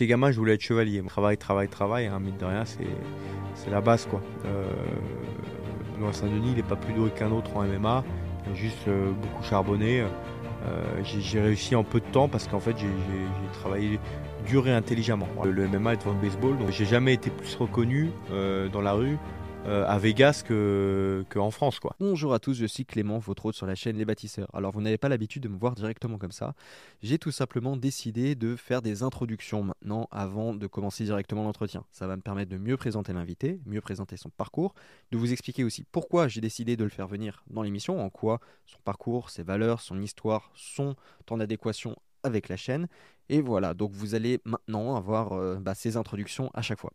J'étais gamin, je voulais être chevalier. Travail, travail, travail, hein, mine de rien, c'est la base quoi. Euh, Saint-Denis, il n'est pas plus doué qu'un autre en MMA, il a juste euh, beaucoup charbonné. Euh, j'ai réussi en peu de temps parce qu'en fait j'ai travaillé dur et intelligemment. Le, MMA est devant le baseball, donc j'ai jamais été plus reconnu dans la rue euh, à Vegas qu'en France. Bonjour à tous, je suis Clément, votre hôte sur la chaîne Les Bâtisseurs. Alors vous n'avez pas l'habitude de me voir directement comme ça. J'ai tout simplement décidé de faire des introductions maintenant avant de commencer directement l'entretien. Ça va me permettre de mieux présenter l'invité, mieux présenter son parcours, de vous expliquer aussi pourquoi j'ai décidé de le faire venir dans l'émission, en quoi son parcours, ses valeurs, son histoire sont en adéquation avec la chaîne. Et voilà, donc vous allez maintenant avoir euh, bah, ces introductions à chaque fois.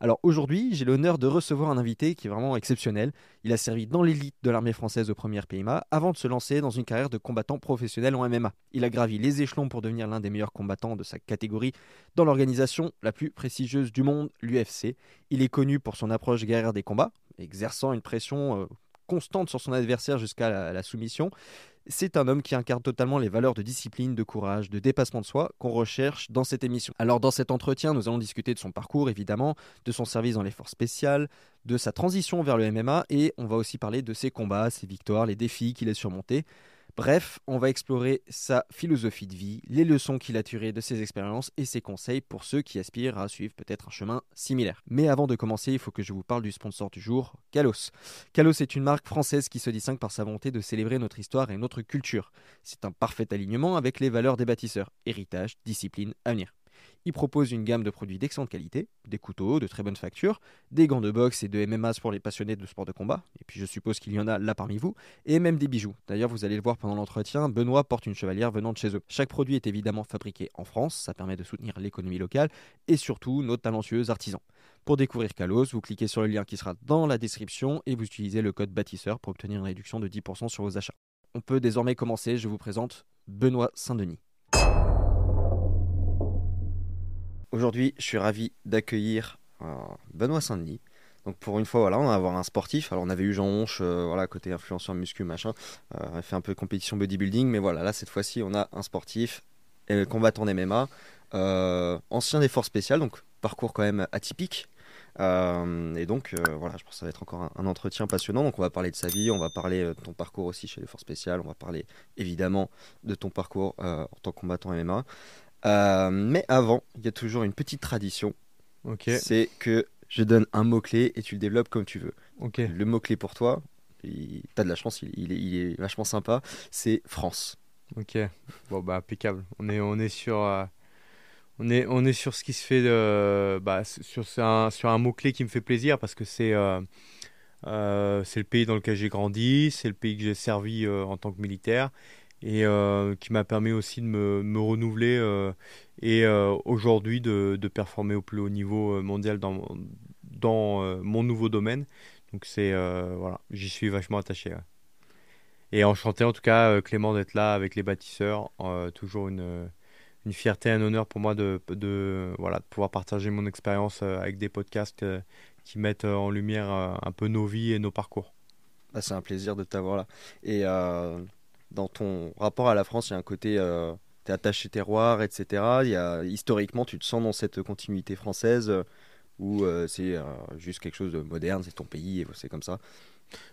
Alors aujourd'hui, j'ai l'honneur de recevoir un invité qui est vraiment exceptionnel. Il a servi dans l'élite de l'armée française au premier PIMA avant de se lancer dans une carrière de combattant professionnel en MMA. Il a gravi les échelons pour devenir l'un des meilleurs combattants de sa catégorie dans l'organisation la plus prestigieuse du monde, l'UFC. Il est connu pour son approche guerrière des combats, exerçant une pression euh, constante sur son adversaire jusqu'à la soumission. C'est un homme qui incarne totalement les valeurs de discipline, de courage, de dépassement de soi qu'on recherche dans cette émission. Alors dans cet entretien, nous allons discuter de son parcours évidemment, de son service dans les forces spéciales, de sa transition vers le MMA et on va aussi parler de ses combats, ses victoires, les défis qu'il a surmontés. Bref, on va explorer sa philosophie de vie, les leçons qu'il a tirées de ses expériences et ses conseils pour ceux qui aspirent à suivre peut-être un chemin similaire. Mais avant de commencer, il faut que je vous parle du sponsor du jour, Kalos. Kalos est une marque française qui se distingue par sa volonté de célébrer notre histoire et notre culture. C'est un parfait alignement avec les valeurs des bâtisseurs, héritage, discipline, avenir. Il propose une gamme de produits d'excellente qualité, des couteaux de très bonne facture, des gants de boxe et de MMA pour les passionnés de sport de combat, et puis je suppose qu'il y en a là parmi vous, et même des bijoux. D'ailleurs, vous allez le voir pendant l'entretien, Benoît porte une chevalière venant de chez eux. Chaque produit est évidemment fabriqué en France, ça permet de soutenir l'économie locale et surtout nos talentueux artisans. Pour découvrir Kalos, vous cliquez sur le lien qui sera dans la description et vous utilisez le code bâtisseur pour obtenir une réduction de 10% sur vos achats. On peut désormais commencer, je vous présente Benoît Saint-Denis. Aujourd'hui, je suis ravi d'accueillir euh, Benoît Saint-Denis. Donc pour une fois, voilà, on va avoir un sportif. Alors on avait eu Jean Honche, euh, voilà, côté influenceur muscu, machin. Euh, on a fait un peu de compétition bodybuilding, mais voilà, là cette fois-ci, on a un sportif, combattant MMA, ancien des forces spéciales, donc parcours quand même atypique. et donc voilà, je pense que ça va être encore un, entretien passionnant. Donc on va parler de sa vie, on va parler de ton parcours aussi chez les forces spéciales, on va parler évidemment de ton parcours en tant que combattant MMA. Euh, mais avant, il y a toujours une petite tradition. Ok. C'est que je donne un mot-clé et tu le développes comme tu veux. Ok. Le mot-clé pour toi, t'as de la chance, il, est, vachement sympa, c'est France. Ok. Bon, bah, impeccable. On est, on est sur. Euh, on est, on est sur ce qui se fait de, bah, sur, un, sur un mot-clé qui me fait plaisir parce que c'est euh, c'est le pays dans lequel j'ai grandi, c'est le pays que j'ai servi en tant que militaire et euh, qui m'a permis aussi de me, renouveler euh, et euh, aujourd'hui de, de, performer au plus haut niveau mondial dans, dans mon nouveau domaine. Donc c'est voilà, j'y suis vachement attaché. Et enchanté en tout cas Clément d'être là avec les bâtisseurs, toujours une, une fierté, un honneur pour moi de, de, voilà, de pouvoir partager mon expérience avec des podcasts qui mettent en lumière un peu nos vies et nos parcours. Bah, c'est un plaisir de t'avoir là. Et dans ton rapport à la France, il y a un côté, euh, tu es attaché terroir, etc. Y a, historiquement, tu te sens dans cette continuité française euh, où euh, c'est juste quelque chose de moderne, c'est ton pays et c'est comme ça.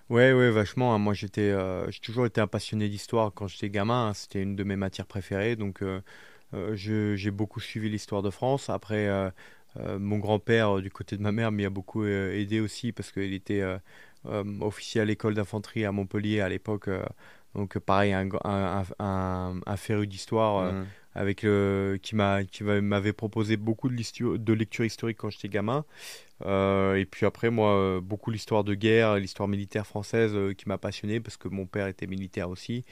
Ouais, ouais, vachement. Hein. Moi, j'étais, j'ai toujours été un passionné d'histoire quand j'étais gamin. Hein. C'était une de mes matières préférées. Donc, j'ai beaucoup suivi l'histoire de France. Après, mon grand-père, du côté de ma mère, m'y a beaucoup aidé aussi parce qu'il était officier à l'école d'infanterie à Montpellier à l'époque donc pareil, un, un, un, un féru d'histoire euh, mm. avec le, qui m'a qui m'avait proposé beaucoup de, de lecture historique quand j'étais gamin. Euh, et puis après, moi, euh, beaucoup l'histoire de guerre, l'histoire militaire française qui m'a passionné parce que mon père était militaire aussi.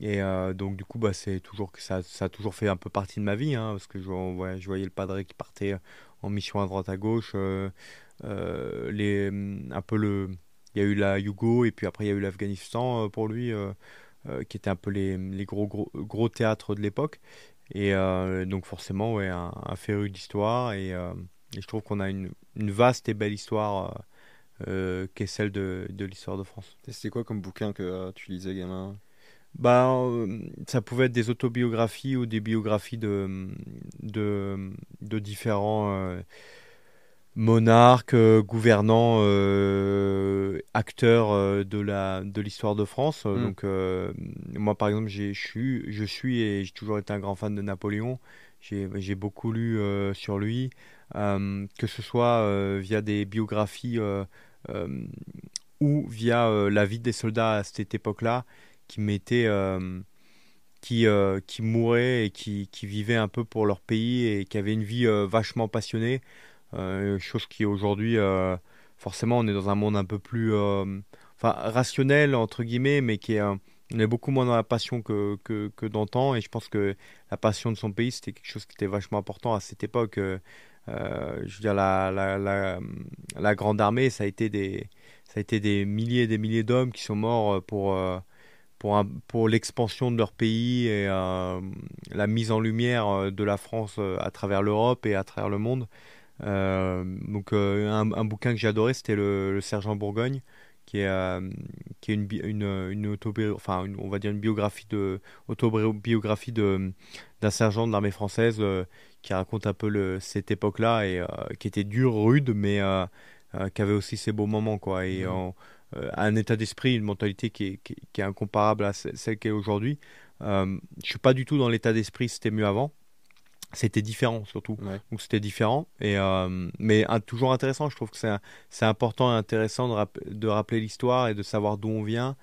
Et donc du coup, bah, c'est toujours que ça, ça a toujours fait un peu partie de ma vie, hein, parce que je, je voyais le padre qui partait en mission à droite à gauche, les, un peu le il y a eu la Yugo et puis après il y a eu l'Afghanistan euh, pour lui, euh, euh, qui étaient un peu les, les gros, gros, gros, théâtres de l'époque. Et donc forcément, ouais, un, un féru d'histoire. Et, et, je trouve qu'on a une, une, vaste et belle histoire qui est celle de, de l'histoire de France. C'était quoi comme bouquin que tu lisais gamin? Bah, ça pouvait être des autobiographies ou des biographies de, de, de différents monarques, gouvernants, acteurs de la de l'histoire de France. Mm. Donc moi par exemple, je suis je suis et j'ai toujours été un grand fan de Napoléon. J'ai beaucoup lu sur lui, que ce soit via des biographies ou via la vie des soldats à cette époque-là qui mettaient qui, qui mouraient et qui, qui, vivaient un peu pour leur pays et qui avaient une vie vachement passionnée. Euh, chose qui aujourd'hui, euh, forcément, on est dans un monde un peu plus euh, enfin, rationnel, entre guillemets, mais qui est, on est beaucoup moins dans la passion que, que, d'antan. Et je pense que la passion de son pays, c'était quelque chose qui était vachement important à cette époque. Je veux dire, la, la, la, la, Grande Armée, ça a été des, ça a été des milliers et des milliers d'hommes qui sont morts pour, pour, pour l'expansion de leur pays et la mise en lumière de la France à travers l'Europe et à travers le monde. Euh, donc euh, un, bouquin que j'ai adoré, c'était le, Sergent Bourgogne, qui est, euh, qui est une, une, une enfin on va dire une biographie de autobiographie de d'un sergent de l'armée française qui raconte un peu le, cette époque-là et qui était dur, rude, mais qui avait aussi ses beaux moments quoi et mmh. un état d'esprit, une mentalité qui est, qui, qui est incomparable à celle qu'est aujourd'hui. je suis pas du tout dans l'état d'esprit c'était mieux avant c'était différent surtout. Donc c'était différent. Et euh, mais toujours intéressant je trouve que c'est c'est important et intéressant de, de rappeler l'histoire et de savoir d'où on vient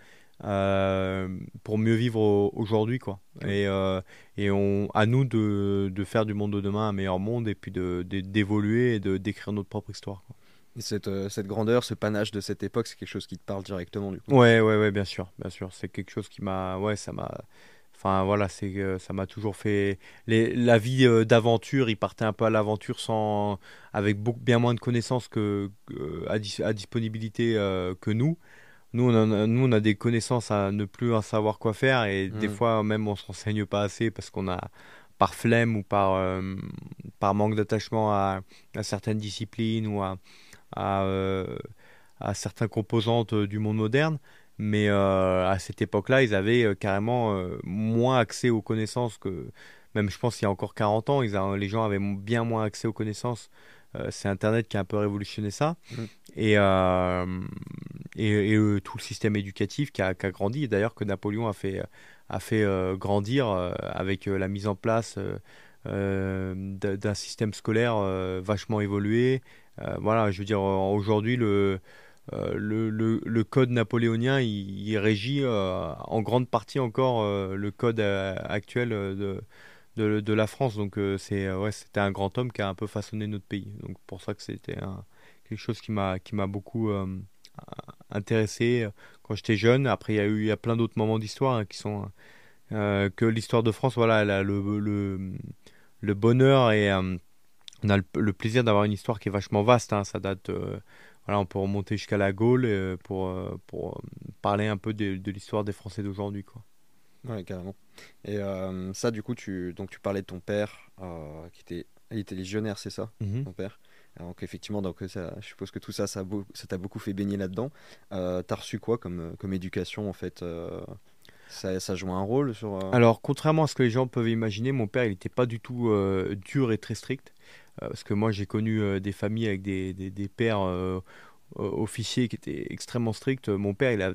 euh, pour mieux vivre aujourd'hui quoi. Et euh, et on à nous de, de, faire du monde de demain un meilleur monde et puis de d'évoluer et de d'écrire notre propre histoire Et cette, cette grandeur, ce panache de cette époque, c'est quelque chose qui te parle directement du coup? Ouais, ouais, ouais, bien sûr, bien sûr. C'est quelque chose qui m'a, ouais, ça m'a, Enfin voilà, c'est ça m'a toujours fait les, la vie euh, d'aventure. Il partait un peu à l'aventure sans avec beaucoup, bien moins de connaissances que, à, disponibilité euh, que nous. Nous on, a, nous on a des connaissances à ne plus savoir quoi faire et des mmh. fois même on se renseigne pas assez parce qu'on a par flemme ou par euh, par manque d'attachement à, à, certaines disciplines ou à à, à certaines composantes du monde moderne. Mais euh, à cette époque-là, ils avaient euh, carrément euh, moins accès aux connaissances que, même je pense qu'il y a encore 40 ans, ils les gens avaient bien moins accès aux connaissances. c'est Internet qui a un peu révolutionné ça. Mm. Et, et, tout le système éducatif qui a, qui a grandi. D'ailleurs, que Napoléon a fait, a fait grandir avec la mise en place d'un système scolaire vachement évolué. voilà, je veux dire, aujourd'hui, le euh, le, code napoléonien, il, régit euh, en grande partie encore euh, le code actuel de, la France. Donc c'est ouais, c'était un grand homme qui a un peu façonné notre pays. Donc pour ça que c'était quelque chose qui m'a qui m'a beaucoup intéressé quand j'étais jeune. Après il y a eu il y a plein d'autres moments d'histoire hein, qui sont que l'histoire de France. Voilà, elle a le, le, le bonheur et on a le, plaisir d'avoir une histoire qui est vachement vaste. Hein. Ça date voilà, on peut remonter jusqu'à la Gaule euh, pour, euh, pour euh, parler un peu de, de l'histoire des Français d'aujourd'hui. Quoi. Ouais, carrément. Et ça, du coup, tu, donc, tu parlais de ton père, qui était, il était légionnaire, c'est ça, mm-hmm. ton père? Donc effectivement, donc ça, je suppose que tout ça, ça t'a beaucoup fait baigner là-dedans. Euh, T'as reçu quoi comme, comme éducation en fait ça, ça, joue un rôle sur. Alors, contrairement à ce que les gens peuvent imaginer, mon père, il n'était pas du tout dur et très strict. Euh, parce que moi, j'ai connu euh, des familles avec des, des, pères euh, officiers qui étaient extrêmement stricts. Mon père, il a,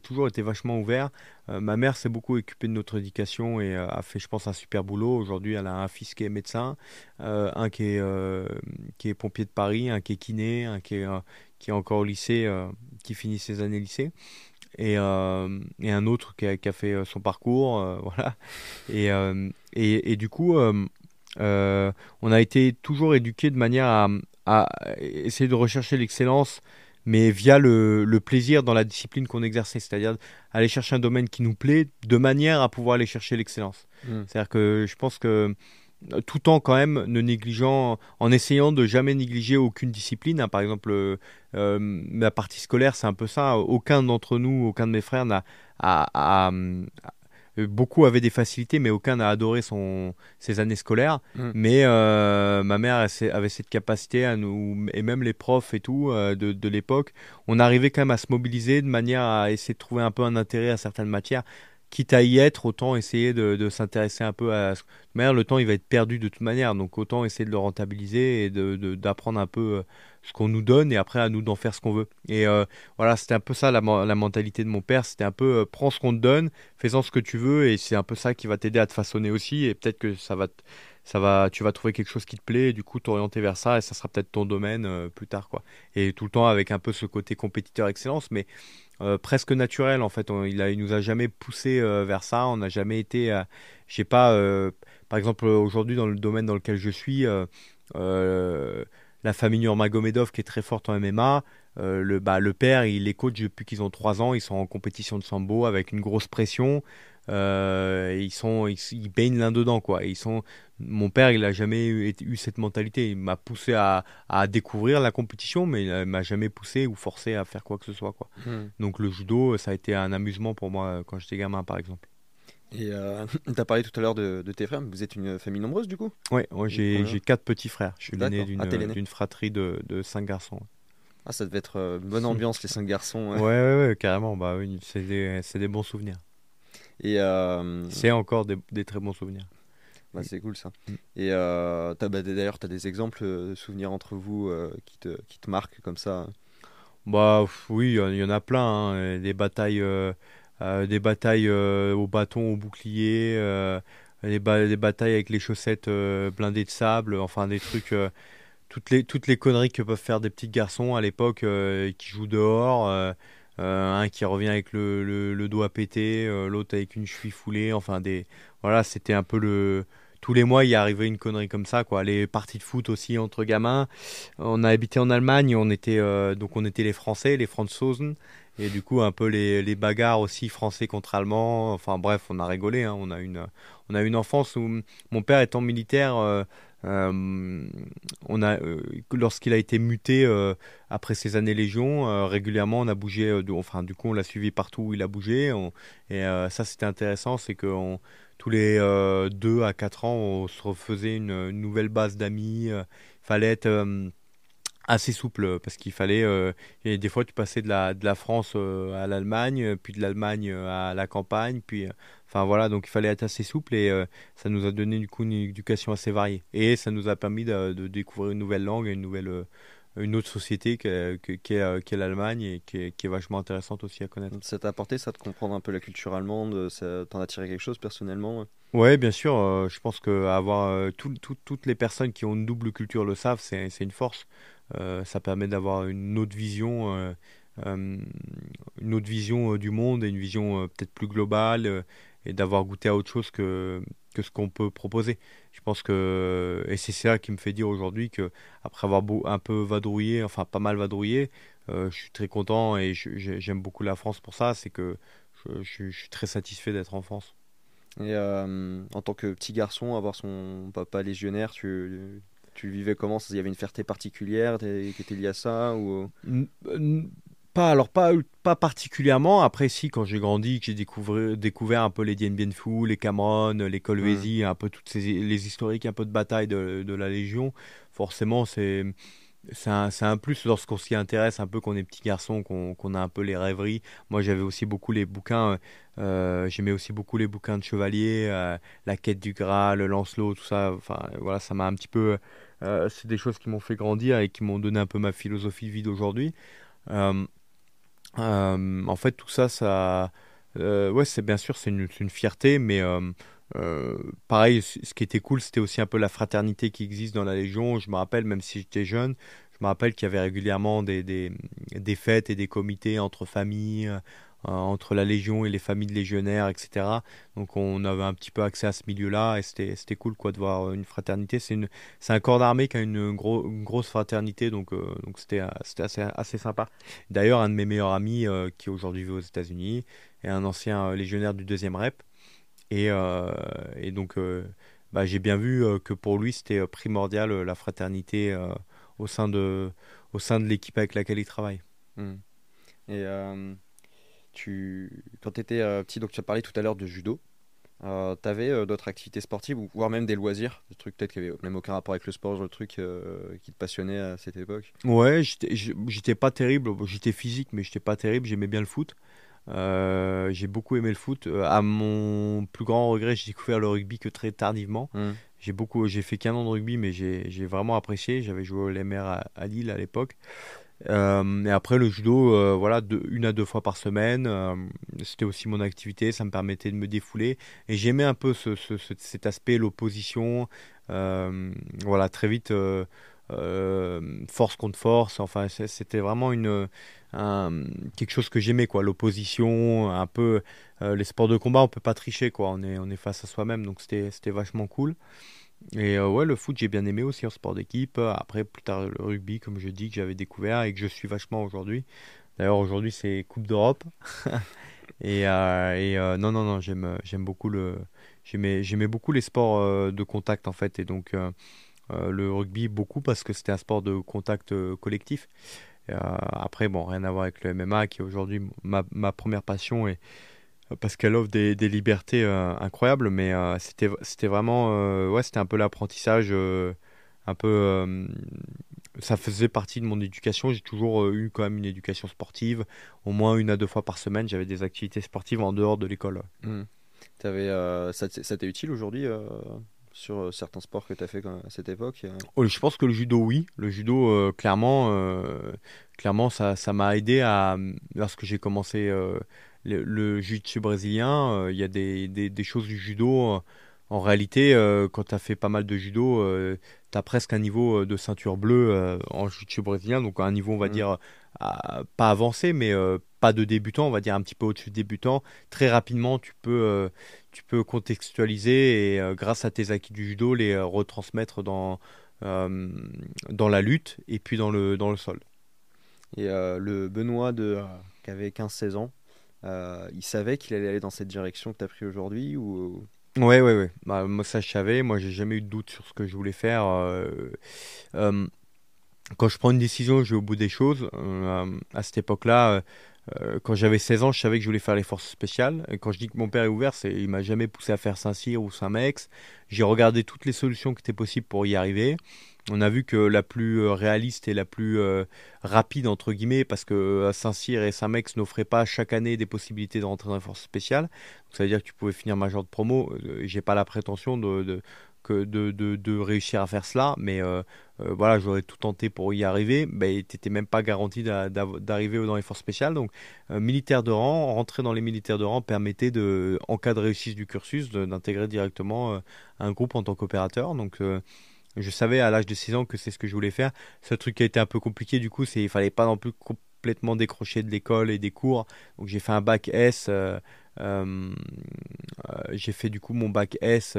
toujours été vachement ouvert. ma mère s'est beaucoup occupée de notre éducation et a fait, je pense, un super boulot. Aujourd'hui, elle a un fils qui est médecin, un qui est, qui est pompier de Paris, un qui est kiné, un qui est, qui est encore au lycée, qui finit ses années lycée. Et, et, un autre qui a, qui a fait son parcours, voilà. Et, et, et, du coup, euh, on a été toujours éduqué de manière à, essayer de rechercher l'excellence, mais via le, plaisir dans la discipline qu'on exerçait, c'est-à-dire aller chercher un domaine qui nous plaît de manière à pouvoir aller chercher l'excellence. Hmm. C'est-à-dire que je pense que tout en quand même ne négligeant, en essayant de jamais négliger aucune discipline. Hein. par exemple, euh, euh, la partie scolaire, c'est un peu ça. Aucun d'entre nous, aucun de mes frères n'a euh, beaucoup avaient des facilités, mais aucun n'a adoré son, ses années scolaires. Mm. Mais euh, ma mère avait cette capacité à nous, et même les profs et tout euh, de, de l'époque, on arrivait quand même à se mobiliser de manière à essayer de trouver un peu un intérêt à certaines matières quitte à y être, autant essayer de, s'intéresser un peu à. De manière, le temps, il va être perdu de toute manière. Donc, autant essayer de le rentabiliser et d'apprendre un peu euh, ce qu'on nous donne et après à nous d'en faire ce qu'on veut. Et euh, voilà, c'était un peu ça la, mentalité de mon père. C'était un peu euh, prends ce qu'on te donne, fais-en ce que tu veux et c'est un peu ça qui va t'aider à te façonner aussi. Et peut-être que ça va, ça va, tu vas trouver quelque chose qui te plaît et du coup t'orienter vers ça et ça sera peut-être ton domaine plus tard. quoi. Et tout le temps avec un peu ce côté compétiteur excellence. Mais euh, presque naturel en fait. il, a, il nous a jamais poussé euh, vers ça. On n'a jamais été. Euh, j'ai pas. par exemple, aujourd'hui dans le domaine dans lequel je suis, la famille Nurmagomedov qui est très forte en MMA. le, bah, le père, il les coach depuis qu'ils ont 3 ans. Ils sont en compétition de sambo avec une grosse pression. Euh, ils sont, ils, baignent l'un dedans quoi. ils sont, mon père, il a jamais eu, eu cette mentalité. Il m'a poussé à, à, découvrir la compétition, mais il m'a jamais poussé ou forcé à faire quoi que ce soit quoi. Hmm. Donc le judo, ça a été un amusement pour moi quand j'étais gamin par exemple. Et euh, tu as parlé tout à l'heure de, tes frères. Vous êtes une famille nombreuse du coup? Oui, j'ai quatre petits frères. Je suis l'aîné d'une ah, fratrie de, de cinq garçons. Ah, ça devait être euh, une bonne ambiance, les cinq garçons. Ouais, ouais, ouais, carrément. Bah, oui, c'est des, des, bons souvenirs. Et euh, c'est encore des, très bons souvenirs. Bah, c'est cool ça. Mm. Et bah, d'ailleurs, tu as des exemples de souvenirs entre vous qui, te, qui te marquent comme ça? Bah oui, il y en a plein. Hein. Des batailles, des batailles au bâton, au bouclier, des, des, batailles avec les chaussettes blindées de sable, enfin des trucs. toutes, les, toutes les conneries que peuvent faire des petits garçons à l'époque qui jouent dehors. Euh, un qui revient avec le, doigt pété, euh, l'autre avec une cheville foulée, enfin des voilà, c'était un peu le tous les mois il arrivait une connerie comme ça quoi. Les parties de foot aussi entre gamins. On a habité en Allemagne, on était euh, donc on était les Français, les Franzosen et du coup un peu les, bagarres aussi français contre allemands. Enfin bref, on a rigolé, hein. on a une on a une enfance où mon père étant militaire euh, on a, euh, lorsqu'il a été muté euh, après ses années Légion, régulièrement on a bougé, enfin du coup on l'a suivi partout où il a bougé. et ça c'était intéressant, c'est que tous les 2 à 4 ans on se refaisait une, nouvelle base d'amis. Fallait être assez souple parce qu'il fallait et des fois tu passais de la France à l'Allemagne puis de l'Allemagne à la campagne puis Enfin voilà, donc il fallait être assez souple et euh, ça nous a donné du coup une éducation assez variée. Et ça nous a permis de, découvrir une nouvelle langue, une nouvelle, euh, une autre société qui est, est l'Allemagne et qui est, vachement intéressante aussi à connaître. Ça t'a apporté ça de comprendre un peu la culture allemande Ça t'en a tiré quelque chose personnellement Ouais, bien sûr. Euh, je pense que avoir toutes les personnes qui ont une double culture le savent, c'est une force. ça permet d'avoir une autre vision. une autre vision du monde et une vision peut-être plus globale et d'avoir goûté à autre chose que, que ce qu'on peut proposer. Je pense que, et c'est ça qui me fait dire aujourd'hui que après avoir un peu vadrouillé, enfin pas mal vadrouillé, euh, je suis très content et j'aime beaucoup la France pour ça, c'est que je, suis très satisfait d'être en France. Et euh, en tant que petit garçon, avoir son papa légionnaire, tu, tu vivais comment? Il y avait une fierté particulière qui était liée à ça ou... Pas, alors pas, pas particulièrement. Après, si, quand j'ai grandi, que j'ai découvert, découvert un peu les Dien Bien Phu, les Cameron, les Colvézi, un peu toutes ces, les historiques, un peu de bataille de, de la Légion, forcément, c'est. C'est un, un, plus lorsqu'on s'y intéresse un peu qu'on est petit garçon, qu'on a un peu les rêveries. Moi j'avais aussi beaucoup les bouquins, euh, j'aimais aussi beaucoup les bouquins de chevalier, euh, la quête du Graal, le Lancelot, tout ça. Enfin voilà, ça m'a un petit peu. Euh, c'est des choses qui m'ont fait grandir et qui m'ont donné un peu ma philosophie de vie d'aujourd'hui. Euh, en fait, tout ça, ça, euh, ouais, c'est bien sûr, c'est une, fierté, mais euh, pareil, ce qui était cool, c'était aussi un peu la fraternité qui existe dans la Légion. Je me rappelle, même si j'étais jeune, je me rappelle qu'il y avait régulièrement des, des, des, fêtes et des comités entre familles, entre la Légion et les familles de légionnaires, etc. Donc on avait un petit peu accès à ce milieu-là et c'était cool quoi de voir une fraternité. C'est un corps d'armée qui a une, grosse fraternité, donc euh, donc c'était assez, assez sympa. D'ailleurs, un de mes meilleurs amis euh, qui aujourd'hui vit aux États-Unis est un ancien légionnaire du deuxième rep et, donc bah, j'ai bien vu que pour lui c'était primordial la fraternité au sein de de l'équipe avec laquelle il travaille. Mmh. Et tu, quand tu étais euh, petit, donc tu as parlé tout à l'heure de judo. Euh, tu avais euh, d'autres activités sportives, ou voire même des loisirs, des trucs peut-être qui n'avaient même aucun rapport avec le sport, le truc qui te passionnait à cette époque? Ouais, j'étais pas terrible, j'étais physique, mais j'étais pas terrible, j'aimais bien le foot. j'ai beaucoup aimé le foot. À mon plus grand regret, j'ai découvert le rugby que très tardivement. Mmh. J'ai beaucoup, j'ai fait qu'un an de rugby, mais j'ai vraiment apprécié. J'avais joué au LMR à, à Lille à l'époque. Euh, et après le judo, euh, voilà, une à deux fois par semaine, euh, c'était aussi mon activité, ça me permettait de me défouler. Et j'aimais un peu ce, cet aspect, l'opposition, voilà, très vite force contre force. Enfin, c'était vraiment une quelque chose que j'aimais, quoi, l'opposition, un peu les sports de combat, on peut pas tricher, quoi. On est on est face à soi-même, donc c'était vachement cool. Et euh, ouais, le foot, j'ai bien aimé aussi en sport d'équipe. Après, plus tard, le rugby, comme je dis, que j'avais découvert et que je suis vachement aujourd'hui. D'ailleurs, aujourd'hui, c'est Coupe d'Europe. et, euh, euh, non, non, non, j'aime, j'aime beaucoup le, j'aimais, j'aimais beaucoup les sports de contact en fait. Et donc, le rugby beaucoup parce que c'était un sport de contact collectif. après, bon, rien à voir avec le MMA qui est aujourd'hui ma, ma première passion et parce qu'elle offre des, des libertés euh, incroyables, mais euh, c'était, c'était vraiment, euh, ouais, c'était un peu l'apprentissage, un peu, ça faisait partie de mon éducation. J'ai toujours eu quand même une éducation sportive, au moins une à deux fois par semaine, j'avais des activités sportives en dehors de l'école. Mmh. Avais, ça, ça t'est utile aujourd'hui sur certains sports que tu as fait à cette époque oh, Je pense que le judo, oui. Le judo, clairement, clairement, ça, ça m'a aidé à, lorsque j'ai commencé le, jiu-jitsu brésilien, euh, il y a des, des, choses du judo. Euh, en réalité, euh, quand tu as fait pas mal de judo, tu as presque un niveau de ceinture bleue en jiu-jitsu brésilien, donc un niveau, on va mm. dire, pas avancé, mais pas de débutant, on va dire un petit peu au-dessus de débutant. Très rapidement, tu peux, tu peux contextualiser et grâce à tes acquis du judo, les retransmettre dans, dans la lutte et puis dans le, dans le sol. Et le Benoît de, qui avait 15-16 ans, euh, il savait qu'il allait aller dans cette direction que tu as pris aujourd'hui ou... Ouais, ouais, ouais. Bah, moi, ça, je savais. Moi, j'ai jamais eu de doute sur ce que je voulais faire. Euh, euh, quand je prends une décision, je vais au bout des choses. à cette époque-là, quand j'avais 16 ans, je savais que je voulais faire les forces spéciales. Quand je dis que mon père est ouvert, c'est il m'a jamais poussé à faire Saint-Cyr ou Saint-Mex. J'ai regardé toutes les solutions qui étaient possibles pour y arriver on a vu que la plus euh, réaliste et la plus euh, rapide, entre guillemets, parce que euh, Saint-Cyr et Saint-Mex n'offraient pas chaque année des possibilités de rentrer dans les forces spéciales. ça veut dire que tu pouvais finir major de promo. J'ai pas la prétention de, de, réussir à faire cela, mais voilà, j'aurais tout tenté pour y arriver. Ben, tu n'étais même pas garanti d'arriver dans les forces spéciales. Donc, militaire de rang, rentrer dans les militaires de rang permettait, de, en cas de réussite du cursus, d'intégrer directement un groupe en tant qu'opérateur. Donc, je savais à l'âge de 6 ans que c'est ce que je voulais faire. Ce truc qui a été un peu compliqué, du coup, c'est il fallait pas non plus complètement décrocher de l'école et des cours. Donc j'ai fait un bac S. Euh, euh, euh, j'ai fait du coup mon bac S.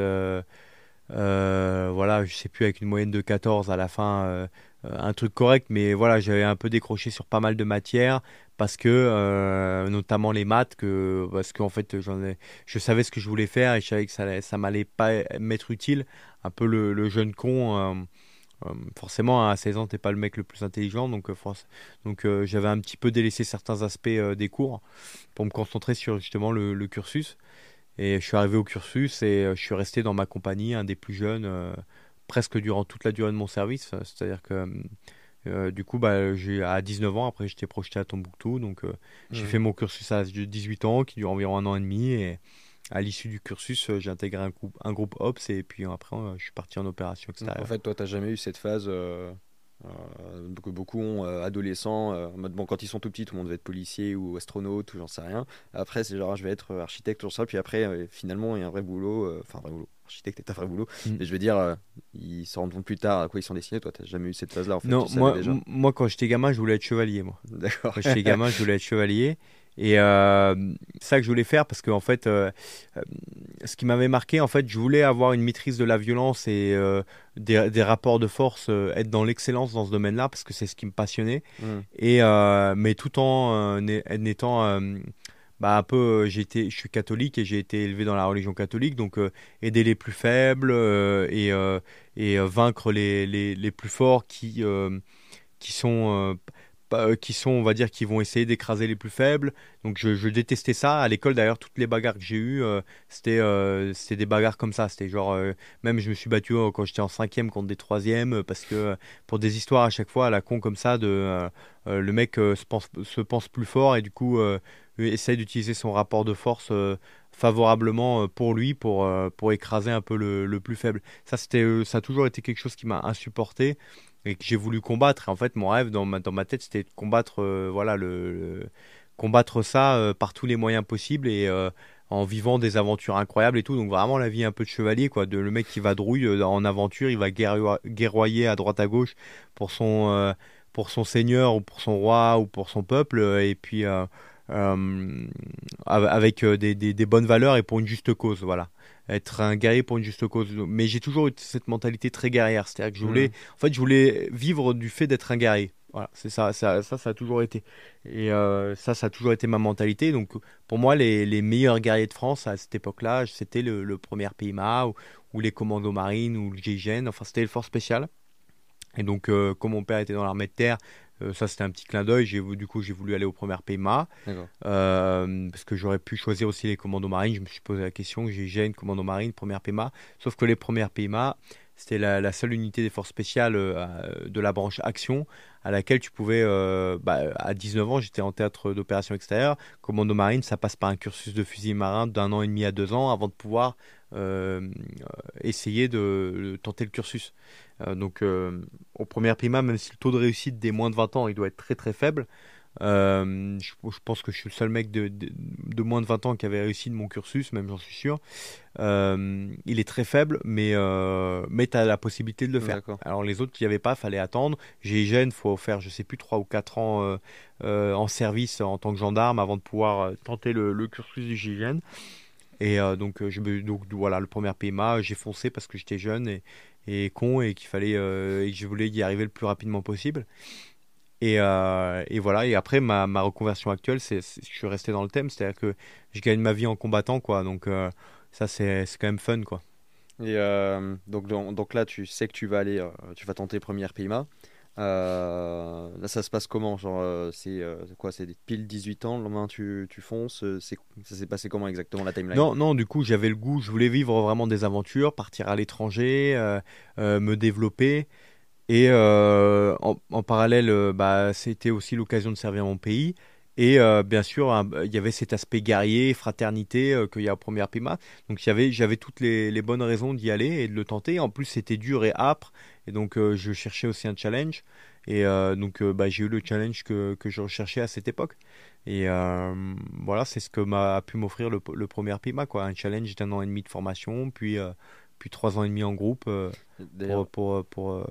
voilà, je sais plus avec une moyenne de 14 à la fin, un truc correct, mais voilà, j'avais un peu décroché sur pas mal de matières parce que notamment les maths que parce qu'en fait j'en ai, je savais ce que je voulais faire et je savais que ça ça m'allait pas m'être utile un peu le, jeune con. Euh, euh, forcément, à 16 ans, t'es pas le mec le plus intelligent, donc, euh, donc j'avais un petit peu délaissé certains aspects des cours pour me concentrer sur justement le, cursus. Et je suis arrivé au cursus et je suis resté dans ma compagnie, un des plus jeunes, presque durant toute la durée de mon service. C'est-à-dire que du coup, bah, à 19 ans, après, j'étais projeté à Tombouctou. Donc, j'ai mmh. fait mon cursus à 18 ans, qui dure environ un an et demi. Et, à l'issue du cursus, euh, j'ai intégré un groupe, un groupe OPS et puis après, euh, je suis parti en opération extérieure. En fait, toi, tu n'as jamais eu cette phase euh, que beaucoup ont, adolescents, en mode, bon, quand ils sont tout petits, tout le monde veut être policier ou astronaute ou j'en sais rien. Après, c'est genre, je vais être architecte, tout ça. Puis après, finalement, il y a un vrai boulot, enfin, un vrai boulot. Architecte est un vrai boulot. Mm. Mais je veux dire, ils se rendent compte plus tard à quoi ils sont destinés. Toi, tu n'as jamais eu cette phase-là. En fait, non, moi, moi, quand j'étais gamin, je voulais être chevalier. Moi. D'accord. Quand j'étais gamin, je voulais être chevalier. Et euh, c'est ça que je voulais faire parce que en fait, euh, euh, ce qui m'avait marqué, en fait, je voulais avoir une maîtrise de la violence et des, des, rapports de force, être dans l'excellence dans ce domaine-là parce que c'est ce qui me passionnait. Mmh. Et mais tout en étant bah un peu, été, je suis catholique et j'ai été élevé dans la religion catholique, donc aider les plus faibles et, et vaincre les, les, les, plus forts qui qui sont qui sont, on va dire, qui vont essayer d'écraser les plus faibles. Donc je, détestais ça. À l'école, d'ailleurs, toutes les bagarres que j'ai eues, c'était c'était des bagarres comme ça. C'était genre, même je me suis battu quand j'étais en cinquième contre des troisièmes, parce que pour des histoires à chaque fois à la con comme ça, de le mec se, pense, se pense plus fort et du coup essaye d'utiliser son rapport de force favorablement euh, pour lui pour, euh, pour écraser un peu le, plus faible. Ça, c'était, euh, ça a toujours été quelque chose qui m'a insupporté et que j'ai voulu combattre. En fait, mon rêve dans ma, tête, c'était de combattre, voilà, le, combattre ça par tous les moyens possibles et en vivant des aventures incroyables et tout. Donc vraiment la vie un peu de chevalier, quoi. De le mec qui va drouille en aventure, il va guerroyer à droite à gauche pour son, pour son seigneur ou pour son roi ou pour son peuple. Et puis euh, avec euh, des, des, bonnes valeurs et pour une juste cause. Voilà être un guerrier pour une juste cause. Mais j'ai toujours eu cette mentalité très guerrière. C'est-à-dire que je voulais, en fait, je voulais vivre du fait d'être un guerrier. Voilà, c'est ça, ça, ça, ça, a toujours été. Et euh, ça, ça a toujours été ma mentalité. Donc, pour moi, les, les meilleurs guerriers de France à cette époque-là, c'était le, le, premier PIMA ou, ou, les commandos marines ou le GIGN. Enfin, c'était le force spécial. Et donc, comme mon père était dans l'armée de terre, euh, ça, c'était un petit clin d'œil. Du coup, j'ai voulu aller au premier PMA. Euh, parce que j'aurais pu choisir aussi les commandos marines. Je me suis posé la question. J'ai une commando marine, première PMA. Sauf que les premières PMA, c'était la, seule unité des forces spéciales euh, de la branche action à laquelle tu pouvais, bah, à 19 ans, j'étais en théâtre d'opération extérieure. Commando marine, ça passe par un cursus de fusil marin d'un an et demi à deux ans avant de pouvoir essayer de tenter le cursus. Euh, donc, euh, au premier prima, même si le taux de réussite des moins de 20 ans, il doit être très très faible, euh, je, pense que je suis le seul mec de, de, moins de 20 ans qui avait réussi de mon cursus, même j'en suis sûr. il est très faible, mais, mais tu as la possibilité de le faire. Alors les autres, il n'y avait pas, fallait attendre. J'ai il faut faire, je sais plus, 3 ou 4 ans en service en tant que gendarme avant de pouvoir tenter le, cursus du GIGN. Et donc, je, donc, voilà, le premier PMA, j'ai foncé parce que j'étais jeune et, et con et qu'il fallait euh, et que je voulais y arriver le plus rapidement possible. Et, euh, et voilà. Et après ma, ma reconversion actuelle, c'est je suis resté dans le thème, c'est-à-dire que je gagne ma vie en combattant quoi. Donc euh, ça c'est quand même fun quoi. Et donc, donc, là tu sais que tu vas aller, tu vas tenter première PIMA. Euh, là, ça se passe comment Genre, euh, c'est euh, quoi C'est pile 18 ans, le lendemain tu, tu fonces c'est, Ça s'est passé comment exactement la timeline? Non, non, du coup, j'avais le goût, je voulais vivre vraiment des aventures, partir à l'étranger, me développer. Et en, en, parallèle, bah, c'était aussi l'occasion de servir mon pays. Et bien sûr, il y avait cet aspect guerrier, fraternité qu'il y a au premier PIMA. Donc j'avais toutes les, les, bonnes raisons d'y aller et de le tenter. En plus, c'était dur et âpre. Et donc, euh, je cherchais aussi un challenge. Et euh, donc, euh, bah, j'ai eu le challenge que, que je recherchais à cette époque. Et voilà, c'est ce que m'a pu m'offrir le, le, premier PIMA, quoi. Un challenge d'un an et demi de formation, puis, puis trois ans et demi en groupe pour, pour, pour, pour,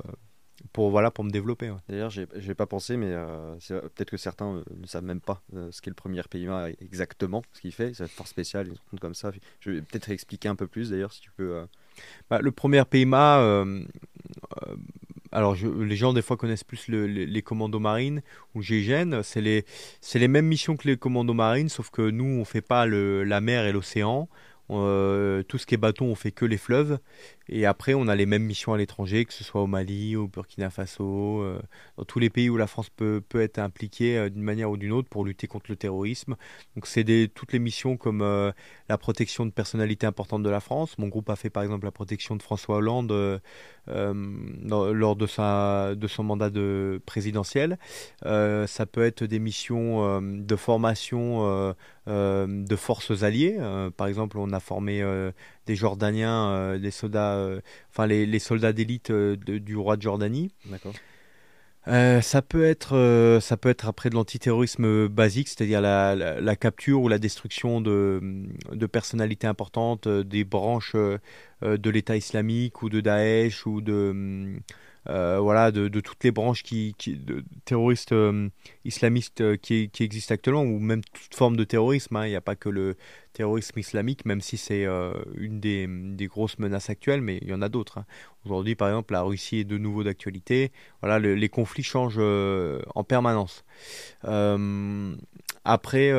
voilà, pour me développer. D'ailleurs, j'ai n'ai pas pensé, mais peut-être que certains ne savent même pas ce qu'est le premier PIMA exactement, ce qu'il fait, cette force spéciale, une comme ça. Je vais peut-être expliquer un peu plus, d'ailleurs, si tu peux. Bah, le premier PMA, euh, euh, alors les gens des fois connaissent plus les commandos marines ou GIGN, c'est les, les mêmes missions que les commandos marines, sauf que nous on fait pas le, la mer et l'océan, euh, tout ce qui est bateau, on fait que les fleuves. Et après, on a les mêmes missions à l'étranger, que ce soit au Mali, au Burkina Faso, euh, dans tous les pays où la France peut, peut être impliquée euh, d'une manière ou d'une autre pour lutter contre le terrorisme. Donc, c'est toutes les missions comme la protection de personnalités importantes de la France. Mon groupe a fait par exemple la protection de François Hollande lors de, sa, de son mandat de présidentiel. ça peut être des missions de formation de forces alliées. par exemple, on a formé euh, des Jordaniens, euh, des soldats, euh, enfin les, soldats d'élite du roi de Jordanie. D'accord. ça peut être, ça peut être après de l'antiterrorisme basique, c'est-à-dire la, capture ou la destruction de, de personnalités importantes, des branches de l'État islamique ou de Daesh ou de euh, voilà, de, toutes les branches qui, terroristes euh, islamistes euh, qui, qui, existent actuellement, ou même toute forme de terrorisme. Hein. Il n'y a pas que le terrorisme islamique, même si c'est une des, des, grosses menaces actuelles, mais il y en a d'autres. Hein. Aujourd'hui, par exemple, la Russie est de nouveau d'actualité. Voilà, les conflits changent en permanence. Après,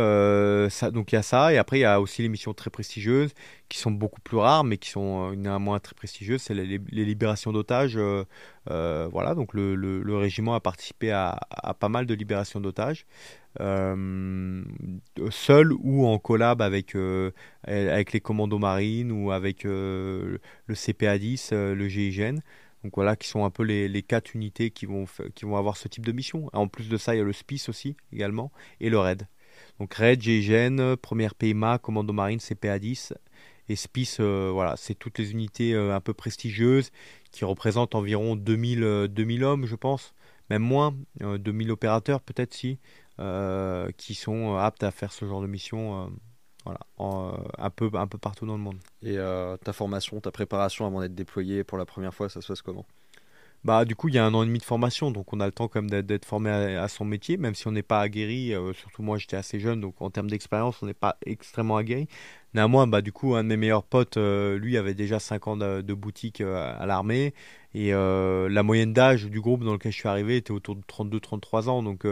ça, donc il y a ça, et après il y a aussi les missions très prestigieuses qui sont beaucoup plus rares, mais qui sont néanmoins très prestigieuses. C'est les, libérations d'otages. voilà, donc le, le, régiment a participé à, pas mal de libérations d'otages. seul ou en collab avec, avec les commandos marines ou avec le CPA 10, le GIGN. Donc voilà, qui sont un peu les, les quatre unités qui vont, qui vont avoir ce type de mission. En plus de ça, il y a le SPIS aussi, également, et le RAID. Donc RAID, GIGN, première PMA, Commando Marine, CPA-10 et SPIS, euh, voilà, c'est toutes les unités euh, un peu prestigieuses qui représentent environ 2000, 2000 euh, hommes, je pense, même moins, 2000 opérateurs peut-être si, qui sont aptes à faire ce genre de mission un, peu, partout dans le monde. Et ta formation, ta préparation avant d'être déployé pour la première fois, ça se passe comment? Bah, du coup, il y a un an et demi de formation, donc on a le temps quand même d'être formé à, son métier, même si on n'est pas aguerri. Euh, surtout moi, j'étais assez jeune, donc en termes d'expérience, on n'est pas extrêmement aguerri. Néanmoins, bah, du coup, un de mes meilleurs potes, lui, avait déjà 5 ans de, boutique à l'armée. Et la moyenne d'âge du groupe dans lequel je suis arrivé était autour de 32-33 ans. Donc,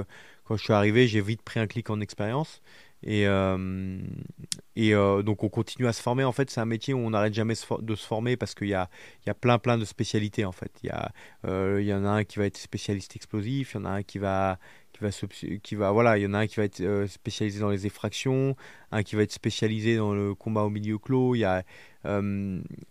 quand je suis arrivé, j'ai vite pris un clic en expérience. Et, euh, et euh, donc on continue à se former. En fait, c'est un métier où on n'arrête jamais de se former parce qu'il y a, y a plein plein de spécialités en fait. Il y, euh, y en a un qui va être spécialiste explosif, il y en a un qui va qui va, qui va voilà, il y en a un qui va être spécialisé dans les effractions, un qui va être spécialisé dans le combat au milieu clos. Il y a,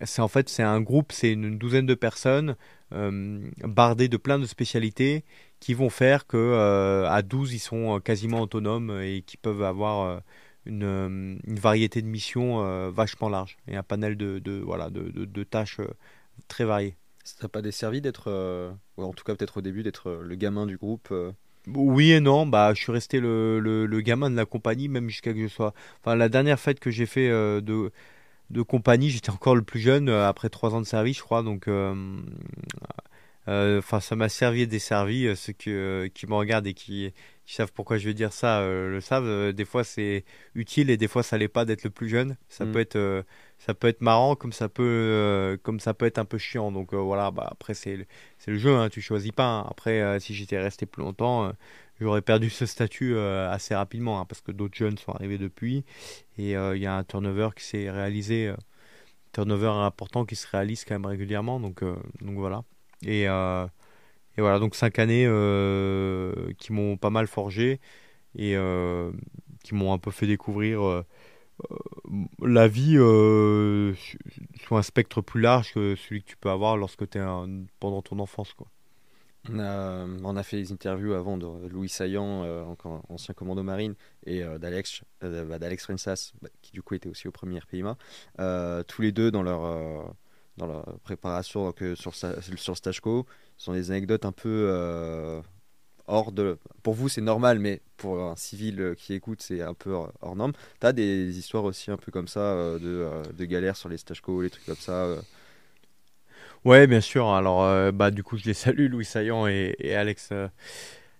c'est en fait c'est un groupe, c'est une douzaine de personnes bardées de plein de spécialités qui vont faire que euh, à 12 ils sont euh, quasiment autonomes et qui peuvent avoir euh, une, une, variété de missions vachement large et un panel de, de voilà de, de, tâches très variées. Ça t'a pas desservi d'être, ou en tout cas peut-être au début d'être le gamin du groupe Oui et non, bah je suis resté le, le, le gamin de la compagnie même jusqu'à que je sois. Enfin la dernière fête que j'ai fait de de compagnie, j'étais encore le plus jeune après trois ans de service, je crois, donc enfin, ça m'a servi et desservi. Euh, ceux qui, euh, qui me regardent et qui, savent pourquoi je vais dire ça le savent. des fois, c'est utile et des fois, ça l'est pas d'être le plus jeune. Ça mm. peut être, ça peut être marrant comme ça peut, comme ça peut être un peu chiant. Donc voilà. Bah, après, c'est c'est le jeu. Hein, tu choisis pas. Hein. Après, si j'étais resté plus longtemps j'aurais perdu ce statut assez rapidement hein, parce que d'autres jeunes sont arrivés depuis et il y a un turnover qui s'est réalisé, turnover important qui se réalise quand même régulièrement donc donc voilà. Et, euh, et voilà, donc cinq années euh, qui m'ont pas mal forgé et euh, qui m'ont un peu fait découvrir la vie euh, sur un spectre plus large que celui que tu peux avoir lorsque pendant ton enfance. Quoi. On a, fait des interviews avant de Louis Saillant, ancien commando marine, et d'Alex, bah, d'Alex Frensas, bah, qui du coup était aussi au premier PIMA. tous les deux dans leur dans la préparation que sur, sur Stachko sont des anecdotes un peu euh, hors de. Pour vous, c'est normal, mais pour un civil qui écoute, c'est un peu hors, norme. Tu as des histoires aussi un peu comme ça euh, de, euh, de galères sur les Stachko, les trucs comme ça Ouais, bien sûr. Alors, bah, du coup, je les salue, Louis Saillant et, Alex.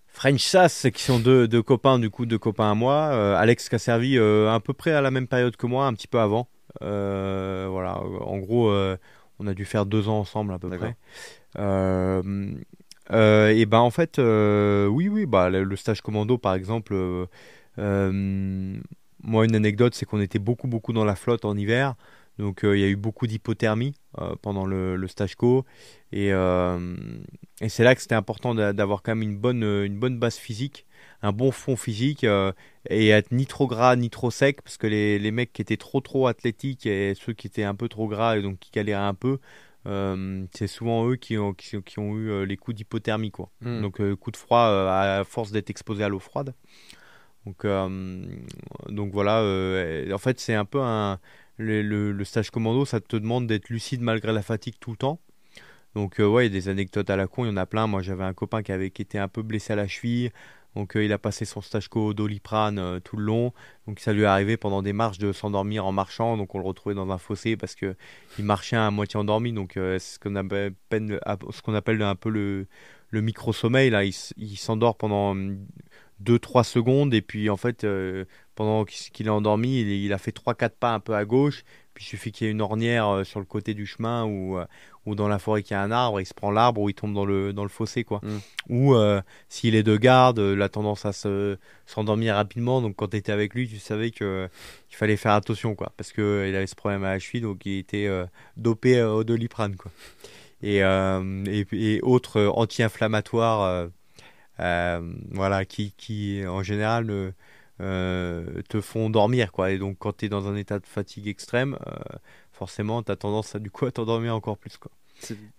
French Sass, qui sont deux, deux, copains, du coup, deux copains à moi. Alex qui a servi à peu près à la même période que moi, un petit peu avant. voilà, en gros, on a dû faire deux ans ensemble à peu près. Euh, euh, et ben en fait, euh, oui, oui, bah le, stage commando par exemple. moi, une anecdote, c'est qu'on était beaucoup, beaucoup dans la flotte en hiver. Donc il y a eu beaucoup d'hypothermie pendant le, stage co. Et, et c'est là que c'était important d'avoir quand même une bonne, une bonne base physique un bon fond physique euh, et être ni trop gras ni trop sec parce que les, les, mecs qui étaient trop trop athlétiques et ceux qui étaient un peu trop gras et donc qui galéraient un peu euh, c'est souvent eux qui ont, qui, ont eu euh, les coups d'hypothermie quoi hmm. donc coups de froid à force d'être exposé à l'eau froide donc donc voilà en fait c'est un peu un le, le, stage commando ça te demande d'être lucide malgré la fatigue tout le temps donc ouais, il y a des anecdotes à la con, il y en a plein. Moi j'avais un copain qui avait qui était un peu blessé à la cheville. Donc euh, il a passé son stage co doliprane euh, tout le long. Donc ça lui est arrivé pendant des marches de s'endormir en marchant. Donc on le retrouvait dans un fossé parce que il marchait à moitié endormi. Donc euh, ce qu'on appelle, ce qu'on appelle un peu le, micro sommeil. Là, il, s'endort pendant 2-3 hum, secondes et puis en fait pendant qu'il est endormi, il, a fait 3-4 pas un peu à gauche. Puis il suffit qu'il y ait une ornière sur le côté du chemin ou, ou dans la forêt qu'il y a un arbre, il se prend l'arbre ou il tombe dans le, dans le fossé. quoi. Mm. Ou s'il est de garde, la tendance à se, s'endormir rapidement. Donc quand tu étais avec lui, tu savais qu'il fallait faire attention. quoi, Parce qu'il avait ce problème à la cheville, donc il était dopé au doliprane. quoi. Et, et, et, autres anti-inflammatoires voilà, qui, qui en général euh, te font dormir quoi. Et donc quand tu es dans un état de fatigue extrême euh, forcément tu as tendance à du coup à t'endormir encore plus quoi.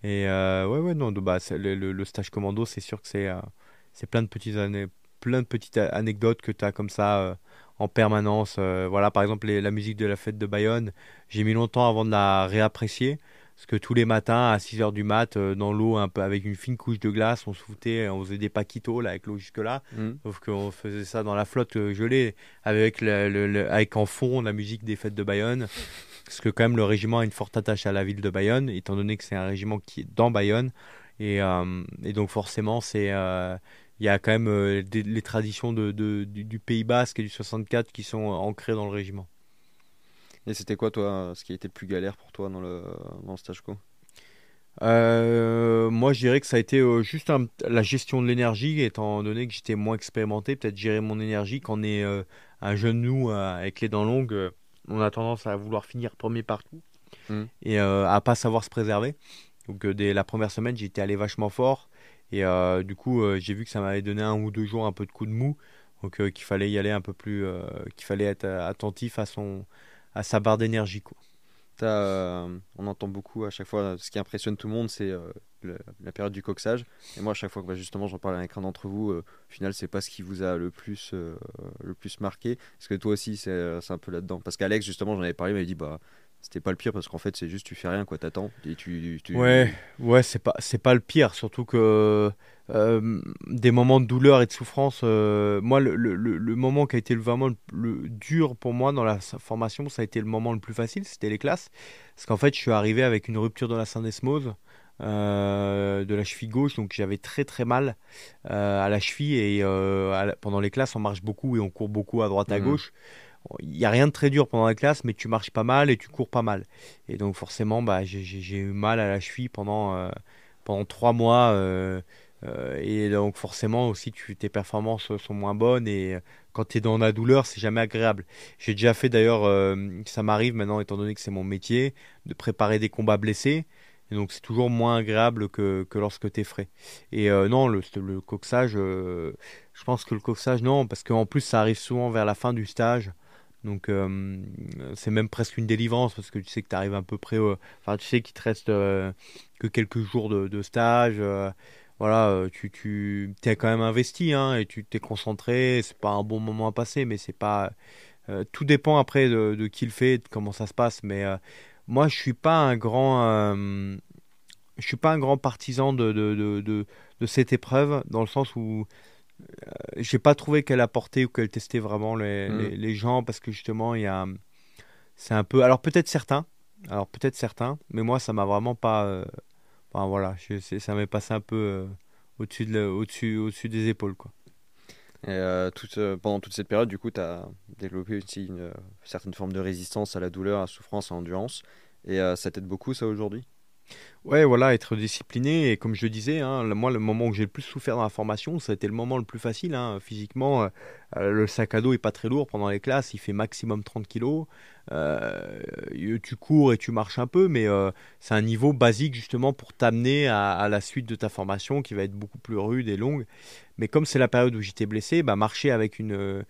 Et euh, ouais ouais non bah, le, le, stage commando c'est sûr que c'est c'est plein de petites années plein de petites anecdotes que tu as comme ça en permanence voilà. Par exemple la musique de la fête de Bayonne j'ai mis longtemps avant de la réapprécier parce que tous les matins, à 6 h du mat, euh, dans l'eau, un peu avec une fine couche de glace, on se foutait, on faisait des paquitos là, avec l'eau jusque-là. Mm. Sauf qu'on faisait ça dans la flotte euh, gelée, avec, le, avec en fond la musique des fêtes de Bayonne. Parce que, quand même, le régiment a une forte attache à la ville de Bayonne, étant donné que c'est un régiment qui est dans Bayonne. Et, euh, et donc, forcément, c'est. il y a quand même les traditions de, de, du, du, Pays Basque et du 64 qui sont ancrées dans le régiment. Et c'était quoi, toi, ce qui a été le plus galère pour toi dans le, dans stage co? Euh, moi, je dirais que ça a été euh, juste la gestion de l'énergie, étant donné que j'étais moins expérimenté, peut-être gérer mon énergie. Quand on est euh, un jeune nous avec les dents longues, on a tendance à vouloir finir premier partout mmh. et à pas savoir se préserver. Donc, dès la première semaine, j'étais allé vachement fort et du coup, j'ai vu que ça m'avait donné un ou deux jours un peu de coup de mou, donc qu'il fallait y aller un peu plus, qu'il fallait être attentif à son à sa barre d'énergie. Quoi. Euh, on entend beaucoup à chaque fois, ce qui impressionne tout le monde, c'est euh, la période du coxage. Et moi, à chaque fois que bah, justement j'en parle avec un d'entre vous, euh, au final, c'est pas ce qui vous a le plus, le plus marqué. Est-ce que toi aussi, c'est un peu là-dedans Parce qu'Alex, justement, j'en avais parlé, il m'avait dit bah c'était pas le pire parce qu'en fait c'est juste tu fais rien quoi t'attends et tu, tu, ouais ouais c'est pas c'est pas le pire surtout que euh, des moments de douleur et de souffrance euh, moi le, le, le, moment qui a été vraiment le, dur pour moi dans la formation ça a été le moment le plus facile c'était les classes parce qu'en fait je suis arrivé avec une rupture de la syndesmose euh, de la cheville gauche donc j'avais très très mal à la cheville et pendant les classes on marche beaucoup et on court beaucoup à droite à mmh. gauche il n'y a rien de très dur pendant la classe, mais tu marches pas mal et tu cours pas mal. Et donc forcément, bah, j'ai eu mal à la cheville pendant, euh, pendant trois mois. Euh, et donc forcément aussi, tes performances sont moins bonnes. Et quand tu es dans la douleur, c'est jamais agréable. J'ai déjà fait d'ailleurs, ça m'arrive maintenant, étant donné que c'est mon métier, de préparer des combats blessés. Et donc c'est toujours moins agréable que, que lorsque tu es frais. Et non, le, le coxage, je pense que le coxage, non, parce qu'en plus ça arrive souvent vers la fin du stage. Donc euh, c'est même presque une délivrance parce que tu sais que tu arrives un peu près. Enfin, tu sais qu'il te reste euh, que quelques jours de, stage. Euh, voilà, tu, tu es quand même investi hein, et tu t'es concentré. C'est pas un bon moment à passer, mais c'est pas. tout dépend après de, qui le fait, de comment ça se passe. Mais moi, je suis pas un grand. je suis pas un grand partisan de, de, de cette épreuve dans le sens où euh, j'ai pas trouvé qu'elle apportait ou qu'elle testait vraiment les, mm. les, gens parce que justement il y a c'est un peu alors peut-être certains alors peut-être certains mais moi ça m'a vraiment pas euh, enfin voilà ça m'est passé un peu euh, au-dessus de au-dessus au-dessus des épaules quoi. Et toute, pendant toute cette période du coup tu as développé aussi une certaine forme de résistance à la douleur à la souffrance à l'endurance. Et ça t'aide beaucoup ça aujourd'hui? Ouais, voilà, être discipliné. Et comme je disais, hein, moi, le moment où j'ai le plus souffert dans la formation, ça a été le moment le plus facile. Hein. Physiquement, euh, euh, le sac à dos est pas très lourd pendant les classes, il fait maximum 30 kg. Euh, tu cours et tu marches un peu, mais c'est un niveau basique justement pour t'amener à, la suite de ta formation qui va être beaucoup plus rude et longue. Mais comme c'est la période où j'étais blessé, bah, marcher avec une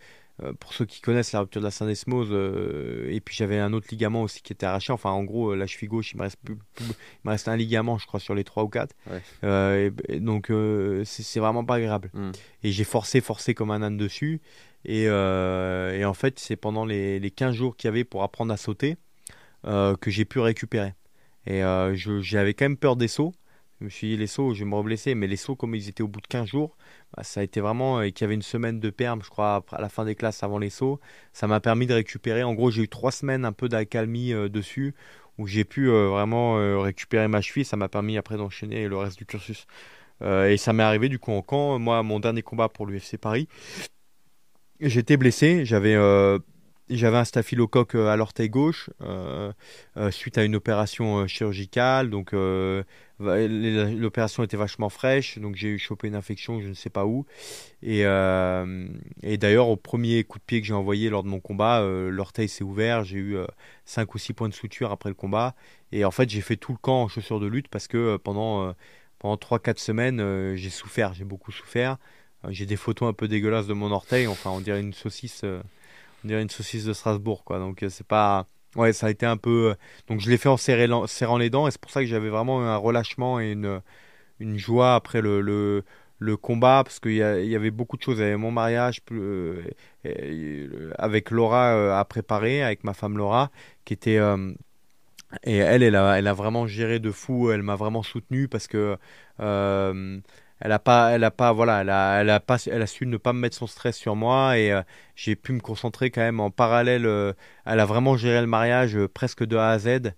pour ceux qui connaissent la rupture de la syndesmose, euh, et puis j'avais un autre ligament aussi qui était arraché. Enfin, en gros, euh, la cheville gauche, il me reste, plus, il me reste un ligament, je crois, sur les 3 ou 4. et, donc, c'est vraiment pas agréable. Hmm. Et j'ai forcé, forcé comme un âne dessus. Et, et en fait, c'est pendant les, les 15 jours qu'il y avait pour apprendre à sauter que j'ai pu récupérer. Et j'avais quand même peur des sauts. Je me suis dit, les sauts, je vais me reblesser. Mais les sauts, comme ils étaient au bout de 15 jours, bah, ça a été vraiment. Et qu'il y avait une semaine de perme, je crois, à la fin des classes avant les sauts. Ça m'a permis de récupérer. En gros, j'ai eu trois semaines un peu d'accalmie euh, dessus, où j'ai pu euh, vraiment euh, récupérer ma cheville. Ça m'a permis après d'enchaîner le reste du cursus. et ça m'est arrivé du coup en camp. Moi, mon dernier combat pour l'UFC Paris, j'étais blessé. J'avais j'avais un staphylocoque à l'orteil gauche suite à une opération chirurgicale. Donc l'opération était vachement fraîche, donc j'ai chopé une infection, je ne sais pas où. Et, et d'ailleurs, au premier coup de pied que j'ai envoyé lors de mon combat, l'orteil s'est ouvert. J'ai eu 5 ou 6 points de suture après le combat. Et en fait, j'ai fait tout le camp en chaussures de lutte parce que pendant, pendant 3-4 semaines, j'ai souffert, j'ai beaucoup souffert. J'ai des photos un peu dégueulasses de mon orteil, enfin on dirait une saucisse on dirait une saucisse de Strasbourg, quoi. Donc euh, c'est pas. Ouais, ça a été un peu. Euh, donc je l'ai fait en serrant les dents, et c'est pour ça que j'avais vraiment un relâchement et une, une joie après le, le, combat, parce qu'il y, y, avait beaucoup de choses. Il y avait mon mariage euh, avec Laura à préparer, avec ma femme Laura, qui était. et elle, elle a, elle a vraiment géré de fou, elle m'a vraiment soutenu parce que elle a pas elle a pas voilà elle a, elle a pas elle a su ne pas me mettre son stress sur moi et euh, j'ai pu me concentrer quand même en parallèle euh, elle a vraiment géré le mariage euh, presque de A à Z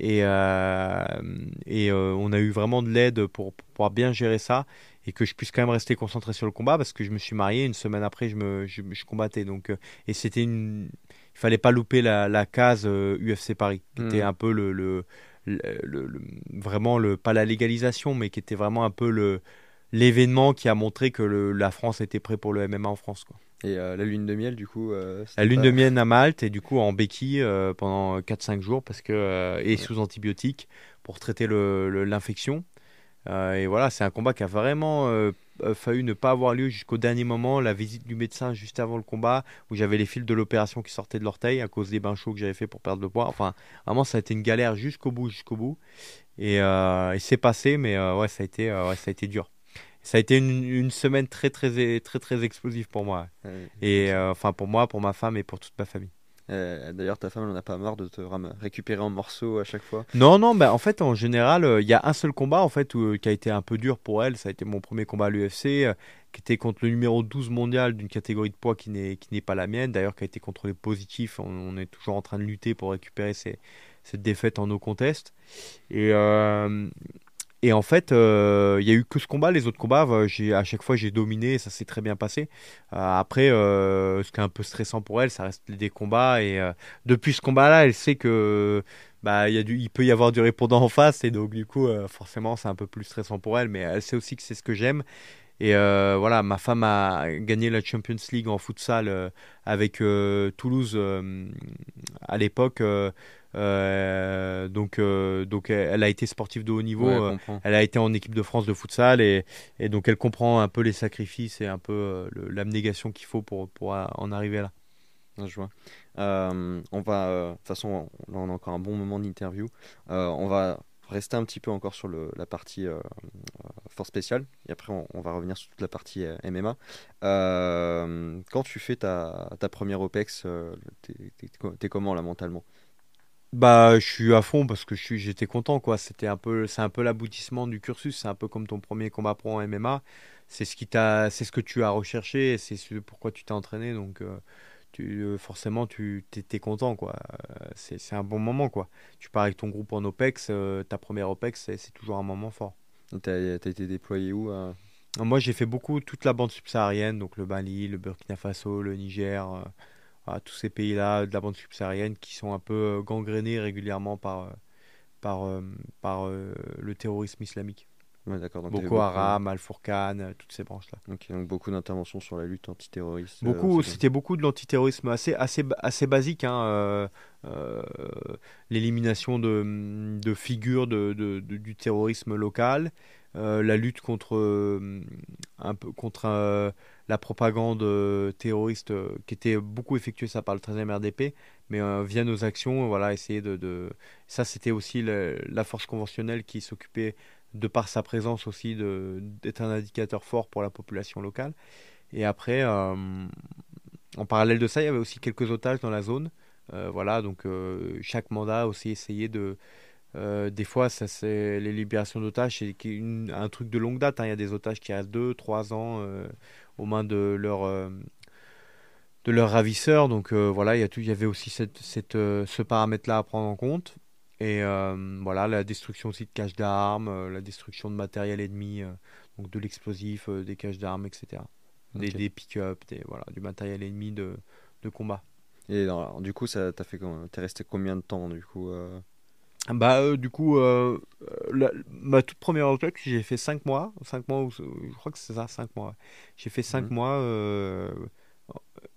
et et on a eu vraiment de l'aide pour, pouvoir bien gérer ça et que je puisse quand même rester concentré sur le combat parce que je me suis marié une semaine après je me je, combattais donc et c'était une il fallait pas louper la, la case UFC Paris qui était hmm. un peu le, le, le, vraiment le pas la légalisation mais qui était vraiment un peu le l'événement qui a montré que la France était prêt pour le MMA en France. Quoi. Et euh, la lune de miel, du coup euh, La lune de miel à Malte, et du coup en béquille euh, pendant 4-5 jours, parce que, et sous antibiotiques pour traiter l'infection. et voilà, c'est un combat qui a vraiment fallu ne pas avoir lieu jusqu'au dernier moment. La visite du médecin juste avant le combat, où j'avais les fils de l'opération qui sortaient de l'orteil à cause des bains chauds que j'avais fait pour perdre le poids. Enfin, vraiment, ça a été une galère jusqu'au bout, jusqu'au bout. Et, et c'est passé, mais ouais, ça a été, ouais, ça a été dur ça a été une, semaine très très très très explosive pour moi et euh, enfin pour moi pour ma femme et pour toute ma famille euh, D'ailleurs, ta femme, elle n'a pas marre de te récupérer en morceaux à chaque fois? Non, non, bah, en fait, en général, euh, il y a un seul combat en fait, qui a été un peu dur pour elle. Ça a été mon premier combat à l'UFC, qui était contre le numéro 12 mondial d'une catégorie de poids qui n'est pas la mienne, d'ailleurs, qui a été contrôlé positif. On, est toujours en train de lutter pour récupérer cette défaite en no contest. Et, et en fait, euh, il y a eu que ce combat. Les autres combats, euh, à chaque fois, j'ai dominé. ça s'est très bien passé. Euh, après, ce qui est un peu stressant pour elle, ça reste des combats. Et depuis ce combat-là, elle sait que bah, il peut y avoir du répondant en face. Et donc, du coup, forcément, c'est un peu plus stressant pour elle. Mais elle sait aussi que c'est ce que j'aime. Et voilà, ma femme a gagné la Champions League en futsal avec Toulouse à l'époque. Euh, donc, euh, donc elle a été sportive de haut niveau. Euh, elle a été en équipe de France de futsal et, et, donc elle comprend un peu les sacrifices et un peu l'abnégation qu'il faut pour, pour en arriver là. Je vois. on va, de toute façon, là on a encore un bon moment d'interview. on va rester un petit peu encore sur la partie force spéciale et après on, va revenir sur toute la partie MMA. quand tu fais ta, ta première OPEX, t'es comment là mentalement? Bah, je suis à fond parce que j'étais content quoi. C'était un peu, c'est un peu l'aboutissement du cursus. C'est un peu comme ton premier combat pro en MMA. C'est ce qui t'a, c'est ce que tu as recherché. C'est ce pourquoi tu t'es entraîné. Donc, euh, tu, euh, forcément, tu t'es, content quoi. Euh, c'est, un bon moment quoi. Tu pars avec ton groupe en OPEX. ta première OPEX, c'est, toujours un moment fort. T'as, as été déployé où Moi, j'ai fait beaucoup toute la bande subsaharienne, donc le Mali, le Burkina Faso, le Niger tous ces pays-là de la bande subsaharienne qui sont un peu euh, gangrénés régulièrement par, euh, par, euh, par le terrorisme islamique. Ouais, d'accord. Boko Haram, Al-Fourkan, toutes ces branches-là. donc beaucoup d'interventions sur la lutte antiterroriste. Beaucoup, c'était beaucoup de l'antiterrorisme assez, assez, assez basique. Hein, L'élimination de, de, figures de, de, du terrorisme local, la lutte contre, un peu, contre la propagande euh, terroriste euh, qui était beaucoup effectuée ça par le 13e RDP, mais euh, via nos actions, voilà, essayer de, ça c'était aussi la force conventionnelle qui s'occupait de par sa présence aussi d'être un indicateur fort pour la population locale. Et après, en parallèle de ça, il y avait aussi quelques otages dans la zone. voilà, donc chaque mandat aussi essayé de des fois, ça les libérations d'otages, c'est un truc de longue date. Hein. Il y a des otages qui restent 2, 3 ans aux mains de leur euh, de leurs ravisseurs. Donc euh, voilà, il y, a tout, il y avait aussi cette, euh, ce paramètre-là à prendre en compte. Et voilà, la destruction aussi de caches d'armes, la destruction de matériel ennemi, donc de l'explosif, des caches d'armes, etc. Des, des pick-up, voilà, du matériel ennemi de, de combat. Et alors, du coup, ça t'a fait t'es resté combien de temps du coup Bah euh, du coup, euh, la- ma toute première retraite, j'ai fait 5 mois, 5 mois, je crois que c'est ça, 5 mois. J'ai fait cinq Mhm. mois, euh,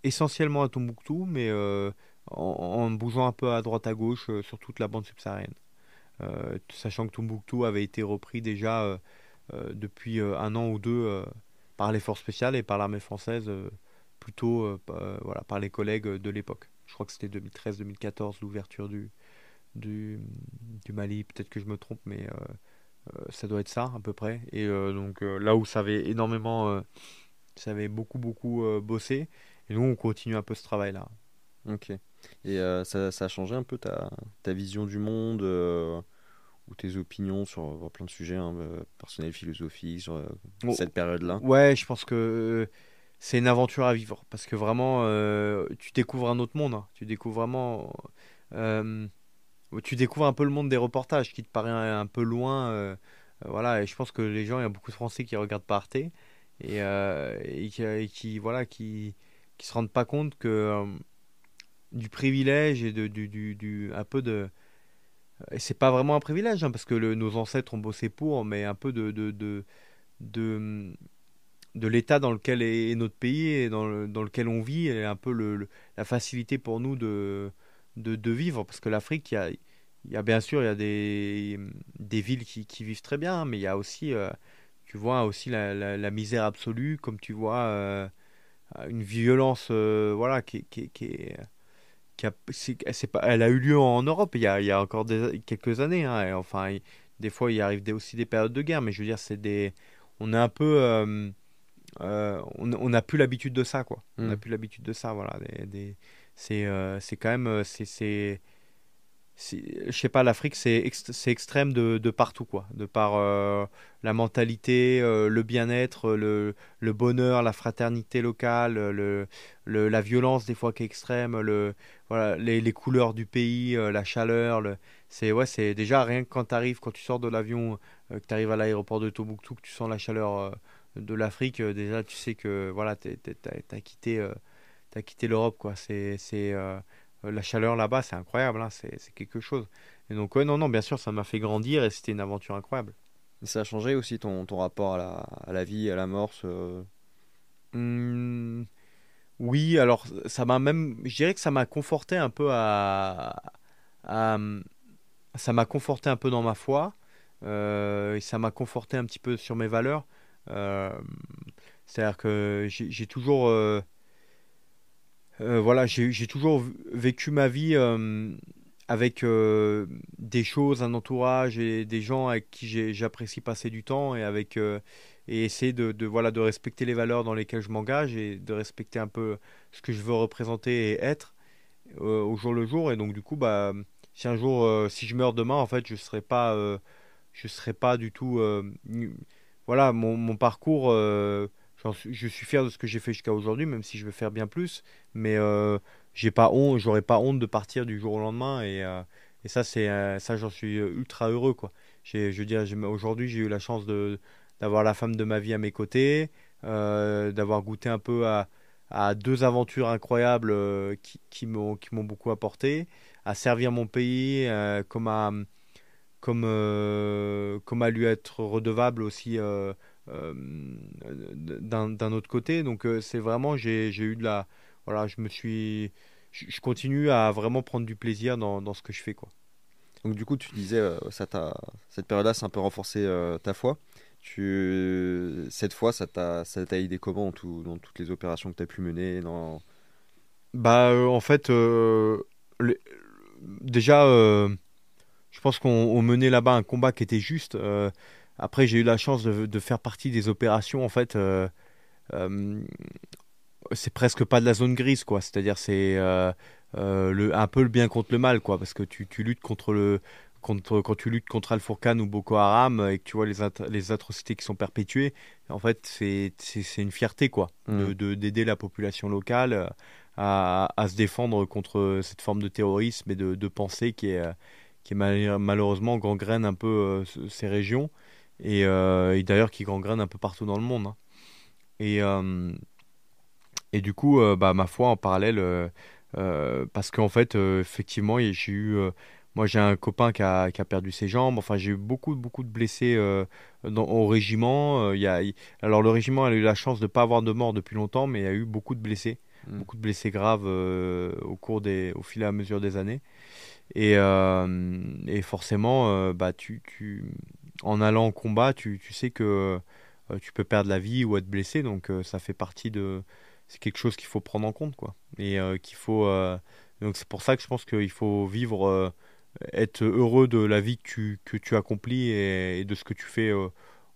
essentiellement à Tombouctou, mais euh, en, bougeant un peu à droite à gauche euh, sur toute la bande subsaharienne. Euh, sachant que Tombouctou avait été repris déjà euh, depuis un an ou deux par les forces spéciales et par l'armée française, plutôt voilà, par les collègues de l'époque. Je crois que c'était 2013-2014 l'ouverture du, du, Mali, peut-être que je me trompe, mais ça doit être ça à peu près. Et donc là où ça avait énormément, ça avait beaucoup beaucoup bossé, et nous on continue un peu ce travail-là. Ok. Et euh, ça, ça a changé un peu ta, ta vision du monde euh, ou tes opinions sur, euh, plein de sujets hein, personnels, philosophiques, sur Oh, cette période-là? ouais, je pense que c'est une aventure à vivre parce que vraiment tu découvres un autre monde, hein. Tu découvres vraiment, tu découvres un peu le monde des reportages qui te paraît un, un peu loin. voilà, et je pense que les gens, il y a beaucoup de Français qui regardent pas Arte et, et qui, et qui, voilà, qui, qui se rendent pas compte que du privilège et de, du, du, un peu de, et c'est pas vraiment un privilège hein, parce que nos ancêtres ont bossé pour, mais un peu de, de, de, de, de l'état dans lequel est notre pays et dans, dans lequel on vit et un peu le, la facilité pour nous de, de, de vivre. Parce que l'Afrique il y a, y a bien sûr il y a des, des villes qui, qui vivent très bien mais il y a aussi euh, tu vois aussi la, la, misère absolue comme tu vois euh, une violence euh, voilà qui, qui est qui a, c'est, c'est pas, elle a eu lieu en Europe il y a, il y a encore des, quelques années hein, et enfin il- des fois il arrive des- aussi des périodes de guerre mais je veux dire c'est des on est un peu euh, euh, on n'a plus l'habitude de ça, quoi. On Hmm. n'a plus l'habitude de ça, voilà. Des, des- c'est euh, c'est quand même, c'est- je sais pas, l'Afrique, c'est ext- c'est extrême de, de partout, quoi. De par euh, la mentalité, euh, le bien-être, le, le bonheur, la fraternité locale, le, le- la violence des fois qui est extrême, le, voilà, les, les couleurs du pays, euh, la chaleur. Le, c'est ouais, c'est déjà rien que quand tu arrives, quand tu sors de l'avion, euh, que tu arrives à l'aéroport de Tombouctou, que tu sens la chaleur euh, de l'Afrique, euh, déjà tu sais que voilà, t'as, quitté, euh, t'as quitté l'Europe, quoi. C'est, euh, euh, la chaleur là-bas, c'est incroyable, hein, c'est, quelque chose. Et donc, ouais, non, non, bien sûr, ça m'a fait grandir et c'était une aventure incroyable. Ça a changé aussi ton, ton rapport à la, à la vie, à la mort ce- Hum, oui, alors ça m'a même, je dirais que ça m'a conforté un peu à, à- ça m'a conforté un peu dans ma foi, euh, et ça m'a conforté un petit peu sur mes valeurs. Euh, c'est-à-dire que j'ai j'ai toujours, euh, euh, voilà, j'ai toujours vécu ma vie euh, avec euh, des choses, un entourage et des gens avec qui j'apprécie passer du temps et avec et essayer de, voilà de respecter les valeurs dans lesquelles je m'engage et de respecter un peu ce que je veux représenter et être au jour le jour. Et donc du coup, bah si un jour, si je meurs demain, en fait, je serai pas, je serai pas du tout, voilà, mon parcours. Euh, je suis fier de ce que j'ai fait jusqu'à aujourd'hui, même si je veux faire bien plus. Mais euh, j'ai pas honte, j'aurais pas honte de partir du jour au lendemain. Et, euh, ça, c'est, euh, ça, j'en suis ultra heureux, je veux aujourd'hui, j'ai eu la chance d'avoir la femme de ma vie à mes côtés, euh, d'avoir goûté un peu à, deux aventures incroyables euh, qui, m'ont beaucoup apporté, à servir mon pays euh, comme à euh, lui être redevable aussi euh, euh, d'un d'un autre côté. Donc euh, c'est vraiment j'ai eu de la voilà, je me suis je, continue à vraiment prendre du plaisir dans, dans ce que je fais quoi. Donc du coup, tu disais, euh, ça t'a, cette période-là, c'est un peu renforcé euh, ta foi. Tu, cette fois, ça t'a, aidé comment dans, tout- dans toutes les opérations que tu as pu mener dans... Bah euh, en fait euh, déjà euh, je pense qu'on on menait là-bas un combat qui était juste. Après j'ai eu la chance de, de faire partie des opérations en fait. euh, euh, c'est presque pas de la zone grise quoi c'est-à-dire c'est euh, un peu le bien contre le mal quoi parce que tu, tu luttes contre le contre quand tu luttes contre Al-Fourcan ou Boko Haram et que tu vois les, at- les atrocités qui sont perpétuées en fait c'est une fierté quoi de Mm. de- d'aider la population locale à, à se défendre contre cette forme de terrorisme et de, de pensée qui est qui est mal- malheureusement gangrène un peu ce- ces régions et, euh, et d'ailleurs qui gangrène un peu partout dans le monde hein. et euh, et du coup, euh, bah, ma foi, en parallèle, parce qu'en fait, effectivement, j'ai eu moi, j'ai un copain qui a, qui a, perdu ses jambes. Enfin, j'ai eu beaucoup, beaucoup de blessés euh, dans, au régiment. Euh, y a, alors, le régiment a eu la chance de ne pas avoir de mort depuis longtemps, mais il y a eu beaucoup de blessés. Hmm. Beaucoup de blessés graves euh, au, cours des, au fil et à mesure des années. Et, et forcément, bah, tu, tu, en allant au combat, tu, tu sais que tu peux perdre la vie ou être blessé. Donc, ça fait partie de. C'est quelque chose qu'il faut prendre en compte. Quoi. Et qu'il faut. donc, c'est pour ça que je pense qu'il faut vivre être heureux de la vie que tu, que tu accomplis et, de ce que tu fais euh,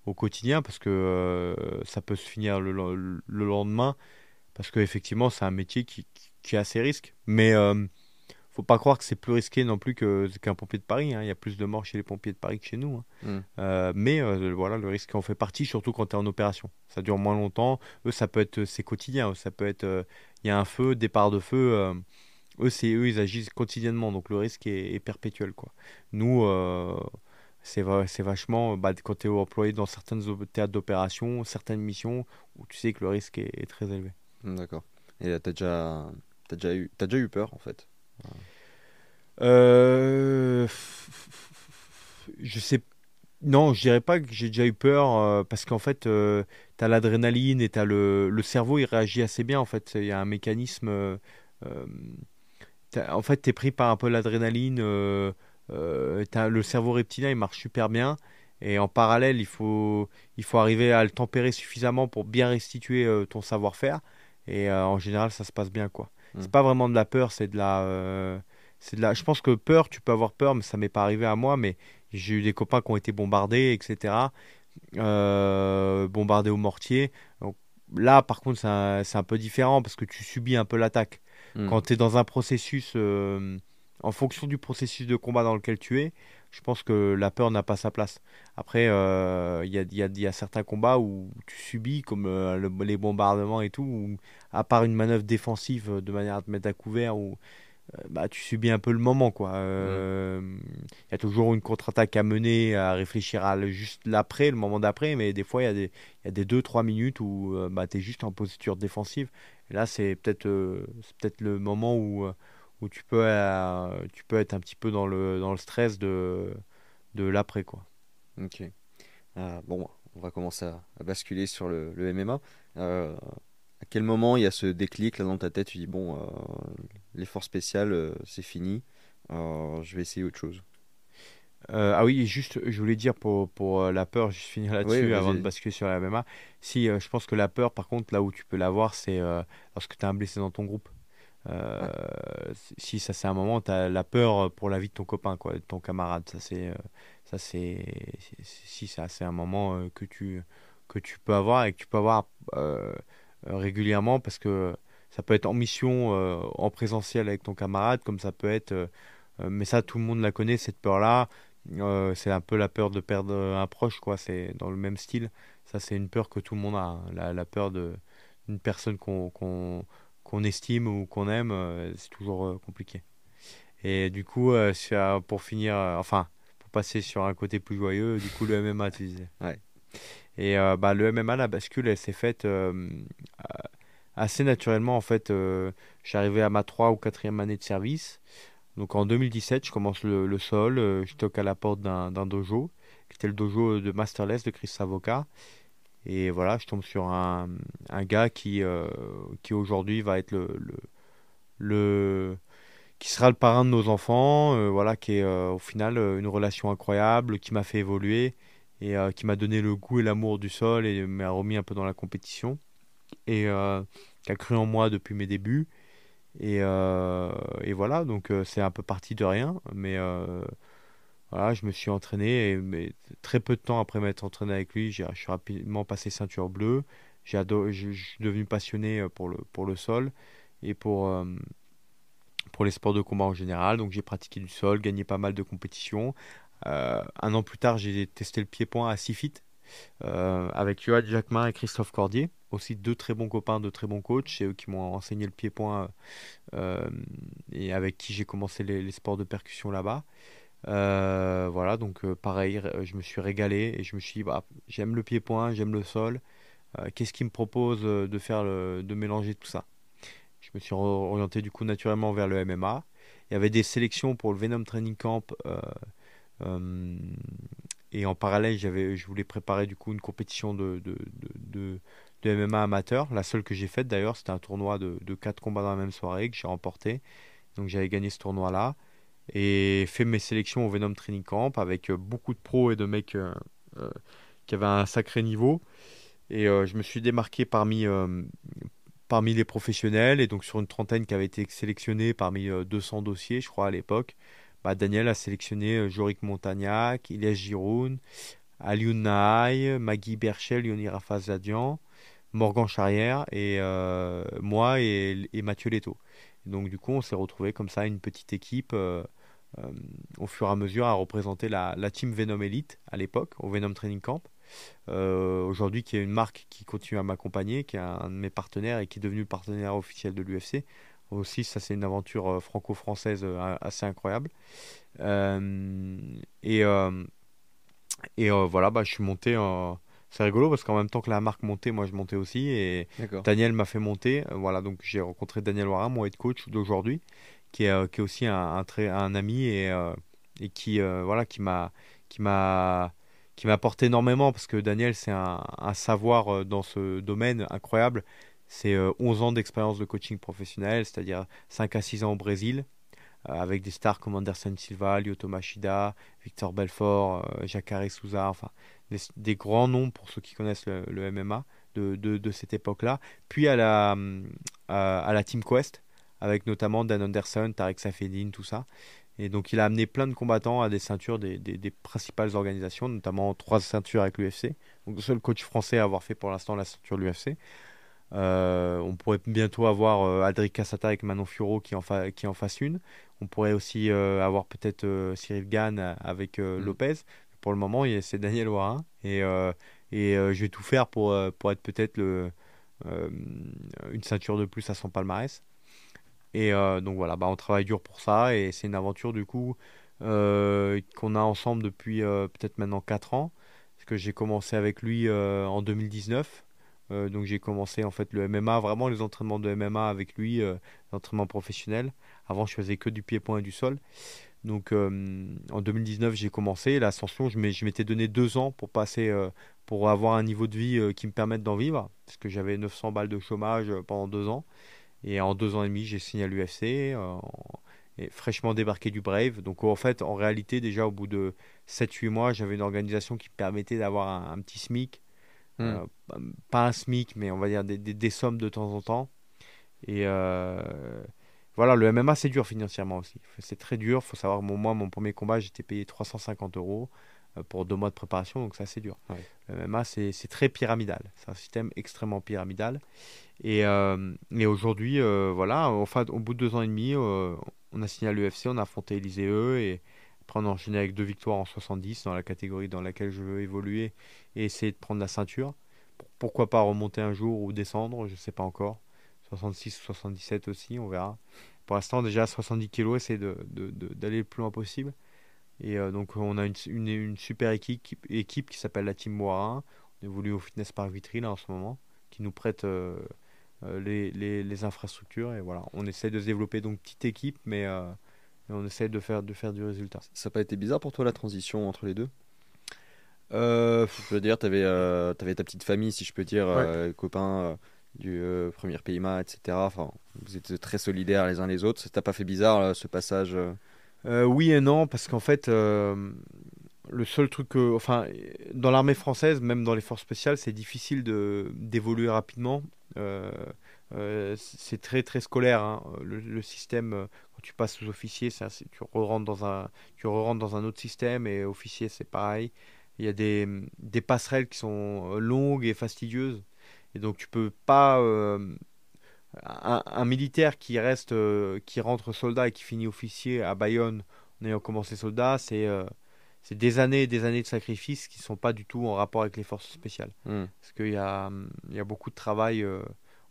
au quotidien parce que euh, ça peut se finir le, le, lendemain parce qu'effectivement c'est un métier qui, qui, a assez risque mais euh, faut pas croire que c'est plus risqué non plus qu'un pompier de Paris hein. il y a plus de morts chez les pompiers de Paris que chez nous hein. mm. euh, mais voilà le risque en fait partie surtout quand tu es en opération ça dure moins longtemps eux ça peut être c'est quotidien ça peut être il y a un feu départ de feu eux, c'est eux, ils agissent quotidiennement, donc le risque est, perpétuel. Quoi. Nous, euh, c'est, vachement, bah, quand tu es employé dans certaines théâtres d'opération, certaines missions, où tu sais que le risque est, très élevé. Hmm, d'accord. Et tu as déjà, as déjà, eu, as déjà eu peur, en fait? Euh... Je sais non, je dirais pas que j'ai déjà eu peur euh, parce qu'en fait, euh, tu l'adrénaline et le, cerveau, il réagit assez bien. En fait, il y a un mécanisme euh, en fait, tu es pris par un peu l'adrénaline. Le cerveau reptilien, il marche super bien. Et en parallèle, il faut, il faut arriver à le tempérer suffisamment pour bien restituer ton savoir-faire. Et en général, ça se passe bien, quoi. C'est hmm. pas vraiment de la peur, c'est de la, c'est de la. Je pense que peur, tu peux avoir peur, mais ça m'est pas arrivé à moi. Mais j'ai eu des copains qui ont été bombardés, etc. bombardés au mortier. Donc, là, par contre, c'est un, un, peu différent parce que tu subis un peu l'attaque. Hmm. Quand tu es dans un processus, euh, en fonction du processus de combat dans lequel tu es, je pense que la peur n'a pas sa place. Après, euh, il y, a, certains combats où tu subis, comme euh, les bombardements et tout, où, à part une manœuvre défensive de manière à te mettre à couvert, où bah, tu subis un peu le moment. Il y a toujours une contre-attaque à mener, à réfléchir à juste l'après, le moment d'après, mais des fois, il y a des 2-3 minutes où bah, tu es juste en posture défensive là, c'est peut-être euh, peut le moment où, euh, où tu, peux, euh, tu peux être un petit peu dans le, dans le stress de, de l'après. quoi. Ok. bon, on va commencer à, basculer sur le, le MMA. à quel moment il y a ce déclic là dans ta tête Tu dis, bon, l'effort spécial, c'est fini. je vais essayer autre chose? Euh, ah oui, juste, je voulais dire pour, pour euh, la peur, juste finir là-dessus avant de basculer sur la MMA. Si, euh, je pense que la peur, par contre, là où tu peux l'avoir, c'est lorsque tu as un blessé dans ton groupe. Si ça, c'est un moment, tu as la peur pour la vie de ton copain, quoi, de ton camarade. Ça, c'est, ça, c'est, si, ça, c'est un moment que, tu, que tu peux avoir et que tu peux avoir régulièrement parce que ça peut être en mission, en présentiel avec ton camarade, comme ça peut être. mais ça, tout le monde la connaît, cette peur-là euh, c'est un peu la peur de perdre un proche, quoi. C'est dans le même style. Ça, c'est une peur que tout le monde a. Hein. La, la, peur d'une personne qu'on qu'on estime ou qu'on aime, euh, c'est toujours euh, compliqué. Et du coup, pour finir, enfin, pour passer sur un côté plus joyeux, du coup, le MMA, tu disais. Ouais. Et bah, le MMA, la bascule, elle s'est faite assez naturellement. En fait, j'arrivais à ma 3 ou 4e année de service. Donc en 2017, je commence le, sol, euh, je toque à la porte d'un dojo, qui était le dojo de Masterless de Chris Savoca. Et voilà, je tombe sur un, un gars qui, euh, qui aujourd'hui va être le, le, qui sera le parrain de nos enfants, euh, voilà, qui est au final une relation incroyable, qui m'a fait évoluer et qui m'a donné le goût et l'amour du sol et m'a remis un peu dans la compétition et qui a cru en moi depuis mes débuts. Et, euh, et voilà, donc euh, c'est un peu parti de rien, mais euh, voilà, je me suis entraîné, et, mais très peu de temps après m'être entraîné avec lui, je suis rapidement passé ceinture bleue. J'ai je, suis devenu passionné pour le, pour le sol et pour, pour les sports de combat en général. Donc j'ai pratiqué du sol, gagné pas mal de compétitions. un an plus tard, j'ai testé le pied-point à 6 feet avec Johan Jacquemin et Christophe Cordier aussi deux très bons copains, de très bons coachs, c'est eux qui m'ont enseigné le pied-point euh, et avec qui j'ai commencé les, sports de percussion là-bas. Euh, voilà, donc euh, pareil, je me suis régalé et je me suis dit, bah, j'aime le pied-point, j'aime le sol. Qu'est-ce qui me propose de faire, de mélanger tout ça? Je me suis orienté du coup naturellement vers le MMA. Il y avait des sélections pour le Venom Training Camp. et en parallèle, j'avais, je voulais préparer du coup une compétition de, de, de, de MMA amateur. La seule que j'ai faite d'ailleurs, c'était un tournoi de, de 4 combats dans la même soirée que j'ai remporté. Donc j'avais gagné ce tournoi-là et fait mes sélections au Venom Training Camp avec euh, beaucoup de pros et de mecs euh, euh, qui avaient un sacré niveau. Et je me suis démarqué parmi, parmi les professionnels et donc sur une trentaine qui avaient été sélectionnés parmi 200 dossiers, je crois, à l'époque. Bah, Daniel a sélectionné Jorik Montagnac, Ilias Giroun, Alioun Nahaï, Magui Berchel, Yoni Rafazadian, Morgan Charrière et moi et, Mathieu Leto. Donc du coup, on s'est retrouvé comme ça, une petite équipe, au fur et à mesure, à représenter la, team Venom Elite à l'époque, au Venom Training Camp. Euh, aujourd'hui, qui est une marque qui continue à m'accompagner, qui est un de mes partenaires et qui est devenu le partenaire officiel de l'UFC. Aussi, ça c'est une aventure franco-française assez incroyable. et et voilà, bah, je suis monté en c'est rigolo parce qu'en même temps que la marque montait, moi je montais aussi et Daniel m'a fait monter. Euh, voilà, donc j'ai rencontré Daniel Warin, mon head coach d'aujourd'hui, qui est, euh, qui est aussi un, très, un ami et, euh, et qui voilà qui m'a qui m'a qui m'a apporté énormément parce que Daniel c'est un, un, savoir dans ce domaine incroyable. C'est 11 ans d'expérience de coaching professionnel, c'est-à-dire 5 à 6 ans au Brésil, avec des stars comme Anderson Silva, Lyoto Machida, Victor Belfort, Jacare Souza, enfin des, grands noms pour ceux qui connaissent le, MMA de, de, cette époque-là. Puis à la, à, la Team Quest, avec notamment Dan Anderson, Tarek Safedine, tout ça. Et donc il a amené plein de combattants à des ceintures des, des, principales organisations, notamment trois ceintures avec l'UFC. Donc le seul coach français à avoir fait pour l'instant la ceinture de l'UFC. Euh, on pourrait bientôt avoir euh, Aldric Cassata avec Manon Furo qui en, qui en fasse une. On pourrait aussi euh, avoir peut-être Cyril Gann avec mm. Lopez pour le moment, c'est Daniel Warin. Et, euh, et euh, je vais tout faire pour, euh, pour être peut-être une ceinture de plus à son palmarès. Et donc voilà, bah, on travaille dur pour ça. Et c'est une aventure du coup qu'on a ensemble depuis peut-être maintenant 4 ans. Parce que j'ai commencé avec lui en 2019. donc j'ai commencé en fait le MMA, vraiment les entraînements de MMA avec lui, l'entraînement professionnel. Avant je faisais que du pied-point et du sol. Donc euh, en 2019, j'ai commencé. L'ascension, je m'étais donné deux ans pour passer, euh, pour avoir un niveau de vie euh, qui me permette d'en vivre, parce que j'avais 900 balles de chômage pendant deux ans. Et en deux ans et demi, j'ai signé à l'UFC, et fraîchement débarqué du Brave. Donc en fait, en réalité, déjà au bout de 7-8 mois, j'avais une organisation qui me permettait d'avoir un, petit SMIC. Hmm. pas un SMIC, mais on va dire des, des, sommes de temps en temps. Et voilà, le MMA, c'est dur financièrement aussi. C'est très dur. Il faut savoir, moi, mon premier combat, j'étais payé 350 euros euh, pour deux mois de préparation, donc ça, c'est dur. Le MMA, c'est très pyramidal. C'est un système extrêmement pyramidal. Et, euh, aujourd'hui, euh, voilà, enfin, au bout de deux ans et demi, on a signé à l'UFC, on a affronté Elysée et après, on a enchaîné avec deux victoires en 70 dans la catégorie dans laquelle je veux évoluer et essayer de prendre la ceinture. Pourquoi pas remonter un jour ou descendre, je ne sais pas encore. 66 ou 77 aussi, on verra. Pour l'instant, déjà 70 kg, essayer d'aller de, de, le plus loin possible. Et euh, donc, on a une, une, super équipe, équipe qui s'appelle la Team Moira. On évolue au Fitness Park Vitrine en ce moment, qui nous prête euh, euh, les, les, les, infrastructures. Et voilà, on essaie de se développer donc petite équipe, mais on essaie de faire, de faire du résultat. Ça n'a pas été bizarre pour toi la transition entre les deux? Je veux dire, tu avais, avais, ta petite famille, si je peux dire, copains du premier PIMA, etc. Enfin, vous êtes très solidaires les uns les autres. Ça t'a pas fait bizarre ce passage euh Oui et non, parce qu'en fait, euh, le seul truc que, enfin, dans l'armée française, même dans les forces spéciales, c'est difficile d'évoluer rapidement. c'est très très scolaire hein. le, système quand tu passes sous officier tu rentres dans un rentres dans un autre système et officier c'est pareil il y a des, des passerelles qui sont longues et fastidieuses et donc tu peux pas euh, un, militaire qui reste euh, qui rentre soldat et qui finit officier à Bayonne en ayant commencé soldat, c'est euh, c'est des années et des années de sacrifices qui sont pas du tout en rapport avec les forces spéciales. Hmm. Parce qu'il y a, y a beaucoup de travail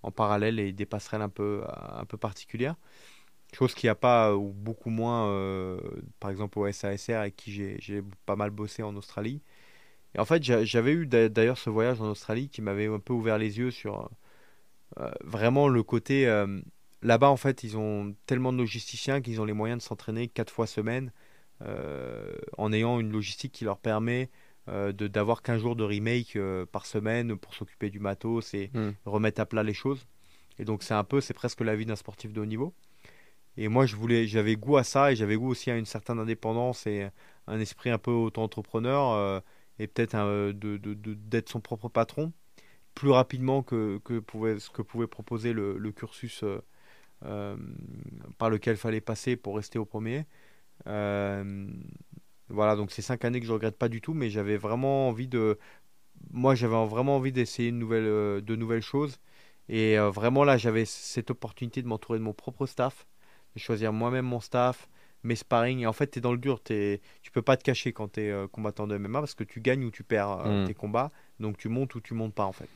en parallèle et des passerelles un peu, un peu particulières. Chose qu'il n'y a pas ou beaucoup moins, par exemple au SASR avec qui j'ai pas mal bossé en Australie. Et en fait, j'avais eu d'ailleurs ce voyage en Australie qui m'avait un peu ouvert les yeux sur euh, vraiment le côté euh, là-bas, en fait, ils ont tellement de logisticiens qu'ils ont les moyens de s'entraîner quatre fois semaine euh, en ayant une logistique qui leur permet d'avoir qu'un jour de remake par semaine pour s'occuper du matos et Hmm. remettre à plat les choses. Et donc c'est un peu, c'est presque la vie d'un sportif de haut niveau. Et moi, je voulais, j'avais goût à ça et j'avais goût aussi à une certaine indépendance et un esprit un peu auto-entrepreneur euh, et peut-être un- de, de- de- d'être son propre patron plus rapidement que, que pouvait, ce que pouvait proposer le, cursus euh, euh, par lequel fallait passer pour rester au premier. Euh, voilà, donc c'est cinq années que je regrette pas du tout, mais j'avais vraiment envie de, moi j'avais vraiment envie d'essayer nouvelle, de nouvelles choses. Et vraiment là, j'avais cette opportunité de m'entourer de mon propre staff, de choisir moi-même mon staff, mes sparring. Et en fait, tu es dans le dur, t'es, tu peux pas te cacher quand tu es combattant de MMA parce que tu gagnes ou tu perds euh, Mm. tes combats. Donc tu montes ou tu montes pas en fait.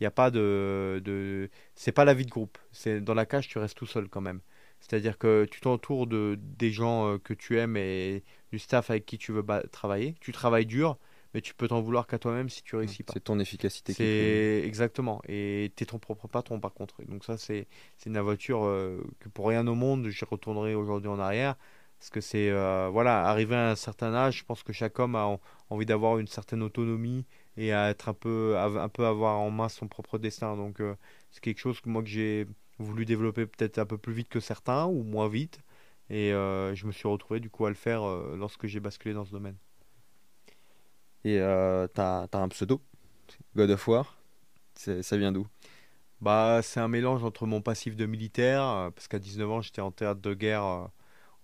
Il n'y a pas de, de... C'est pas la vie de groupe. C'est dans la cage, tu restes tout seul quand même. C'est-à-dire que tu t'entoures de des gens euh, que tu aimes et du staff avec qui tu veux travailler. Tu travailles dur, mais tu peux t'en vouloir qu'à toi-même si tu réussis pas. C'est ton efficacité qui. C'est exactement. Et tu es ton propre patron par contre. Et donc ça, c'est c'est une aventure euh, que pour rien au monde, je retournerai aujourd'hui en arrière. Parce que c'est, euh, voilà, arrivé à un certain âge, je pense que chaque homme a en- envie d'avoir une certaine autonomie et à être un peu, à- un peu avoir en main son propre destin. Donc euh, c'est quelque chose que moi que j'ai voulu développer peut-être un peu plus vite que certains ou moins vite. Et euh, je me suis retrouvé du coup à le faire lorsque j'ai basculé dans ce domaine. Et t'as, t'as un pseudo, God of War? Ça vient d'où? Bah, c'est un mélange entre mon passif de militaire, parce qu'à 19 ans, j'étais en théâtre de guerre,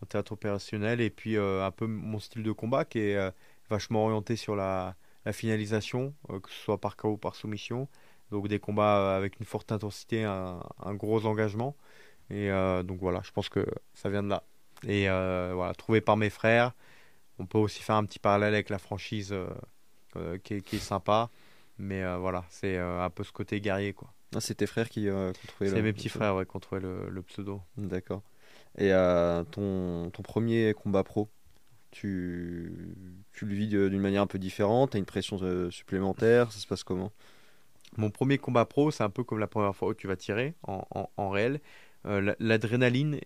en théâtre opérationnel, et puis euh, un peu mon style de combat qui est euh, vachement orienté sur la, la finalisation, euh, que ce soit par KO ou par soumission. Donc des combats avec une forte intensité, un, un gros engagement. Et donc voilà, je pense que ça vient de là. Et voilà, trouvé par mes frères. On peut aussi faire un petit parallèle avec la franchise qui est, qui est sympa. Mais voilà, c'est un peu ce côté guerrier, quoi. Ah, c'est tes frères qui, euh, qui ont trouvé C'est le- mes le petits frères ouais, qui ont trouvé le, le pseudo. D'accord. Et euh, ton, ton premier combat pro, tu, tu le vis d'une manière un peu différente, t'as une pression euh, supplémentaire, ça se passe comment? Mon premier combat pro, c'est un peu comme la première fois où tu vas tirer en, en- réel. Euh, la- L'adrénaline,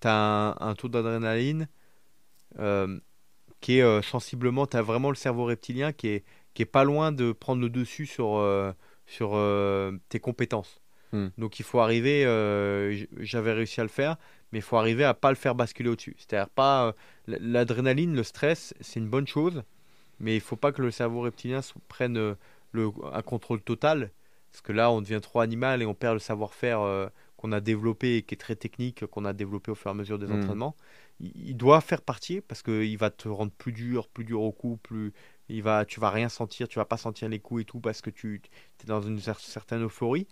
tu as un, taux d'adrénaline qui est sensiblement, tu as vraiment le cerveau reptilien qui est, qui est pas loin de prendre le dessus sur, sur tes compétences. Hmm. Donc il faut arriver, euh, j'avais réussi à le faire, mais il faut arriver à pas le faire basculer au-dessus. C'est-à-dire pas euh, l'adrénaline, le stress, c'est une bonne chose, mais il faut pas que le cerveau reptilien prenne euh, le, un contrôle total, parce que là on devient trop animal et on perd le savoir-faire qu'on a développé et qui est très technique, qu'on a développé au fur et à mesure des Hmm. entraînements. Il, il doit faire partie parce qu'il va te rendre plus dur, plus dur au coup, plus il va, tu vas rien sentir, tu vas pas sentir les coups et tout parce que tu es dans une cer- certaine euphorie.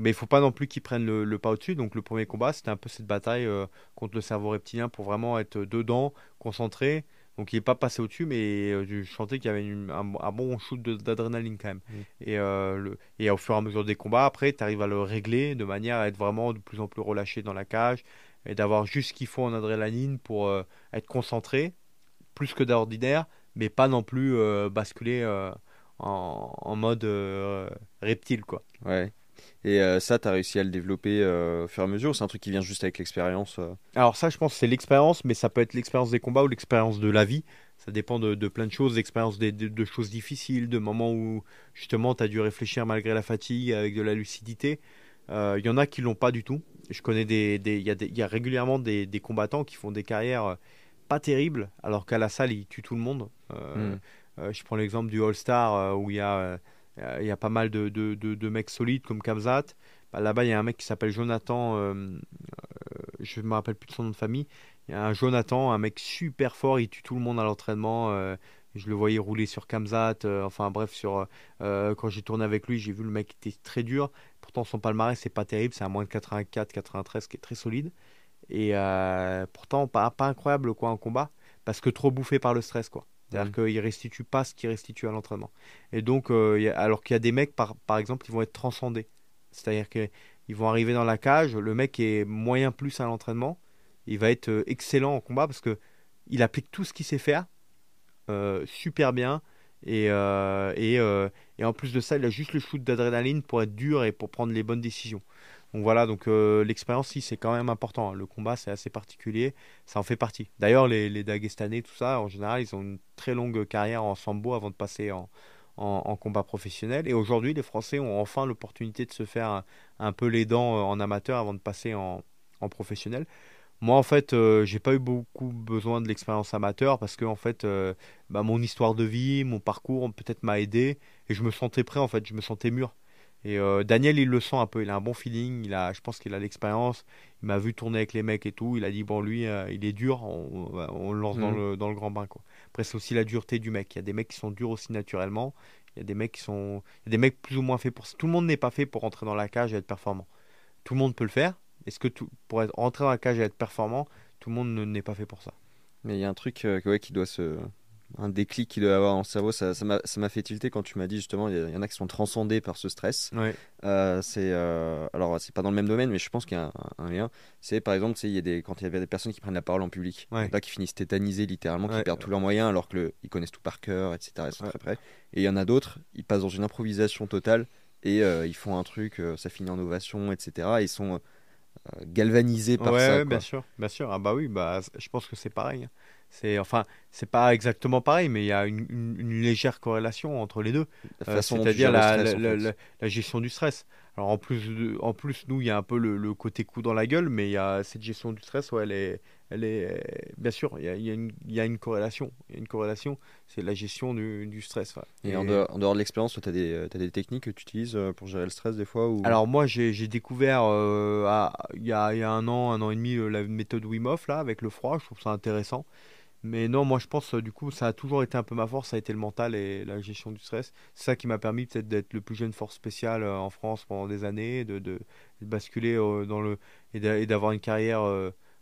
Mais il faut pas non plus qu'il prenne le, le pas au-dessus. Donc le premier combat, c'était un peu cette bataille euh, contre le cerveau reptilien pour vraiment être dedans, concentré. Donc il n'est pas passé au-dessus, mais euh, je sentais qu'il y avait une- un, un bon shoot d'adrénaline quand même. Mm. Et, euh, le, et au fur et à mesure des combats, après, tu arrives à le régler de manière à être vraiment de plus en plus relâché dans la cage et d'avoir juste ce qu'il faut en adrénaline pour euh, être concentré, plus que d'ordinaire, mais pas non plus basculer en, en mode reptile, quoi. Ouais. Et euh, ça, t'as réussi à le développer euh, au fur et à mesure, ou c'est un truc qui vient juste avec l'expérience euh Alors ça, je pense que c'est l'expérience, mais ça peut être l'expérience des combats ou l'expérience de la vie. Ça dépend de, de plein de choses, l'expérience des- de, de choses difficiles, de moments où justement tu as dû réfléchir malgré la fatigue, avec de la lucidité. Il y en a qui l'ont pas du tout. Je connais des, il y a des- il y a régulièrement des, des combattants qui font des carrières pas terribles, alors qu'à la salle ils tuent tout le monde. Euh, Mm. euh, je prends l'exemple du All Star où il y a, il y a pas mal de, de, de- mecs solides comme Kamzat. Bah, Là-bas, il y a un mec qui s'appelle Jonathan. euh, je me rappelle plus de son nom de famille. Il y a un Jonathan, un mec super fort, il tue tout le monde à l'entraînement. euh, je le voyais rouler sur Kamzat. euh, enfin bref, sur euh, quand j'ai tourné avec lui, j'ai vu le mec était très dur. Pourtant, son palmarès, c'est pas terrible. C'est un moins de 84, 93 qui est très solide. Et euh, pourtant, pas, pas incroyable quoi en combat. Parce que trop bouffé par le stress, quoi. C'est-à-dire qu'il restitue pas ce qu'il restitue à l'entraînement. Et donc, euh, il y a- alors qu'il y a des mecs, par, par exemple, ils vont être transcendés. C'est-à-dire qu'ils vont arriver dans la cage, le mec est moyen plus à l'entraînement, il va être euh, excellent en combat parce que il applique tout ce qu'il sait faire, euh, super bien, Et, et, et, en plus de ça, il a juste le shoot d'adrénaline pour être dur et pour prendre les bonnes décisions. Donc voilà, donc l'expérience, si, c'est quand même important. Le combat, c'est assez particulier, ça en fait partie. D'ailleurs, les, les Dagestanais, tout ça, en général, ils ont une très longue carrière en sambo avant de passer en, en, combat professionnel. Et aujourd'hui, les Français ont enfin l'opportunité de se faire un, peu les dents euh, en amateur avant de passer en, professionnel. Moi, en fait, euh, j'ai pas eu beaucoup besoin de l'expérience amateur parce que, en fait, euh, bah, mon histoire de vie, mon parcours, peut-être m'a aidé et je me sentais prêt. En fait, je me sentais mûr. Et Daniel, il le sent un peu. Il a un bon feeling. Il a, je pense qu'il a l'expérience. Il m'a vu tourner avec les mecs et tout. Il a dit bon, lui, il est dur. On, le lance dans, mmh. le, dans le grand bain, quoi. Après, c'est aussi la dureté du mec. Il y a des mecs qui sont durs aussi naturellement. Il y a des mecs qui sont. Il y a des mecs plus ou moins faits pour ça. Tout le monde n'est pas fait pour rentrer dans la cage et être performant. Tout le monde peut le faire. Est-ce que tout... pour être... rentrer dans la cage et être performant, tout le monde n'est pas fait pour ça Mais il y a un truc euh, ouais, qui doit se un déclic qu'il doit avoir en cerveau. Ça, ça m'a fait tilter quand tu m'as dit justement, il y, en a qui sont transcendés par ce stress. Euh, c'est euh, alors c'est pas dans le même domaine, mais je pense qu'il y a un, lien. C'est par exemple, il y a des quand il y avait des personnes qui prennent la parole en public, là qui finissent tétanisés littéralement, qui perdent tous leurs moyens alors que ils connaissent tout par cœur, etc. Ils sont très près. Et il y en a d'autres, ils passent dans une improvisation totale et euh, ils font un truc, ça finit en ovation, etc. ils sont galvanisés par ça. Ouais, bien sûr, bien sûr. Ah bah oui, bah je pense que c'est pareil. Hein. C'est enfin, c'est pas exactement pareil, mais il y a une, légère corrélation entre les deux. Euh, c'est-à-dire la, la, gestion du stress. Alors en plus, en plus, nous, il y a un peu le, côté coup dans la gueule, mais il y a cette gestion du stress, ouais, elle est, elle est, bien sûr, il y a, il y a, une, il y a une, corrélation. Il y a une corrélation, c'est la gestion du, du stress. Et, en, dehors, de l'expérience, tu as des, as des techniques que tu utilises euh, pour gérer le stress des fois ou... Alors moi, j'ai découvert euh, il, y a, il y a un an, un an et demi, la méthode Wim Hof là, avec le froid. Je trouve ça intéressant. Mais non, moi je pense euh, du coup ça a toujours été un peu ma force, ça a été le mental et la gestion du stress. C'est ça qui m'a permis peut-être d'être le plus jeune force spéciale euh, en France pendant des années, de, de, basculer euh, dans le et d'avoir une carrière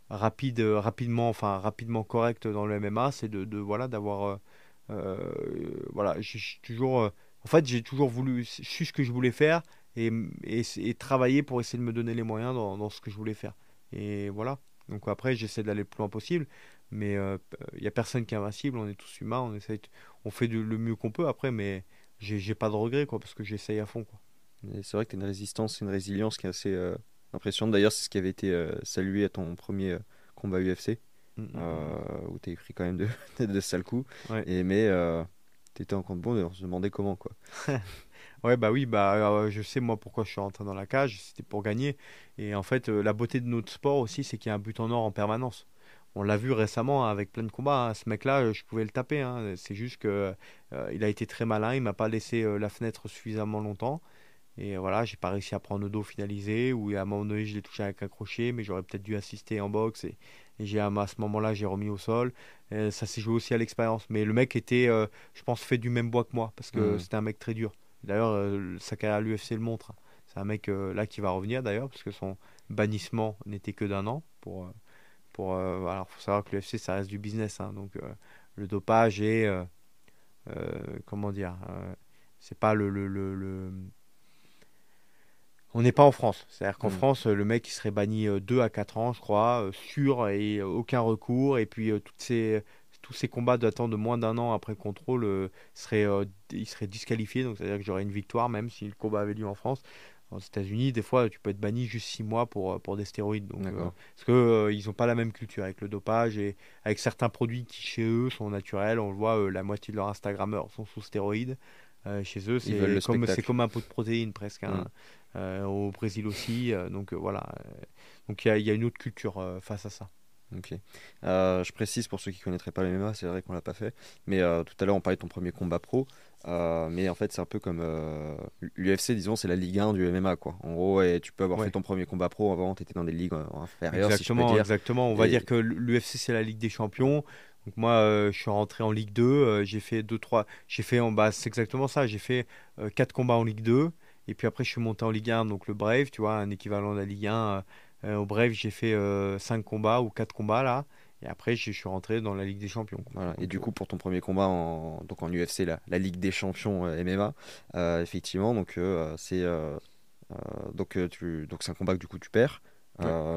rapide, rapidement, enfin rapidement correcte dans le MMA, c'est de, voilà d'avoir voilà j'ai toujours en fait j'ai toujours voulu su ce que je voulais faire et, et, travailler pour essayer de me donner les moyens dans, dans ce que je voulais faire. Et voilà. Donc après j'essaie d'aller le plus loin possible. Mais il euh, n'y a personne qui est invincible, on est tous humains, on, essaye on fait le mieux qu'on peut après, mais j'ai pas de regrets quoi, parce que j'essaye à fond. Quoi. C'est vrai que tu as une résistance, une résilience qui est assez euh, impressionnante. D'ailleurs, c'est ce qui avait été euh, salué à ton premier combat UFC, mm, mm, mm. où tu as pris quand même de, de sales coups. Et, mais tu étais en compte bon, on se demandait comment. quoi. ouais, bah oui, bah, je sais moi pourquoi je suis rentré dans la cage, c'était pour gagner. Et en fait, la beauté de notre sport aussi, c'est qu'il y a un but en or en permanence on l'a vu récemment avec plein de combats. Hein. Ce mec-là, je pouvais le taper. Hein. C'est juste que euh, il a été très malin. Il m'a pas laissé euh, la fenêtre suffisamment longtemps. Et voilà, j'ai pas réussi à prendre le dos finalisé. Ou à un moment donné, je l'ai touché avec un crochet, mais j'aurais peut-être dû assister en boxe. Et, j'ai à ce moment-là, j'ai remis au sol. ça s'est joué aussi à l'expérience. Mais le mec était, euh, je pense, fait du même bois que moi parce que mmh. c'était un mec très dur. D'ailleurs, sa carrière à l'UFC le montre. C'est un mec là qui va revenir d'ailleurs parce que son bannissement n'était que d'un an pour pour, euh, alors, faut savoir que l'UFC, ça reste du business. Hein, donc, euh, le dopage est. Euh, comment dire C'est pas le, le, le, on n'est pas en France. C'est-à-dire qu'en mm. France, le mec il serait banni 2 à 4 ans, je crois, sûr et aucun recours. Et puis toutes ces, tous ces combats datant de moins d'un an après contrôle seraient, il serait disqualifié. Donc c'est-à-dire que j'aurais une victoire même si le combat avait lieu en France aux États-Unis, des fois, tu peux être banni juste 6 mois pour, euh, pour des stéroïdes. Donc, euh, parce qu'ils euh, ils n'ont pas la même culture avec le dopage et avec certains produits qui, chez eux, sont naturels. On le voit, la moitié de leurs Instagrammeurs sont sous stéroïdes. chez eux, c'est comme, comme un pot de protéines presque. Hein. Mm. au Brésil aussi. donc voilà. donc il y, y, a une autre culture face à ça. Ok. je précise pour ceux qui ne connaîtraient pas le MMA, c'est vrai qu'on l'a pas fait. Mais tout à l'heure, on parlait de ton premier combat pro. Euh, mais en fait, c'est un peu comme euh, l'UFC, disons, c'est la Ligue 1 du MMA, quoi. En gros, et tu peux avoir fait ton premier combat pro avant, tu étais dans des ligues euh, inférieures. Exactement, si je dire. exactement. On va dire que l'UFC, c'est la Ligue des Champions. Donc moi, je suis rentré en Ligue 2. j'ai fait 2 3 J'ai fait en bas, c'est exactement ça. J'ai fait 4 combats en Ligue 2. Et puis après, je suis monté en Ligue 1, donc le Brave, tu vois, un équivalent de la Ligue 1. Au Brave, j'ai fait 5 combats ou 4 combats là. Et après, je suis rentré dans la Ligue des Champions. Et du coup, pour ton premier combat en, donc en UFC, la, la Ligue des Champions euh, MMA, euh, effectivement, donc euh, c'est donc tu donc c'est un combat que du coup tu perds.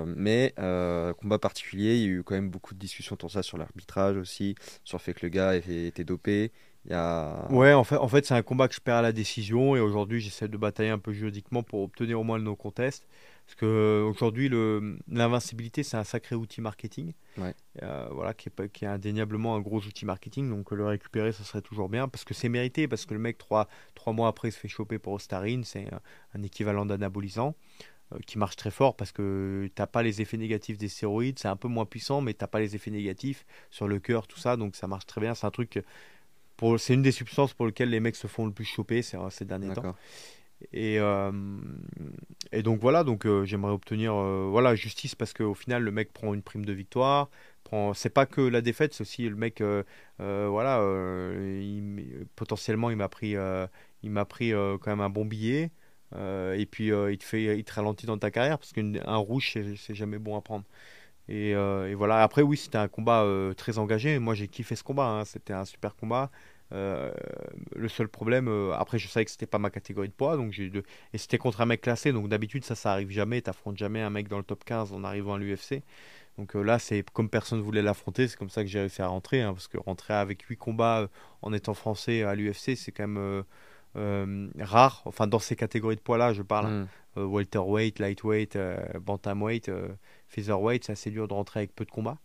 mais combat particulier, il y a eu quand même beaucoup de discussions sur ça, sur l'arbitrage aussi, sur le fait que le gars était dopé. Il y a... Ouais, en fait, en fait c'est un combat que je perds à la décision et aujourd'hui j'essaie de batailler un peu juridiquement pour obtenir au moins le no-contest. Parce qu'aujourd'hui, l'invincibilité, c'est un sacré outil marketing. Euh, voilà, qui est, qui est, indéniablement un gros outil marketing. Donc le récupérer, ça serait toujours bien. Parce que c'est mérité. Parce que le mec, trois, trois mois après, se fait choper pour Ostarine. C'est un, équivalent d'anabolisant euh, qui marche très fort parce que tu n'as pas les effets négatifs des stéroïdes. C'est un peu moins puissant, mais tu n'as pas les effets négatifs sur le cœur, tout ça. Donc ça marche très bien. C'est un truc. C'est une des substances pour lesquelles les mecs se font le plus choper ces derniers temps. Et, euh, et donc voilà, donc euh, j'aimerais obtenir euh, voilà justice parce qu'au final le mec prend une prime de victoire. C'est pas que la défaite, c'est aussi le mec voilà, il, potentiellement il m'a pris il m'a pris quand même un bon billet. et puis il te fait il te ralentit dans ta carrière parce qu'un rouge c'est, jamais bon à prendre. Et, et, voilà. Après, oui, c'était un combat très engagé. Moi, j'ai kiffé ce combat. Hein. C'était un super combat. Euh, le seul problème, euh, après je savais que c'était pas ma catégorie de poids, donc j'ai de... et c'était contre un mec classé, donc d'habitude ça ça arrive jamais, t'affrontes jamais un mec dans le top 15 en arrivant à l'UFC. Donc euh, là c'est comme personne voulait l'affronter, c'est comme ça que j'ai réussi à rentrer, hein, parce que rentrer avec 8 combats en étant français à l'UFC c'est quand même rare, enfin dans ces catégories de poids là je parle, mm. welterweight, lightweight, bantamweight, featherweight, c'est assez dur de rentrer avec peu de combats.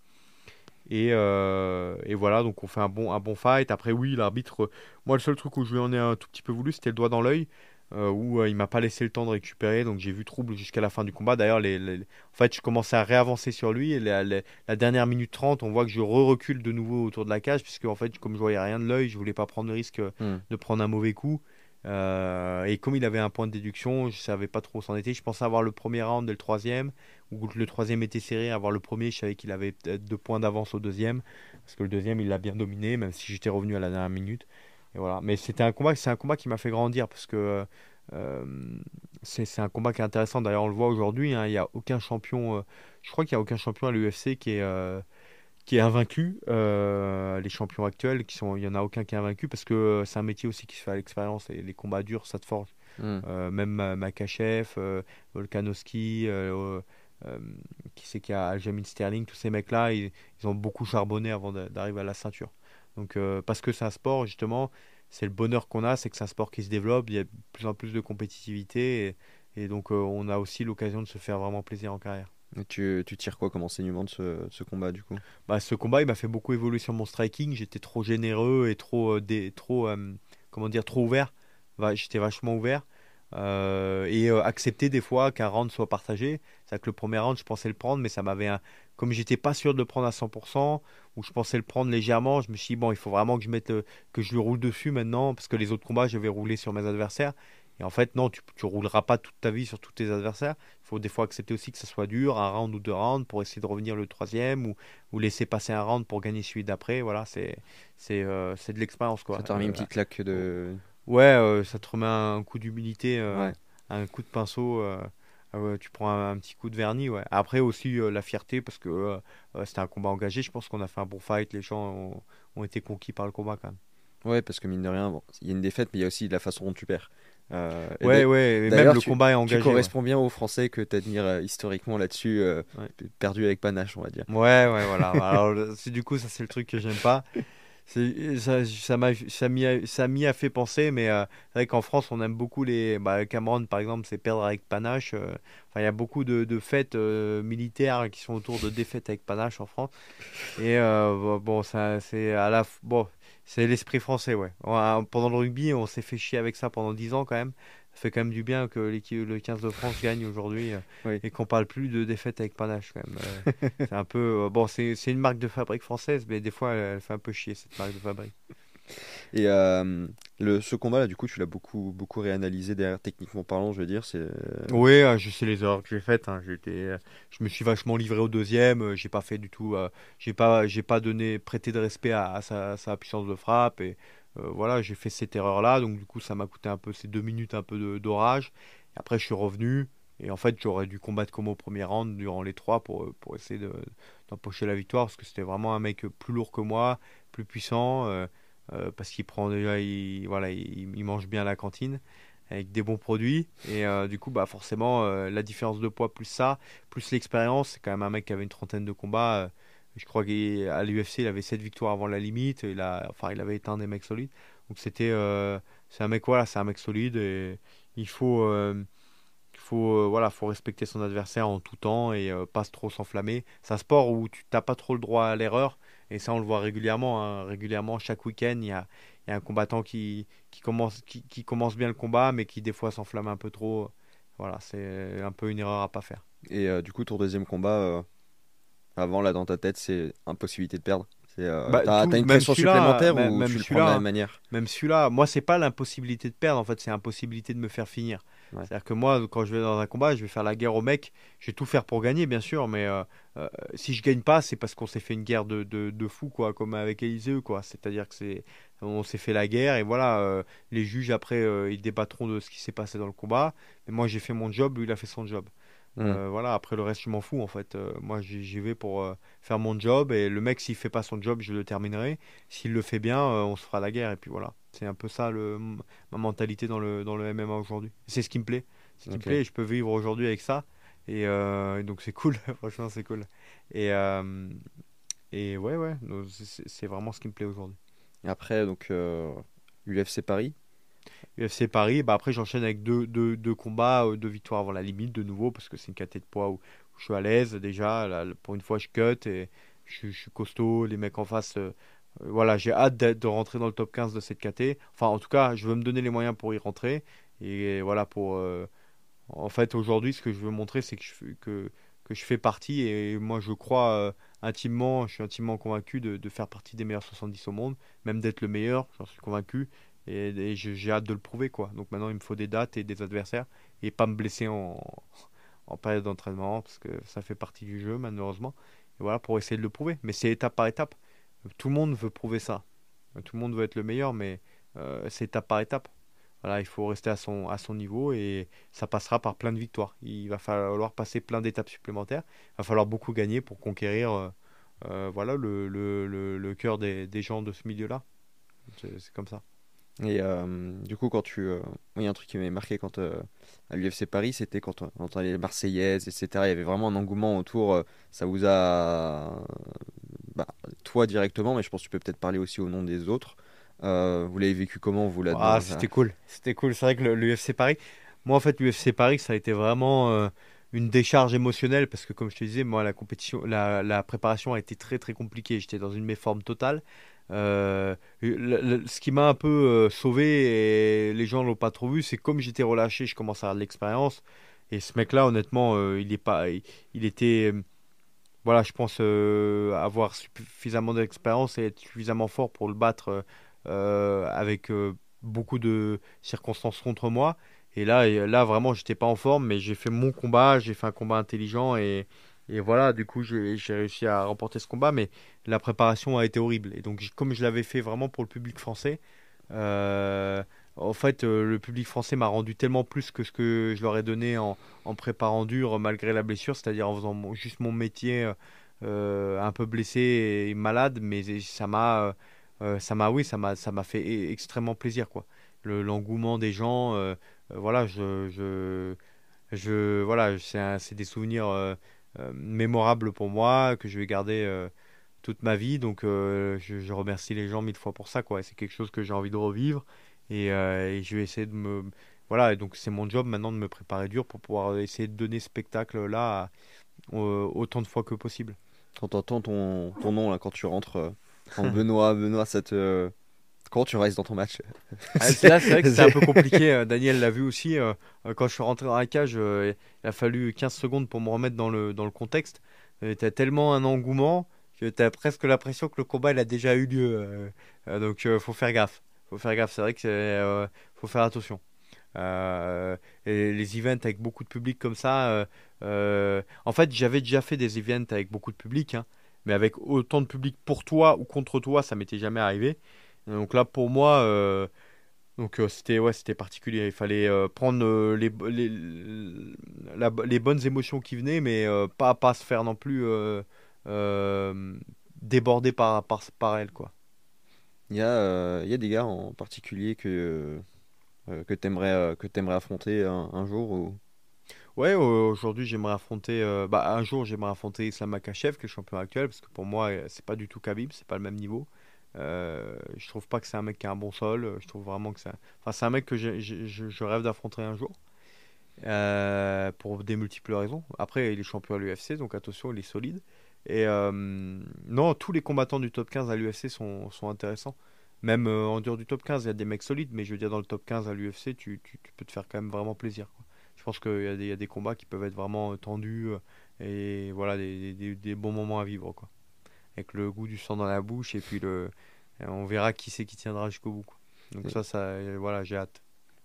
Euh, et, voilà, donc on fait un bon, un bon fight. Après, oui, l'arbitre, moi, le seul truc où je lui en ai un tout petit peu voulu, c'était le doigt dans l'œil, euh, où euh, il m'a pas laissé le temps de récupérer. Donc j'ai vu trouble jusqu'à la fin du combat. D'ailleurs, les, en fait, je commençais à réavancer sur lui. Et la, dernière minute 30, on voit que je re-recule de nouveau autour de la cage, puisque en fait, comme je voyais rien de l'œil, je voulais pas prendre le risque hmm. de prendre un mauvais coup. et comme il avait un point de déduction, je savais pas trop où s'en était. Je pensais avoir le premier round et le troisième où le troisième était serré, avoir le premier, je savais qu'il avait peut-être deux points d'avance au deuxième, parce que le deuxième, il l'a bien dominé, même si j'étais revenu à la dernière minute. Et voilà. Mais c'était un combat, c'est un combat qui m'a fait grandir, parce que euh, c'est un combat qui est intéressant. D'ailleurs, on le voit aujourd'hui, hein, il n'y a aucun champion, euh, je crois qu'il n'y a aucun champion à l'UFC qui est euh, qui est invaincu. les champions actuels, qui sont, il n'y en a aucun qui est invaincu parce que c'est un métier aussi qui se fait à l'expérience et les combats durs, ça te forge. Hmm. même Makachev, Volkanovski, euh, qui c'est qui a Aljamain Sterling, tous ces mecs-là, ils, ont beaucoup charbonné avant d'arriver à la ceinture. Donc, euh, parce que c'est un sport, justement, c'est le bonheur qu'on a, c'est que c'est un sport qui se développe, il y a de plus en plus de compétitivité, et, donc euh, on a aussi l'occasion de se faire vraiment plaisir en carrière. tu, tu, tires quoi comme enseignement de ce, ce combat du coup? Bah, Ce combat, il m'a fait beaucoup évoluer sur mon striking. J'étais trop généreux et trop, trop comment dire, trop ouvert. J'étais vachement ouvert. Euh, et euh, accepter des fois qu'un round soit partagé. C'est que le premier round, je pensais le prendre, mais ça m'avait un... comme j'étais pas sûr de le prendre à 100%, ou je pensais le prendre légèrement, je me suis dit bon, il faut vraiment que je mette que je lui roule dessus maintenant, parce que les autres combats, je vais rouler sur mes adversaires. Et en fait, non, tu, tu rouleras pas toute ta vie sur tous tes adversaires. Il faut des fois accepter aussi que ça soit dur, un round ou deux rounds, pour essayer de revenir le troisième, ou, ou laisser passer un round pour gagner celui d'après. Voilà, c'est c'est euh, de l'expérience. quoi. Ça t'a une petite claque de, Ouais, euh, ça te remet un coup d'humilité, euh, un coup de pinceau. Euh, ah tu prends un, petit coup de vernis. Ouais. Après aussi la fierté parce que c'était un combat engagé. Je pense qu'on a fait un bon fight. Les gens ont, été conquis par le combat quand même. Ouais, parce que mine de rien, il y a une défaite, mais il y a aussi la façon dont tu perds. ouais, ouais, même le combat est engagé. Tu corresponds bien aux Français que tu admires historiquement là-dessus, perdu avec panache, on va dire. Ouais, ouais, voilà. Alors, du coup, ça, c'est le truc que j'aime pas ça, m'a m'y a, fait penser mais euh, c'est vrai qu'en France on aime beaucoup les bah, Cameron par exemple c'est perdre avec panache euh, il y a beaucoup de, fêtes euh, militaires qui sont autour de défaites avec panache en France. Et la bon c'est l'esprit français ouais. Pendant le rugby on s'est fait chier avec ça pendant 10 ans quand même fait quand même du bien que le 15 de France gagne aujourd'hui euh, et qu'on parle plus de défaite avec panache quand même. Euh, c'est un peu euh, bon, c'est une marque de fabrique française, mais des fois elle, fait un peu chier cette marque de fabrique. Et le, ce combat-là, du coup, tu l'as beaucoup, beaucoup réanalysé derrière, techniquement parlant, je veux dire. C'est. Oui, je sais les erreurs que j'ai faites. Hein. je me suis vachement livré au deuxième. J'ai pas fait du tout. j'ai pas, j'ai pas donné, prêté de respect à, sa, sa, puissance de frappe et voilà, j'ai fait cette erreur-là, donc du coup ça m'a coûté un peu ces deux minutes un peu d'orage. Après je suis revenu, et en fait j'aurais dû combattre comme au premier round durant les trois pour, pour essayer d'empocher la victoire, parce que c'était vraiment un mec plus lourd que moi, plus puissant, euh, euh, parce qu'il prend déjà, il, voilà, il, mange bien à la cantine. avec des bons produits. Et du coup, bah, forcément, la différence de poids plus ça, plus l'expérience, c'est quand même un mec qui avait une trentaine de combats. Je crois qu'à l'UFC, il avait 7 victoires avant la limite. Il, a, enfin, il avait éteint des mecs solides. Donc c'était, c'est un mec, voilà, c'est un mec solide et il faut faut, euh, voilà, faut respecter son adversaire en tout temps et euh, pas trop s'enflammer. C'est un sport où tu n'as pas trop le droit à l'erreur. Et ça, on le voit régulièrement. Hein. Régulièrement, chaque week-end, il y a, un combattant qui, commence, qui, commence bien le combat, mais qui des fois s'enflamme un peu trop. Voilà, c'est un peu une erreur à pas faire. Et euh, du coup, ton deuxième combat, avant là dans ta tête, c'est impossibilité de perdre bah, t'as, une pression supplémentaire ou tu le prends de la même manière Même celui-là, moi c'est pas l'impossibilité de perdre, en fait c'est l'impossibilité de me faire finir. C'est-à-dire que moi, quand je vais dans un combat, je vais faire la guerre au mec. Je vais tout faire pour gagner, bien sûr, mais euh, euh, si je gagne pas, c'est parce qu'on s'est fait une guerre de, de, de fou, quoi, comme avec Élisée, quoi. C'est-à-dire que c'est, on s'est fait la guerre et voilà. Euh, les juges après, ils débattront de ce qui s'est passé dans le combat. Mais moi, j'ai fait mon job, lui, il a fait son job. Mmh. voilà, après le reste, je m'en fous en fait. moi, j'y vais pour faire mon job et le mec, s'il fait pas son job, je le terminerai. S'il le fait bien, on se fera la guerre et puis voilà. C'est un peu ça le, ma mentalité dans le, dans le MMA aujourd'hui. C'est ce qui me plaît. Ce qui me plaît, je peux vivre aujourd'hui avec ça. Et, euh, donc c'est cool, franchement c'est cool. Et, euh, et ouais, ouais, c'est vraiment ce qui me plaît aujourd'hui. Après, donc UFC Paris UFC Paris, bah après j'enchaîne avec deux, deux, combats, euh, deux victoires avant la limite de nouveau, parce que c'est une caté de poids où, je suis à l'aise déjà. pour une fois, je cut et je, suis costaud. Les mecs en face euh, voilà, j'ai hâte de rentrer dans le top 15 de cette KT. Enfin, en tout cas, je veux me donner les moyens pour y rentrer. Et voilà, pour. Euh, en fait, aujourd'hui, ce que je veux montrer, c'est que je, que, je fais partie. Et moi, je crois euh, intimement, je suis intimement convaincu de, de, faire partie des meilleurs 70 au monde, même d'être le meilleur, j'en suis convaincu. Et, j'ai hâte de le prouver, quoi. Donc maintenant, il me faut des dates et des adversaires. Et pas me blesser en, en période d'entraînement, parce que ça fait partie du jeu, malheureusement. Et voilà, pour essayer de le prouver. Mais c'est étape par étape tout le monde veut prouver ça. Tout le monde veut être le meilleur, mais euh, c'est étape par étape. Voilà, il faut rester à son, à son niveau et ça passera par plein de victoires. Il va falloir passer plein d'étapes supplémentaires. Il va falloir beaucoup gagner pour conquérir euh, euh, voilà, le, le, le, cœur des, des, gens de ce milieu-là. C'est comme ça. Et du coup, quand tu. il y a un truc qui m'avait marqué quand, à l'UFC Paris, c'était quand on entendait les Marseillaises, etc. Il y avait vraiment un engouement autour. ça vous a bah, toi directement, mais je pense que tu peux peut-être parler aussi au nom des autres. Euh, vous l'avez vécu comment vous là Ah, c'était cool. C'était cool. C'est vrai que l'UFC Paris, moi en fait, l'UFC Paris, ça a été vraiment euh, une décharge émotionnelle parce que, comme je te disais, moi la compétition, la, préparation a été très très compliquée. J'étais dans une méforme totale. Euh, ce qui m'a un peu sauvé et les gens l'ont pas trop vu, c'est comme j'étais relâché, je commence à avoir de l'expérience. Et ce mec-là, honnêtement, il est pas, il était voilà, je pense euh, avoir suffisamment d'expérience et être suffisamment fort pour le battre euh, avec euh, beaucoup de circonstances contre moi. Et là, là vraiment, j'étais pas en forme, mais j'ai fait mon combat, j'ai fait un combat intelligent et, et voilà, du coup, j'ai réussi à remporter ce combat, mais la préparation a été horrible. Et donc, comme je l'avais fait vraiment pour le public français, en fait, euh, le public français m'a rendu tellement plus que ce que je leur ai donné en, préparant dur malgré la blessure, c'est-à-dire en faisant juste mon métier euh, un peu blessé et malade, mais ça m'a, euh, ça m'a, oui, ça m'a, ça m'a fait e-, extrêmement plaisir, quoi. l'engouement des gens, voilà, je, je voilà, c'est, des souvenirs mémorables pour moi que je vais garder toute ma vie, donc je, je, remercie les gens mille fois pour ça, quoi. C'est quelque chose que j'ai envie de revivre. Euh, et, je vais essayer de me. Voilà, donc c'est mon job maintenant de me préparer dur pour pouvoir essayer de donner ce spectacle-là autant de fois que possible. Quand tu entends ton, ton nom, là, quand tu rentres euh, en Benoît, Benoît, ça te. Comment tu restes dans ton match ah, C'est vrai que c'est un peu compliqué. Euh, Daniel l'a vu aussi. Quand je suis rentré dans la cage, il a fallu 15 secondes pour me remettre dans le, dans le contexte. Tu as tellement un engouement que tu as presque l'impression que le combat il a déjà eu lieu. donc il faut faire gaffe faut faire gaffe. C'est vrai qu'il euh, faut faire attention. Euh, et les events avec beaucoup de public comme ça. Euh, en fait, j'avais déjà fait des events avec beaucoup de public, hein, mais avec autant de public pour toi ou contre toi, ça m'était jamais arrivé. Donc là, pour moi, donc c'était ouais, c'était particulier. Il fallait prendre les, les, les, bonnes émotions qui venaient, mais pas pas se faire non plus déborder par, par par elles quoi. Il y, a, euh, il y a des gars en particulier que, que tu aimerais, que aimerais affronter un, jour ou... Ouais, aujourd'hui j'aimerais affronter, bah, un jour j'aimerais affronter Islam Makachev, qui est le champion actuel, parce que pour moi c'est pas du tout Khabib, c'est pas le même niveau. Je trouve pas que c'est un mec qui a un bon sol, je trouve vraiment que c'est enfin, c'est un mec que je, rêve d'affronter un jour. Euh, pour des multiples raisons. Après, il est champion à l'UFC, donc attention, il est solide. Et euh, non, tous les combattants du top 15 à l'UFC sont, intéressants. Même euh, en dehors du top 15, il y a des mecs solides, mais je veux dire, dans le top 15 à l'UFC, tu, peux te faire quand même vraiment plaisir. Je pense qu'il y, a des combats qui peuvent être vraiment tendus et voilà, des, des, des, bons moments à vivre. Quoi. Avec le goût du sang dans la bouche, et puis le, on verra qui c'est qui tiendra jusqu'au bout. Quoi. Donc, ça, ça, voilà, j'ai hâte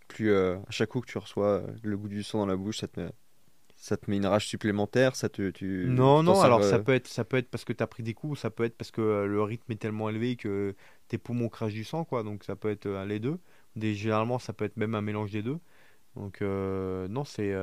plus euh, à chaque coup que tu reçois euh, le goût du sang dans la bouche, ça te met, ça te met une rage supplémentaire ça te, tu, Non, non, alors ça, peut être, ça peut être parce que tu as pris des coups, ça peut être parce que euh, le rythme est tellement élevé que tes poumons crachent du sang, quoi. Donc ça peut être les deux. Des, généralement, ça peut être même un mélange des deux. Donc non, c'est.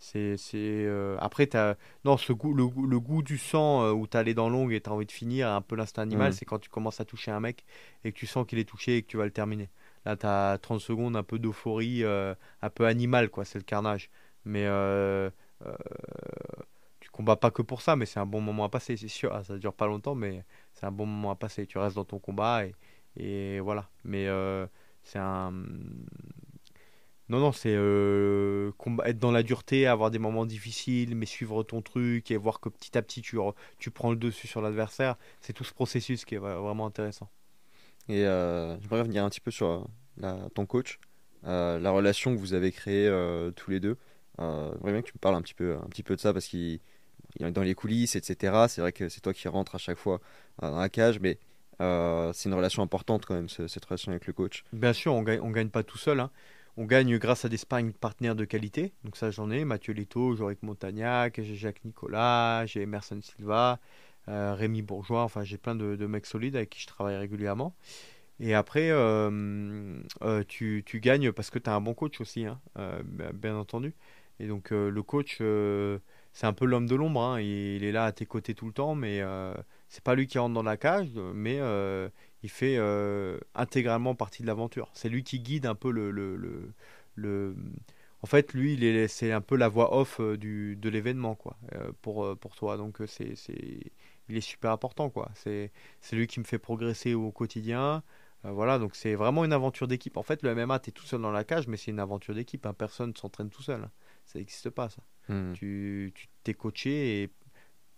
C'est, c'est après as... non ce goût le, le goût du sang où tu as les dents longues et tu as envie de finir un peu l'instinct animal mm. c'est quand tu commences à toucher un mec et que tu sens qu'il est touché et que tu vas le terminer Là, tu as 30 secondes, un peu d'euphorie, euh, un peu animal, quoi. C'est le carnage. Mais euh, euh, tu combats pas que pour ça, mais c'est un bon moment à passer, c'est sûr. Ah, ça dure pas longtemps, mais c'est un bon moment à passer. Tu restes dans ton combat et, et voilà. Mais c'est un. Non, non, c'est être dans la dureté, avoir des moments difficiles, mais suivre ton truc et voir que petit à petit tu, tu prends le dessus sur l'adversaire. C'est tout ce processus qui est vraiment intéressant. Et euh, j'aimerais revenir un petit peu sur euh, ton coach, euh, la relation que vous avez créée tous les deux. j'aimerais bien que tu me parles un petit peu, un petit peu de ça parce qu'il est dans les coulisses, etc. C'est vrai que c'est toi qui rentres à chaque fois dans la cage, mais c'est une relation importante quand même, cette relation avec le coach. Bien sûr, on gagne, on gagne pas tout seul. Hein. On gagne grâce à des sparring partenaires de qualité. Donc ça, j'en ai. Mathieu Leto, Jorick Montagnac, j'ai Jacques Nicolas, j'ai Emerson Silva. Euh, Rémi Bourgeois, enfin j'ai plein de, mecs solides avec qui je travaille régulièrement. Et après, euh, euh, tu, tu, gagnes parce que tu as un bon coach aussi, hein, bien entendu. Et donc le coach, c'est un peu l'homme de l'ombre, hein. il, est là à tes côtés tout le temps, mais c'est pas lui qui rentre dans la cage, mais il fait intégralement partie de l'aventure. C'est lui qui guide un peu le, le, le, en fait, lui, c'est un peu la voix off du, de l'événement, quoi, pour, pour toi. Donc, c'est, il est super important quoi. C'est c'est lui qui me fait progresser au quotidien. Euh, voilà, donc c'est vraiment une aventure d'équipe. En fait, le MMA, tu es tout seul dans la cage, mais c'est une aventure d'équipe. Hein. Personne ne s'entraîne tout seul. Ça n'existe pas, ça. Hmm. Tu t'es coaché et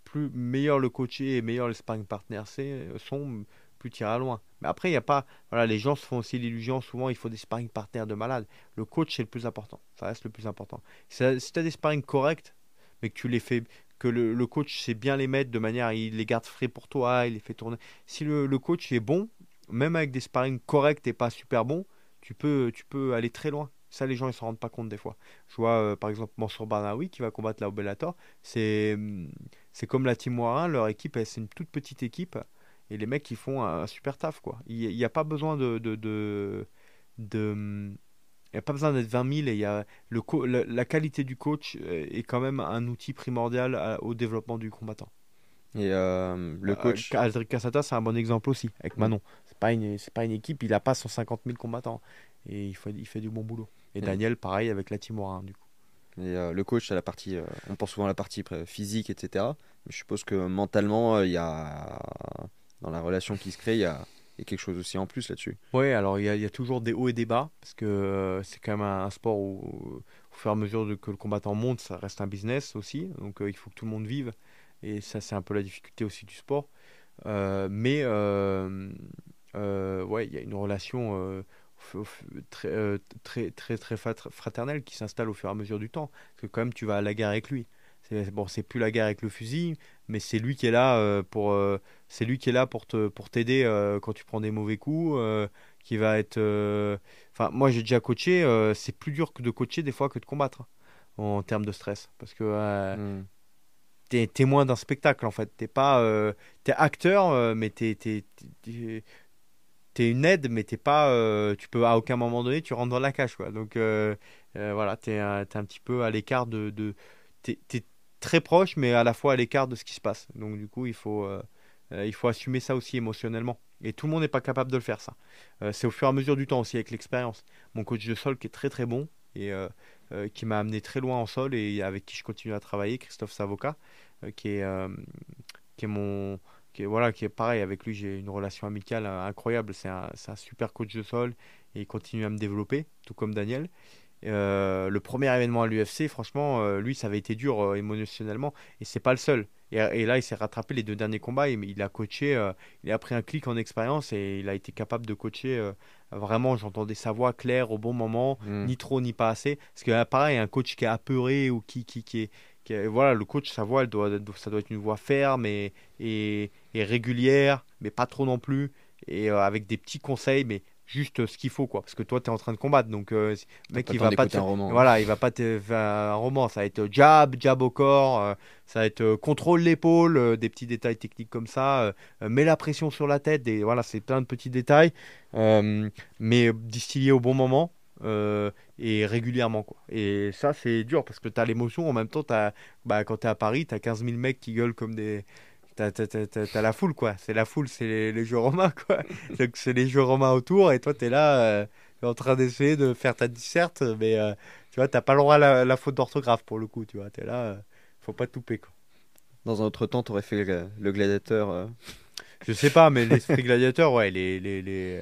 plus meilleur le coaché et meilleur les sparring partners sont, plus tu iras loin. Mais après, il y a pas. Voilà, les gens se font aussi l'illusion. Souvent, il faut des sparring partners de malade. Le coach, c'est le plus important. Ça reste le plus important. Si tu as des sparring corrects, mais que tu les fais, que le, coach sait bien les mettre de manière, il les garde frais pour toi, il les fait tourner. Si le, coach est bon, même avec des sparring corrects et pas super bons, tu peux, tu peux aller très loin. Ça, les gens ils s'en rendent pas compte des fois. Je vois euh, par exemple Mansour Barnaoui qui va combattre la Bellator. C'est, c'est comme la Team Warin, leur équipe, c'est une toute petite équipe et les mecs ils font un, super taf quoi. Il n'y a, pas besoin de, de, de, de il n'y a pas besoin d'être 20 000 et il y a le la, qualité du coach euh, est quand même un outil primordial au développement du combattant. Et euh, le euh, coach. Aldric Cassata, c'est un bon exemple aussi, avec Manon. C'est pas une, pas une équipe, il n'a pas 150 000 combattants. Et il, faut, il fait du bon boulot. Et Daniel, pareil, avec la Timora, du coup. Et le coach, c'est la partie, on pense souvent à la partie physique, etc. Mais je suppose que mentalement, il y a, dans la relation qui se crée, il y a, quelque chose aussi en plus là-dessus. Oui, alors il y, a, toujours des hauts et des bas, parce que euh, c'est quand même un, sport où, au fur et à mesure que le combattant monte, ça reste un business aussi, donc euh, il faut que tout le monde vive, et ça c'est un peu la difficulté aussi du sport. Euh, mais ouais, il y a une relation très, très, très, très fraternelle qui s'installe au fur et à mesure du temps, parce que quand même tu vas à la guerre avec lui. C'est bon, c'est plus la guerre avec le fusil, mais c'est lui qui est là euh, pour euh, c'est lui qui est là pour te pour t'aider euh, quand tu prends des mauvais coups, qui va être. Enfin, moi j'ai déjà coaché, c'est plus dur que de coacher des fois que de combattre en termes de stress, parce que mm. t'es témoin d'un spectacle en fait. T'es pas t'es acteur, mais t'es t'es une aide, mais t'es pas, tu peux à aucun moment donné, tu rentres dans la cage, quoi. Donc voilà, t'es un, es un petit peu à l'écart de, de t'es, très proche, mais à la fois à l'écart de ce qui se passe. Donc du coup, il faut, euh, euh, il faut assumer ça aussi émotionnellement. Et tout le monde n'est pas capable de le faire, ça. c'est au fur et à mesure du temps aussi, avec l'expérience. Mon coach de sol qui est très très bon et qui m'a amené très loin en sol et avec qui je continue à travailler, Christophe Savoca, qui, est, qui est mon qui voilà, qui est pareil, avec lui j'ai une relation amicale incroyable, c'est un, un, super coach de sol et il continue à me développer, tout comme Daniel. Euh, le premier événement à l'UFC, franchement, euh, lui, ça avait été dur euh, émotionnellement et c'est pas le seul. Et, là, il s'est rattrapé les deux derniers combats. Il, il a coaché, il a pris un clic en expérience et il a été capable de coacher. vraiment, j'entendais sa voix claire au bon moment, mm. ni trop ni pas assez. Parce que pareil, un coach qui est apeuré ou qui, qui, qui est, voilà, le coach, sa voix, elle doit, ça doit être une voix ferme et, et, et régulière, mais pas trop non plus, et avec des petits conseils, mais juste ce qu'il faut quoi. Parce que toi tu es en train de combattre donc euh, mec il va pas te... voilà il va pas te faire un roman. Ça va être jab jab au corps euh, ça va être euh, contrôle l'épaule des petits détails techniques comme ça mets la pression sur la tête des voilà c'est plein de petits détails mais distillé au bon moment et régulièrement quoi. Et ça c'est dur parce que tu as l'émotion en même temps as, bah, quand tu es à Paris tu as 15 000 mecs qui gueulent comme des T'as la foule, quoi. C'est la foule, c'est les, jeux romains, quoi. c'est les jeux romains autour, et toi, t'es là, euh, en train d'essayer de faire ta disserte, mais euh, tu vois, t'as pas le droit à la, faute d'orthographe, pour le coup, tu vois. T'es là, euh, faut pas touper, quoi. Dans un autre temps, t'aurais fait le, gladiateur Je sais pas, mais l'esprit gladiateur, ouais, les... les, les...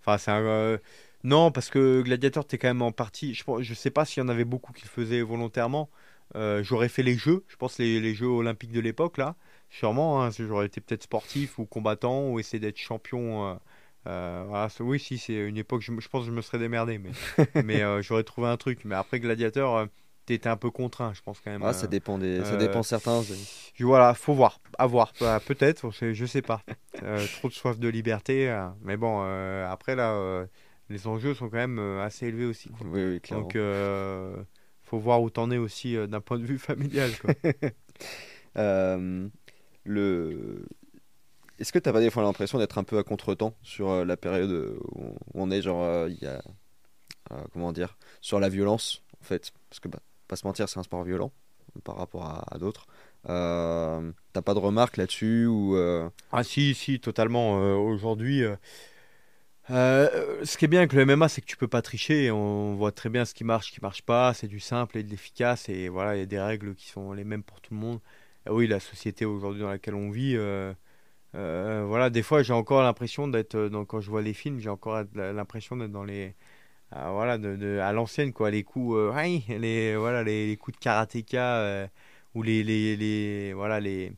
Enfin, c'est un... Non, parce que gladiateur, t'es quand même en partie... Je, je sais pas s'il y en avait beaucoup qui le faisaient volontairement. J'aurais fait les jeux, je pense les, les Jeux olympiques de l'époque, là. Sûrement, hein, j'aurais été peut-être sportif ou combattant ou essayer d'être champion. Euh, euh, voilà, oui, si, c'est une époque, je, je, pense que je me serais démerdé, mais, mais euh, j'aurais trouvé un truc. Mais après, Gladiateur, tu étais un peu contraint, je pense quand même. Ah, ça dépend, des, ça dépend certains. Voilà, faut voir, à voir, bah, peut-être, je sais pas. trop de soif de liberté, mais bon, après là, les enjeux sont quand même assez élevés aussi. Oui, oui, clairement. Donc, faut voir où t'en es aussi d'un point de vue familial. Quoi. le... Est-ce que tu pas des fois l'impression d'être un peu à contre-temps sur euh, la période où on est, genre, euh. Euh, comment dire Sur la violence, en fait? Parce que, bah, pas se mentir, c'est un sport violent par rapport à, d'autres. T'as pas de remarques là-dessus ou Ah, si, si, totalement. Aujourd'hui. ce qui est bien avec le MMA, c'est que tu peux pas tricher. On voit très bien ce qui marche, ce qui marche pas. C'est du simple et de l'efficace. Et voilà, il y a des règles qui sont les mêmes pour tout le monde. Ah oui, la société aujourd'hui dans laquelle on vit, euh, euh, voilà, des fois j'ai encore l'impression d'être, euh, quand je vois les films, j'ai encore l'impression d'être dans les, voilà, de, à l'ancienne quoi, les coups, les, voilà, les, coups de karatéka ou les, les, voilà, les,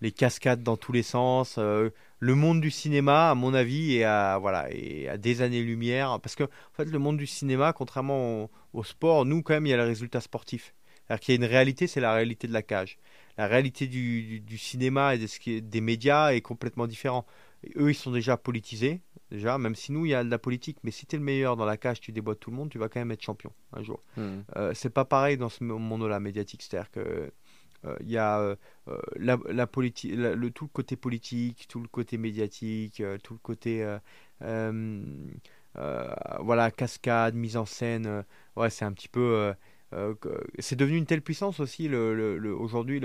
les cascades dans tous les sens. le monde du cinéma, à mon avis, est à, voilà, est à des années-lumière. Parce que, en fait, le monde du cinéma, contrairement au, au sport, nous, quand même, il y a le résultat sportif. C'est-à-dire qu'il y a une réalité, c'est la réalité de la cage la réalité du, cinéma et des, des médias est complètement différente. Eux, ils sont déjà politisés, déjà, même si nous, il y a de la politique, mais si tu es le meilleur dans la cage, tu déboîtes tout le monde, tu vas quand même être champion un jour. Hmm. Euh, c'est pas pareil dans ce monde-là médiatique, c'est-à-dire que euh, il y a euh, la, la politique, le, tout le côté politique, tout le côté médiatique, tout le côté voilà cascade, mise en scène. ouais, c'est un petit peu euh, c'est devenu une telle puissance aussi le, le, aujourd'hui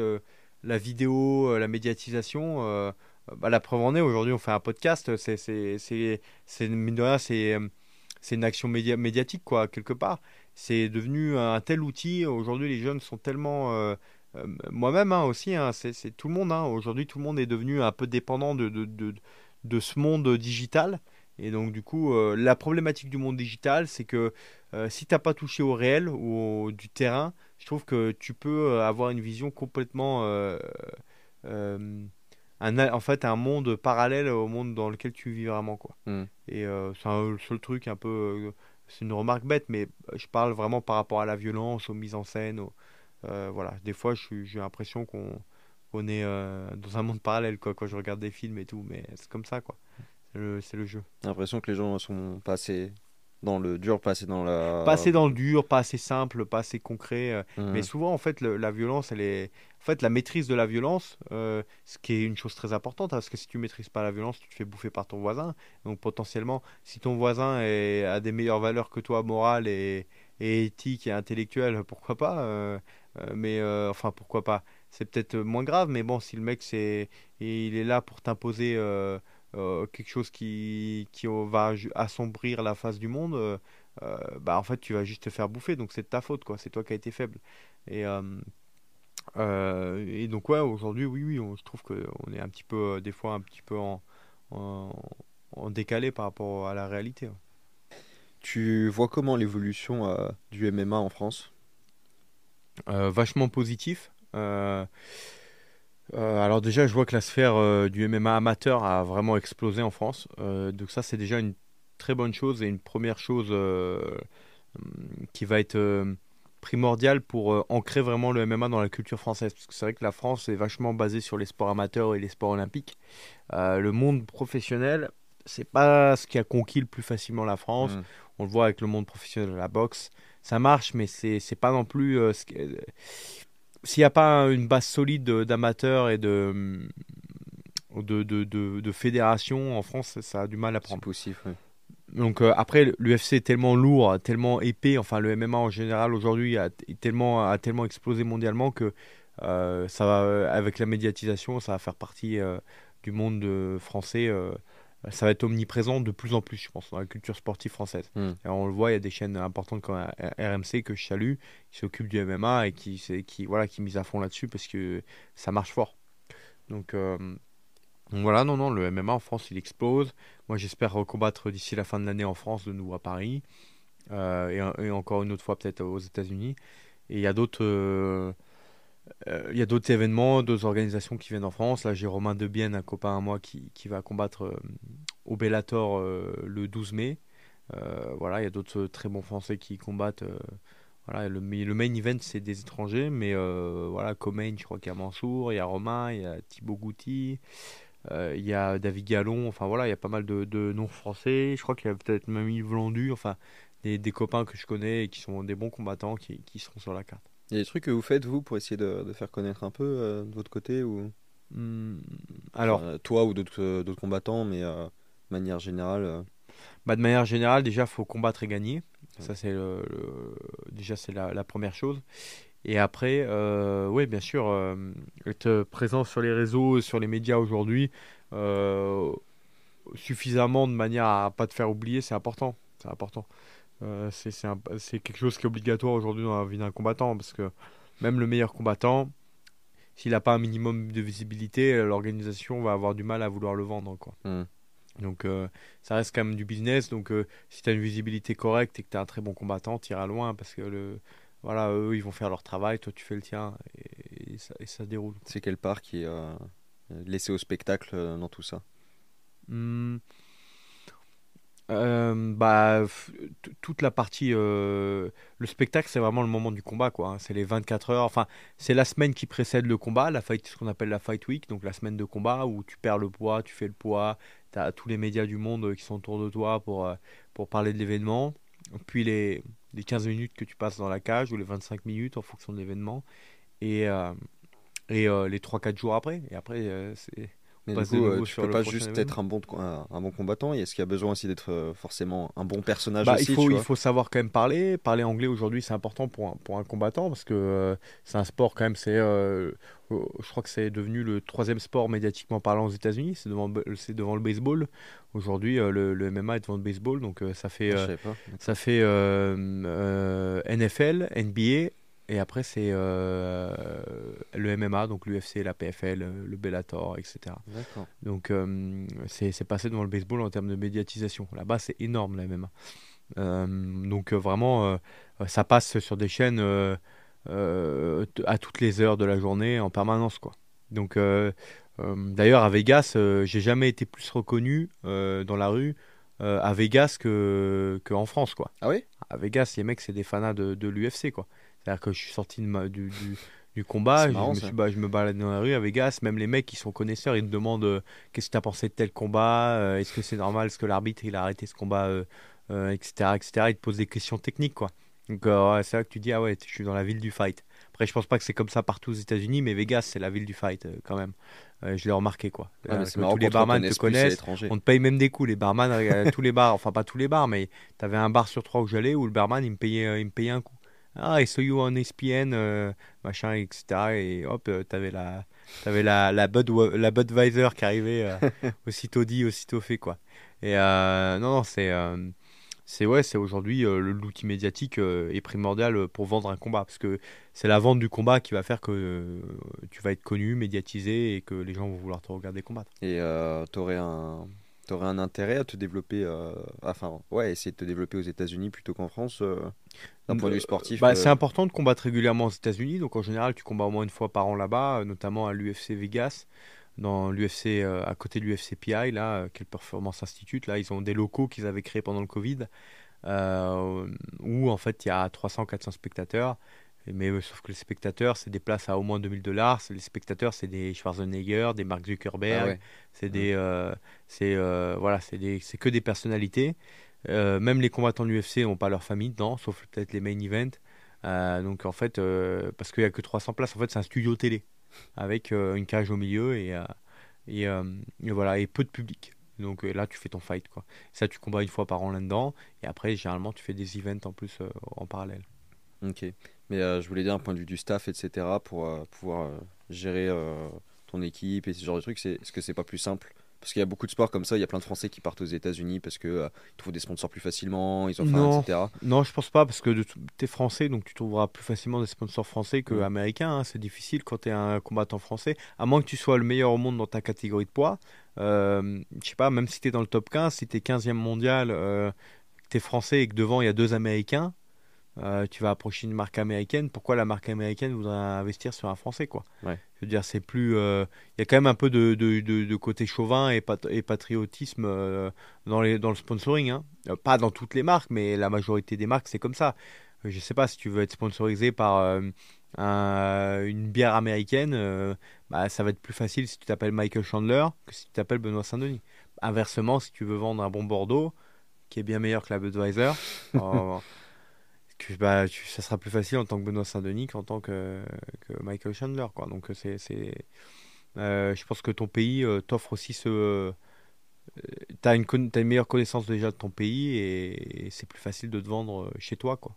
la vidéo, euh, la médiatisation. Euh, bah, la preuve en est, aujourd'hui on fait un podcast, c'est, c'est, une action médiatique, quoi, quelque part. C'est devenu un tel outil. Aujourd'hui, les jeunes sont tellement. moi-même hein, aussi, hein, c'est, tout le monde. Hein. Aujourd'hui, tout le monde est devenu un peu dépendant de, de, de ce monde digital. Et donc, du coup, la problématique du monde digital, c'est que euh, si tu n'as pas touché au réel ou au, du terrain, je trouve que tu peux euh, avoir une vision complètement. Euh, un, en fait, un monde parallèle au monde dans lequel tu vis vraiment. Quoi. Hmm. Et c'est le seul truc un peu. c'est une remarque bête, mais je parle vraiment par rapport à la violence, aux mises en scène. voilà, des fois, j'ai l'impression qu'on on est dans un monde parallèle quoi, quand je regarde des films et tout, mais c'est comme ça. quoi. C'est le, le, jeu. J'ai l'impression que les gens sont pas assez dans le dur, pas assez dans la. Pas assez dans le dur, pas assez simple, pas assez concret. Euh. Mmh. Mais souvent, en fait, la violence, elle est. En fait, la maîtrise de la violence, euh, ce qui est une chose très importante, hein, parce que si tu maîtrises pas la violence, tu te fais bouffer par ton voisin. Donc potentiellement, si ton voisin est, a des meilleures valeurs que toi, morales et, et éthiques et intellectuelles, pourquoi pas euh, Mais enfin, pourquoi pas C'est peut-être moins grave, mais bon, si le mec c'est, il est là pour t'imposer quelque chose qui, qui va assombrir la face du monde, bah en fait tu vas juste te faire bouffer, donc c'est de ta faute, quoi. C'est toi qui as été faible. Et, et donc ouais, aujourd'hui, oui, oui, je trouve qu'on est un petit peu, des fois, un petit peu en, en, décalé par rapport à la réalité. Tu vois comment l'évolution du MMA en France? Vachement positif. Euh, alors déjà, je vois que la sphère euh, du MMA amateur a vraiment explosé en France. Euh, donc ça, c'est déjà une très bonne chose et une première chose qui va être primordiale pour ancrer vraiment le MMA dans la culture française. Parce que c'est vrai que la France est vachement basée sur les sports amateurs et les sports olympiques. le monde professionnel, c'est pas ce qui a conquis le plus facilement la France. Mmh. On le voit avec le monde professionnel de la boxe. Ça marche, mais c'est pas non plus ce s'il n'y a pas une base solide d'amateurs et de, de, de, de, fédérations en France, ça a du mal à prendre. C'est possible, Donc euh, après, l'UFC est tellement lourd, tellement épais, enfin le MMA en général aujourd'hui a, tellement, a tellement explosé mondialement que euh, ça va, avec la médiatisation, ça va faire partie euh, du monde français ça va être omniprésent de plus en plus, je pense, dans la culture sportive française. Hmm. on le voit, il y a des chaînes importantes comme RMC que je salue, qui s'occupent du MMA et qui, qui, voilà, qui misent à fond là-dessus parce que ça marche fort. Donc, euh, voilà, non, non, le MMA en France, il explose. Moi, j'espère recombattre d'ici la fin de l'année en France, de nouveau à Paris, euh, et, encore une autre fois peut-être aux États-Unis. Et il y a d'autres. Euh, euh, il y a d'autres événements, d'autres organisations qui viennent en France. Là, j'ai Romain Debienne, un copain à moi, qui, qui va combattre euh, au Bellator euh, le 12 mai. voilà, il y a d'autres très bons Français qui combattent. voilà, le, le, main event, c'est des étrangers, mais voilà, Comain, je crois qu'il y a Mansour, il y a Romain, il y a Thibaut Goutti, il y a David Gallon. Enfin voilà, il y a pas mal de, de noms français. Je crois qu'il y a peut-être même Yves Landu. Enfin, des, des, copains que je connais et qui sont des bons combattants qui, qui seront sur la carte. Il y a des trucs que vous faites, vous, pour essayer de, de faire connaître un peu euh, de votre côté ou... Hmm, alors, toi ou d'autres euh, combattants, mais euh, de manière générale. Bah, de manière générale, déjà, faut combattre et gagner. Ça, c'est le, déjà c'est la, la, première chose. Et après, oui, bien sûr, être présent sur les réseaux, sur les médias aujourd'hui, suffisamment de manière à pas te faire oublier, c'est important. C'est important. Euh, c'est quelque chose qui est obligatoire aujourd'hui dans la vie d'un combattant parce que même le meilleur combattant, s'il n'a pas un minimum de visibilité, l'organisation va avoir du mal à vouloir le vendre. Quoi. Hmm. Donc euh, ça reste quand même du business. Donc euh, si tu as une visibilité correcte et que tu es un très bon combattant, tu iras loin parce que le, voilà, eux ils vont faire leur travail, toi tu fais le tien et, ça, et ça, déroule. C'est quelle part qui est laissée au spectacle dans tout ça? Hmm. Euh, bah, toute la partie. Euh, le spectacle, c'est vraiment le moment du combat, quoi. Hein. C'est les 24 heures. Enfin, c'est la semaine qui précède le combat, la fight, ce qu'on appelle la fight week, donc la semaine de combat où tu perds le poids, tu fais le poids. Tu as tous les médias du monde qui sont autour de toi pour, euh, pour parler de l'événement. Puis les, les 15 minutes que tu passes dans la cage ou les 25 minutes en fonction de l'événement. Et, et les 3-4 jours après. Et après, c'est mais du coup, euh, tu peux pas juste être un bon, un, bon combattant. Est-ce qu'il y a besoin aussi d'être euh, forcément un bon personnage bah, aussi, il, faut, il faut savoir quand même parler. Parler anglais aujourd'hui, c'est important pour un, pour un combattant parce que euh, c'est un sport quand même. C'est, je crois que c'est devenu le troisième sport médiatiquement parlant aux États-Unis. C'est devant, c'est devant le baseball. Aujourd'hui, le, le, MMA est devant le baseball, donc ça fait, ah, ça fait NFL, NBA et après, c'est euh, le MMA, donc l'UFC, la PFL, le Bellator, etc. Donc, euh, c'est passé devant le baseball en termes de médiatisation. Là-bas, c'est énorme, la MMA. Euh, donc, vraiment, ça passe sur des chaînes à toutes les heures de la journée, en permanence. Quoi. Donc, d'ailleurs, à Vegas, j'ai jamais été plus reconnu dans la rue à Vegas qu'en que France. Quoi. Ah oui? À Vegas, les mecs, c'est des fanats de, de l'UFC. quoi. C'est-à-dire que je suis sorti de ma, du, du, combat, je, me suis, bah, je me balade dans la rue à Vegas, même les mecs qui sont connaisseurs, ils me demandent euh, qu'est-ce que tu as pensé de tel combat, euh, est-ce que c'est normal, est-ce que l'arbitre il a arrêté ce combat, etc., euh, etc. Ils te posent des questions techniques, quoi. Donc c'est là que tu dis, ah ouais, je suis dans la ville du fight. Après, je pense pas que c'est comme ça partout aux États-Unis, mais Vegas, c'est la ville du fight quand même. je l'ai remarqué quoi. tous les barman te connaissent. On te paye même des coups. Les barman, tous les bars, enfin pas tous les bars, mais tu avais un bar sur trois où j'allais où le barman il me payait, il me payait un coup ah, I saw you on ESPN, machin, etc. Et hop, t'avais la, avais la, la, Bud, la Budweiser qui arrivait aussitôt dit, aussitôt fait, quoi. Et non, non, c'est c'est ouais, c'est aujourd'hui euh, l'outil médiatique euh, est primordial euh, pour vendre un combat parce que c'est la vente du combat qui va faire que tu vas être connu, médiatisé et que les gens vont vouloir te regarder combattre. Et tu aurais un aurais un intérêt à te développer, enfin, ouais, essayer de te développer aux États-Unis plutôt qu'en France, d'un point de vue sportif bah, C'est important de combattre régulièrement aux États-Unis, donc en général, tu combats au moins une fois par an là-bas, notamment à l'UFC Vegas dans l'UFC, euh, à côté de l'UFC PI, là, euh, quel Performance Institute, là, ils ont des locaux qu'ils avaient créés pendant le Covid, euh, où en fait il y a 300-400 spectateurs. Mais sauf que les spectateurs, c'est des places à au moins 2000 dollars. Les spectateurs, c'est des Schwarzenegger, des Mark Zuckerberg. Ah c'est des, c'est voilà, c'est que des personnalités. Même les combattants de l'UFC n'ont pas leur famille dedans, sauf peut-être les main events. donc en fait, parce qu'il n'y a que 300 places, en fait, c'est un studio télé avec euh, une cage au milieu et, euh, euh, et, voilà, et peu de public. Donc là, tu fais ton fight. Quoi. Ça, tu combats une fois par an là-dedans. Et après, généralement, tu fais des events en plus en parallèle. Ok. Mais je voulais dire, un point de vue du staff, etc., pour pouvoir gérer ton équipe et ce genre de trucs, est-ce que c'est pas plus simple parce qu'il y a beaucoup de sports comme ça, il y a plein de Français qui partent aux États-Unis parce qu'ils euh, trouvent des sponsors plus facilement, ils ont non, etc. Non, je pense pas, parce que tu es français, donc tu trouveras plus facilement des sponsors français que américains. Hein. C'est difficile quand tu es un combattant français, à moins que tu sois le meilleur au monde dans ta catégorie de poids. Euh, je sais pas, même si tu es dans le top 15, si tu es 15e mondial, euh, tu es français et que devant il y a deux américains, euh, tu vas approcher une marque américaine, pourquoi la marque américaine voudrait investir sur un français quoi? Je veux dire, c'est plus. Euh, il y a quand même un peu de, de, de, côté chauvin et, et patriotisme euh, dans, les, dans le sponsoring. Hein. pas dans toutes les marques, mais la majorité des marques, c'est comme ça. Je sais pas si tu veux être sponsorisé par une bière américaine, bah, ça va être plus facile si tu t'appelles Michael Chandler que si tu t'appelles Benoît Saint-Denis. Inversement, si tu veux vendre un bon Bordeaux, qui est bien meilleur que la Budweiser. Oh, bah, ça sera plus facile en tant que Benoît Saint-Denis qu'en tant que, Michael Chandler. Quoi. Donc, c'est, c'est, euh, je pense que ton pays euh, t'offre aussi ce. Euh, tu as une, une meilleure connaissance déjà de ton pays et, c'est plus facile de te vendre chez toi quoi,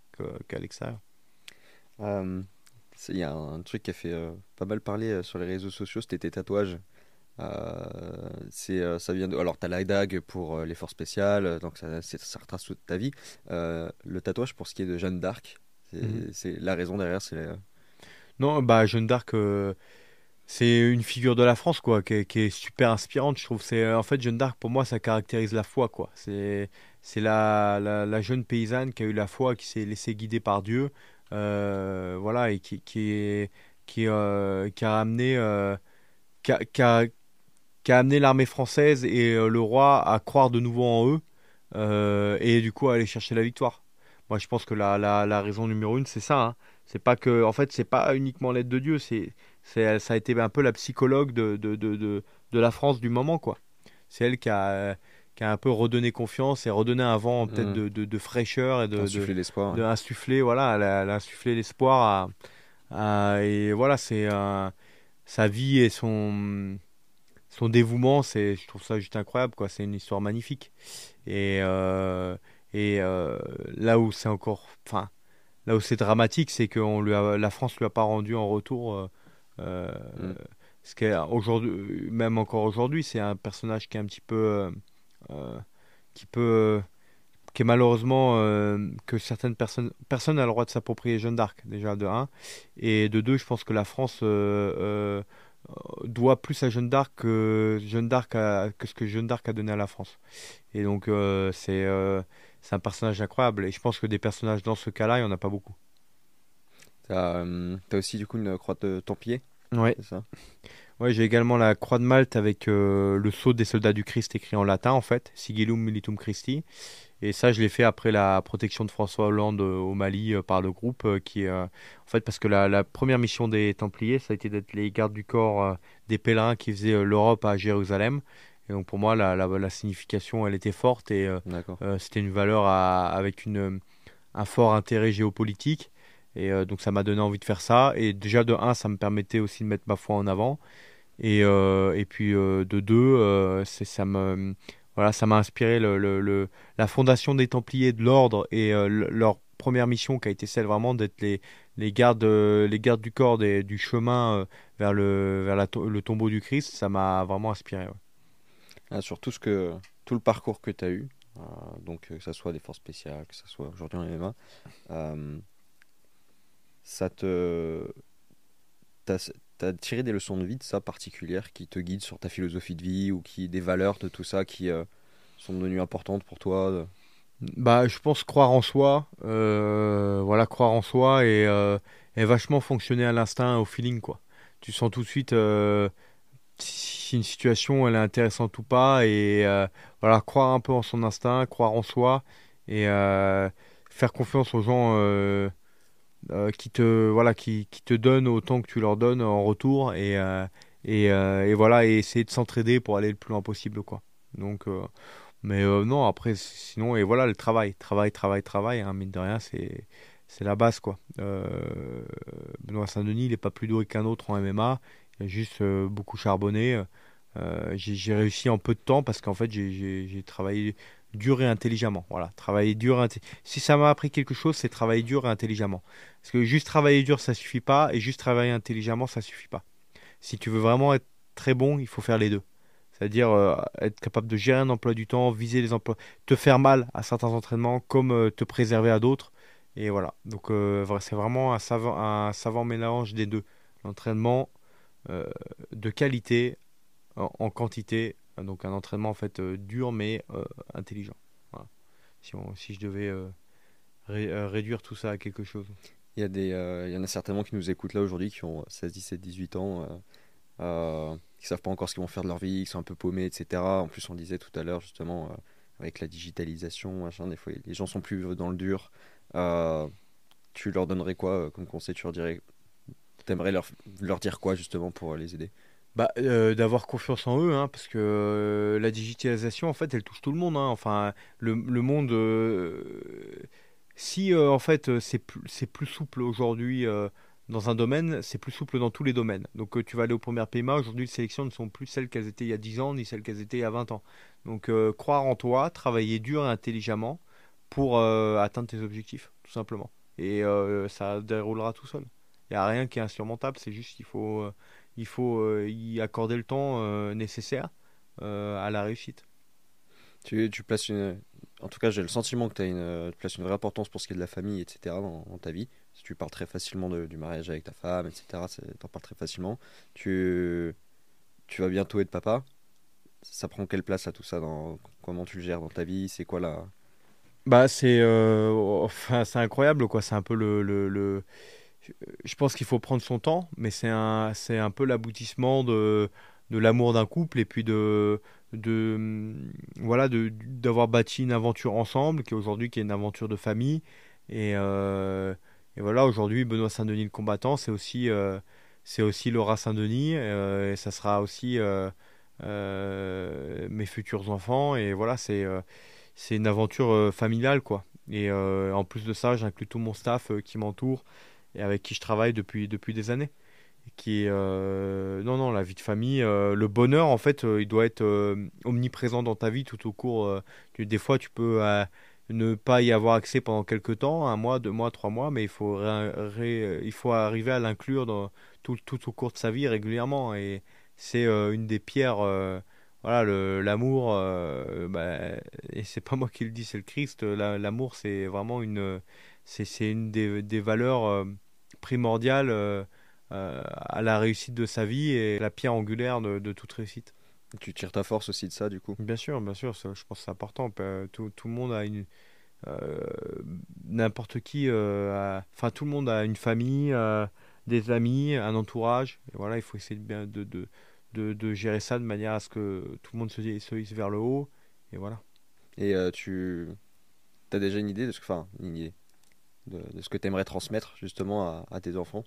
qu'à l'extérieur. Il y a un truc qui a fait pas mal parler sur les réseaux sociaux, c'était tes tatouages. Euh, c'est euh, ça vient de alors tu as la dague pour euh, l'effort spécial donc ça, ça retrace toute ta vie. Le tatouage pour ce qui est de Jeanne d'Arc c'est mhm. la raison derrière c'est non bah Jeanne d'Arc c'est une figure de la France quoi qui est, super inspirante je trouve. C'est en fait Jeanne d'Arc pour moi ça caractérise la foi quoi. C'est c'est la, la, jeune paysanne qui a eu la foi qui s'est laissée guider par Dieu voilà et qui qui est qui, qui a amené qui a, qui a amené l'armée française et euh, le roi à croire de nouveau en eux euh, et du coup à aller chercher la victoire. Moi, je pense que la, la, la raison numéro une, c'est ça. Hein. C'est pas que, en fait, c'est pas uniquement l'aide de Dieu. C'est, c'est, ça a été un peu la psychologue de, de, de, de, de la France du moment, quoi. C'est elle qui a, qui a un peu redonné confiance et redonné un vent peut-être mmh. de, de, fraîcheur et de insuffler l'espoir. De insuffler, voilà, elle a, insufflé l'espoir à, et voilà, c'est sa vie et son son dévouement, c'est, je trouve ça juste incroyable, quoi. C'est une histoire magnifique. Et, euh, et euh, là où c'est encore, enfin, là où c'est dramatique, c'est que lui a, la France lui a pas rendu en retour. Euh, mm. Ce qui aujourd'hui, même encore aujourd'hui, c'est un personnage qui est un petit peu, qui peut, qui est malheureusement que certaines personnes, personne n'a le droit de s'approprier Jeanne d'Arc déjà de 1 et de 2 je pense que la France doit plus à Jeanne d'Arc que Jeanne d'Arc que ce que Jeanne d'Arc a donné à la France. Et donc euh, c'est euh, c'est un personnage incroyable. Et je pense que des personnages dans ce cas-là, il n'y en a pas beaucoup. Tu as, aussi du coup une croix de Templier Ouais. ça? Ouais, j'ai également la croix de Malte avec le sceau des soldats du Christ écrit en latin en fait, Sigillum Militum Christi. Et ça, je l'ai fait après la protection de François Hollande euh, au Mali euh, par le groupe, euh, qui en fait parce que la, première mission des Templiers, ça a été d'être les gardes du corps des pèlerins qui faisaient l'Europe à Jérusalem. Et donc pour moi, la, la, signification, elle était forte et c'était une valeur avec une, un fort intérêt géopolitique. Et donc ça m'a donné envie de faire ça. Et déjà de un, ça me permettait aussi de mettre ma foi en avant. Et, et puis de deux, ça me voilà, ça m'a inspiré le, le, la fondation des Templiers de l'ordre et euh, leur première mission qui a été celle vraiment d'être les, les, gardes, les gardes du corps des, du chemin vers, le, vers le tombeau du Christ, ça m'a vraiment inspiré. Ah, sur tout, ce que, tout le parcours que tu as eu, donc que ce soit des forces spéciales, que ce soit aujourd'hui en MMA, ça te. Tu as tiré des leçons de vie de ça particulières qui te guident sur ta philosophie de vie ou qui des valeurs de tout ça qui euh, sont devenues importantes pour toi Bah, je pense croire en soi, euh, voilà, croire en soi et, euh, et vachement fonctionner à l'instinct, au feeling quoi. Tu sens tout de suite si une situation elle est intéressante ou pas et voilà, croire un peu en son instinct, croire en soi et faire confiance aux gens euh, qui te voilà qui, qui, te donne autant que tu leur donnes en retour et euh, euh, et, voilà et essayer de s'entraider pour aller le plus loin possible quoi. Donc mais non après sinon et voilà le travail travail travail travail hein, mine de rien c'est c'est la base quoi. Benoît Saint-Denis il est pas plus doué qu'un autre en MMA il a juste beaucoup charbonné. J'ai réussi en peu de temps parce qu'en fait j'ai travaillé dur et intelligemment. Voilà, travailler dur. Si ça m'a appris quelque chose, c'est travailler dur et intelligemment. Parce que juste travailler dur, ça suffit pas, et juste travailler intelligemment, ça suffit pas. Si tu veux vraiment être très bon, il faut faire les deux. C'est-à-dire euh, être capable de gérer un emploi du temps, viser les emplois, te faire mal à certains entraînements, comme euh, te préserver à d'autres. Et voilà. Donc euh, c'est vraiment un savant mélange des deux. L'entraînement de qualité en quantité donc un entraînement en fait euh, dur mais euh, intelligent. Si, je devais euh, réduire tout ça à quelque chose. Il y, a des, il y en a certainement qui nous écoutent là aujourd'hui qui ont 16, 17, 18 ans, euh, qui savent pas encore ce qu'ils vont faire de leur vie, qui sont un peu paumés, etc. En plus, on disait tout à l'heure justement avec la digitalisation, machin, des fois les gens sont plus dans le dur. tu leur donnerais quoi comme conseil? Tu leur dirais, t'aimerais leur, leur dire quoi justement pour les aider? Bah, euh, d'avoir confiance en eux, hein, parce que euh, la digitalisation, en fait, elle touche tout le monde. Hein. Enfin, le, le monde, euh, si en fait c'est plus, c'est plus souple aujourd'hui dans un domaine, c'est plus souple dans tous les domaines. Donc tu vas aller aux premières PMA, aujourd'hui les sélections ne sont plus celles qu'elles étaient il y a 10 ans, ni celles qu'elles étaient il y a 20 ans. Donc croire en toi, travailler dur et intelligemment pour atteindre tes objectifs, tout simplement. Et ça déroulera tout seul. Il n'y a rien qui est insurmontable, c'est juste qu'il faut il faut euh, y accorder le temps euh, nécessaire euh, à la réussite. Tu, tu places une, en tout cas, j'ai le sentiment que tu, as une, places une vraie importance pour ce qui est de la famille, etc. dans, ta vie. Si tu parles très facilement du mariage avec ta femme, etc., tu en parles très facilement. Tu, tu vas bientôt être papa. Ça prend quelle place à tout ça dans, Comment tu le gères dans ta vie? C'est quoi la. Bah, c'est enfin, c'est incroyable, quoi. C'est un peu le, le je pense qu'il faut prendre son temps, mais c'est un, c'est un peu l'aboutissement de, l'amour d'un couple et puis de, de voilà, de, d'avoir bâti une aventure ensemble, qui aujourd'hui qui est une aventure de famille. Et, euh, et voilà, aujourd'hui, Benoît Saint-Denis le combattant, c'est aussi, euh, c'est aussi Laura Saint-Denis, euh, et ça sera aussi mes futurs enfants. Et voilà, c'est, c'est une aventure familiale, quoi. Et en plus de ça, j'inclus tout mon staff qui m'entoure et avec qui je travaille depuis, depuis des années. qui euh, non, non, la vie de famille, euh, le bonheur, en fait, euh, il doit être omniprésent dans ta vie tout au cours. des fois, tu peux ne pas y avoir accès pendant quelques temps, un mois, deux mois, trois mois, mais il faut, il faut arriver à l'inclure dans tout, tout au cours de sa vie régulièrement. Et c'est une des pierres voilà l'amour bah, et c'est pas moi qui le dis c'est le Christ l'amour c'est vraiment une c'est une des, des valeurs euh, primordiales euh, euh, à la réussite de sa vie et la pierre angulaire de, de, toute réussite. Tu tires ta force aussi de ça, du coup? Bien sûr, bien sûr, je pense que c'est important. Tout, tout, le monde a une. N'importe qui. Enfin, tout le monde a une famille, des amis, un entourage. Et voilà, il faut essayer de, de, de, de, de gérer ça de manière à ce que tout le monde se, se hisse vers le haut. Et voilà. Et tu as déjà une idée de ce que. Enfin, une idée de, ce que tu aimerais transmettre justement à, tes enfants?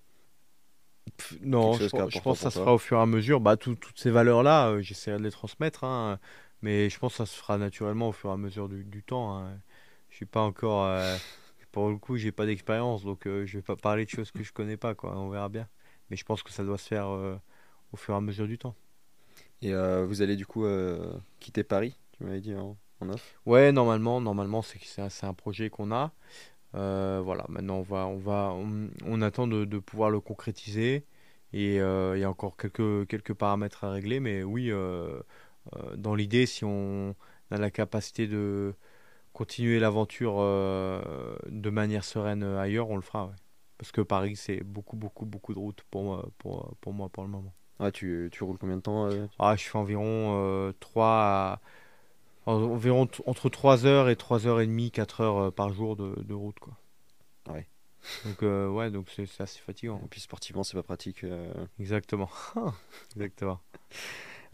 Non, je, pense que ça se fera au fur et à mesure. Bah, toutes ces valeurs-là, euh, j'essaierai de les transmettre, hein, mais je pense que ça se fera naturellement au fur et à mesure du, temps. Hein. Je suis pas encore. Euh, pour le coup, j'ai pas d'expérience, donc euh, je vais pas parler de choses que je connais pas. Quoi. On verra bien. Mais je pense que ça doit se faire au fur et à mesure du temps. Et vous allez du coup quitter Paris, tu m'avais dit en, off? Ouais, normalement, normalement c'est un projet qu'on a. voilà, maintenant on va, on va, on, attend de, de, pouvoir le concrétiser et il y a encore quelques quelques paramètres à régler, mais oui, dans l'idée, si on a la capacité de continuer l'aventure de manière sereine ailleurs, on le fera. Parce que Paris, c'est beaucoup, beaucoup, beaucoup de routes pour, pour, pour moi pour le moment. Ah, tu, tu roules combien de temps euh ah, Je fais environ 3 euh, environ entre 3 heures et 3 heures et demie, 4 heures euh, par jour de, de route. Quoi. Ouais. Donc, ouais, donc c'est assez fatigant. Et puis sportivement, c'est pas pratique. Exactement. Exactement.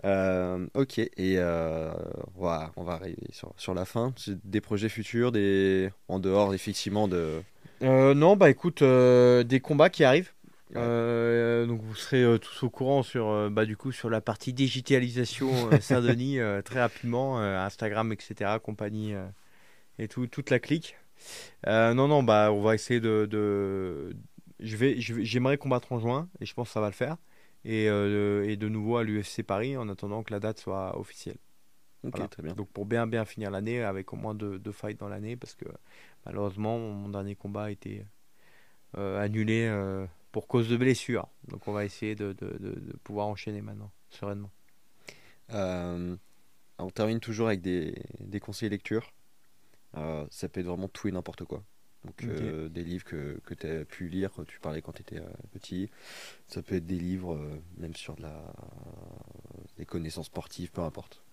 ok, et on va, on va arriver sur, sur la fin. Des projets futurs, des... en dehors effectivement de. non, bah écoute, des combats qui arrivent. Euh, donc vous serez euh, tous au courant sur, euh, bah, du coup, sur la partie digitalisation Saint-Denis très rapidement, Instagram, etc., compagnie et tout, toute la clique. non, non, bah, on va essayer de. de... Je vais, j'aimerais combattre en juin et je pense que ça va le faire. Et, et de nouveau à l'UFC Paris en attendant que la date soit officielle. Ok, très bien. Donc pour bien bien finir l'année avec au moins deux, deux fights dans l'année parce que malheureusement mon dernier combat a été annulé pour cause de blessure. Donc on va essayer de, de, de, pouvoir enchaîner maintenant, sereinement. Euh, on termine toujours avec des, des conseils lecture. Euh, ça peut être vraiment tout et n'importe quoi. Donc euh, des livres que, que tu as pu lire, tu parlais quand tu étais petit. Ça peut être des livres, même sur de la, des connaissances sportives, peu importe.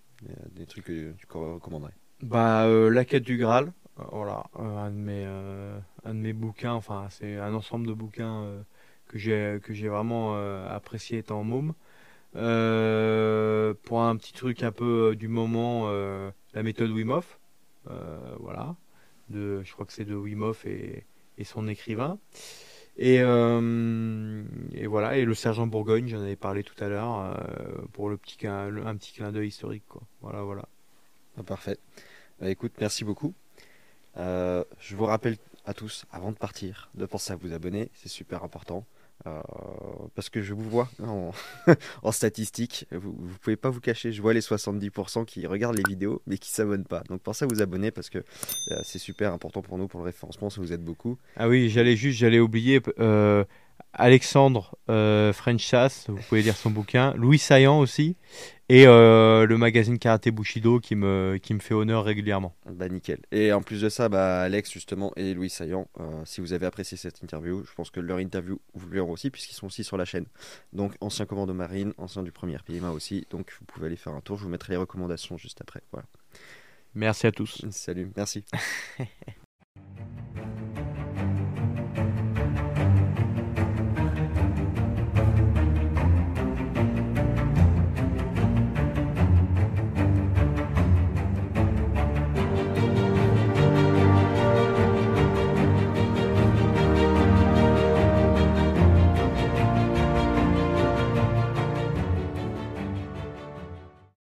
Des, trucs que tu recommanderais. Bah, La quête du Graal, voilà, un, de mes, un de mes bouquins, enfin c'est un ensemble de bouquins que j'ai que j'ai vraiment euh, apprécié étant môme. Euh, pour un petit truc un peu euh, du moment, la méthode Wim voilà, de, je crois que c'est de Wim Hof et, et son écrivain. Et, et, voilà, et le sergent Bourgogne, j'en avais parlé tout à l'heure, pour le petit, un petit clin d'œil historique. Quoi. Voilà, voilà. Ah, parfait. Bah, écoute, merci beaucoup. je vous rappelle à tous, avant de partir, de penser à vous abonner, c'est super important. Euh, parce que je vous vois en, en statistique, vous pouvez pas vous cacher. Je vois les 70% qui regardent les vidéos mais qui s'abonnent pas. Donc pensez à vous abonner parce que euh, c'est super important pour nous pour le référencement. Ça vous aide beaucoup. Ah oui, j'allais juste, j'allais oublier. Euh, Alexandre euh, French Chass, vous pouvez lire son bouquin. Louis Saillant aussi. Et euh, le magazine Karaté Bushido qui me, qui me fait honneur régulièrement. Bah nickel. Et en plus de ça, bah, Alex justement et Louis Saillant, euh, si vous avez apprécié cette interview, je pense que leur interview vous plaira aussi puisqu'ils sont aussi sur la chaîne. Donc ancien commando marine, ancien du premier PMA aussi. Donc vous pouvez aller faire un tour. Je vous mettrai les recommandations juste après. Voilà. Merci à tous. Salut, merci.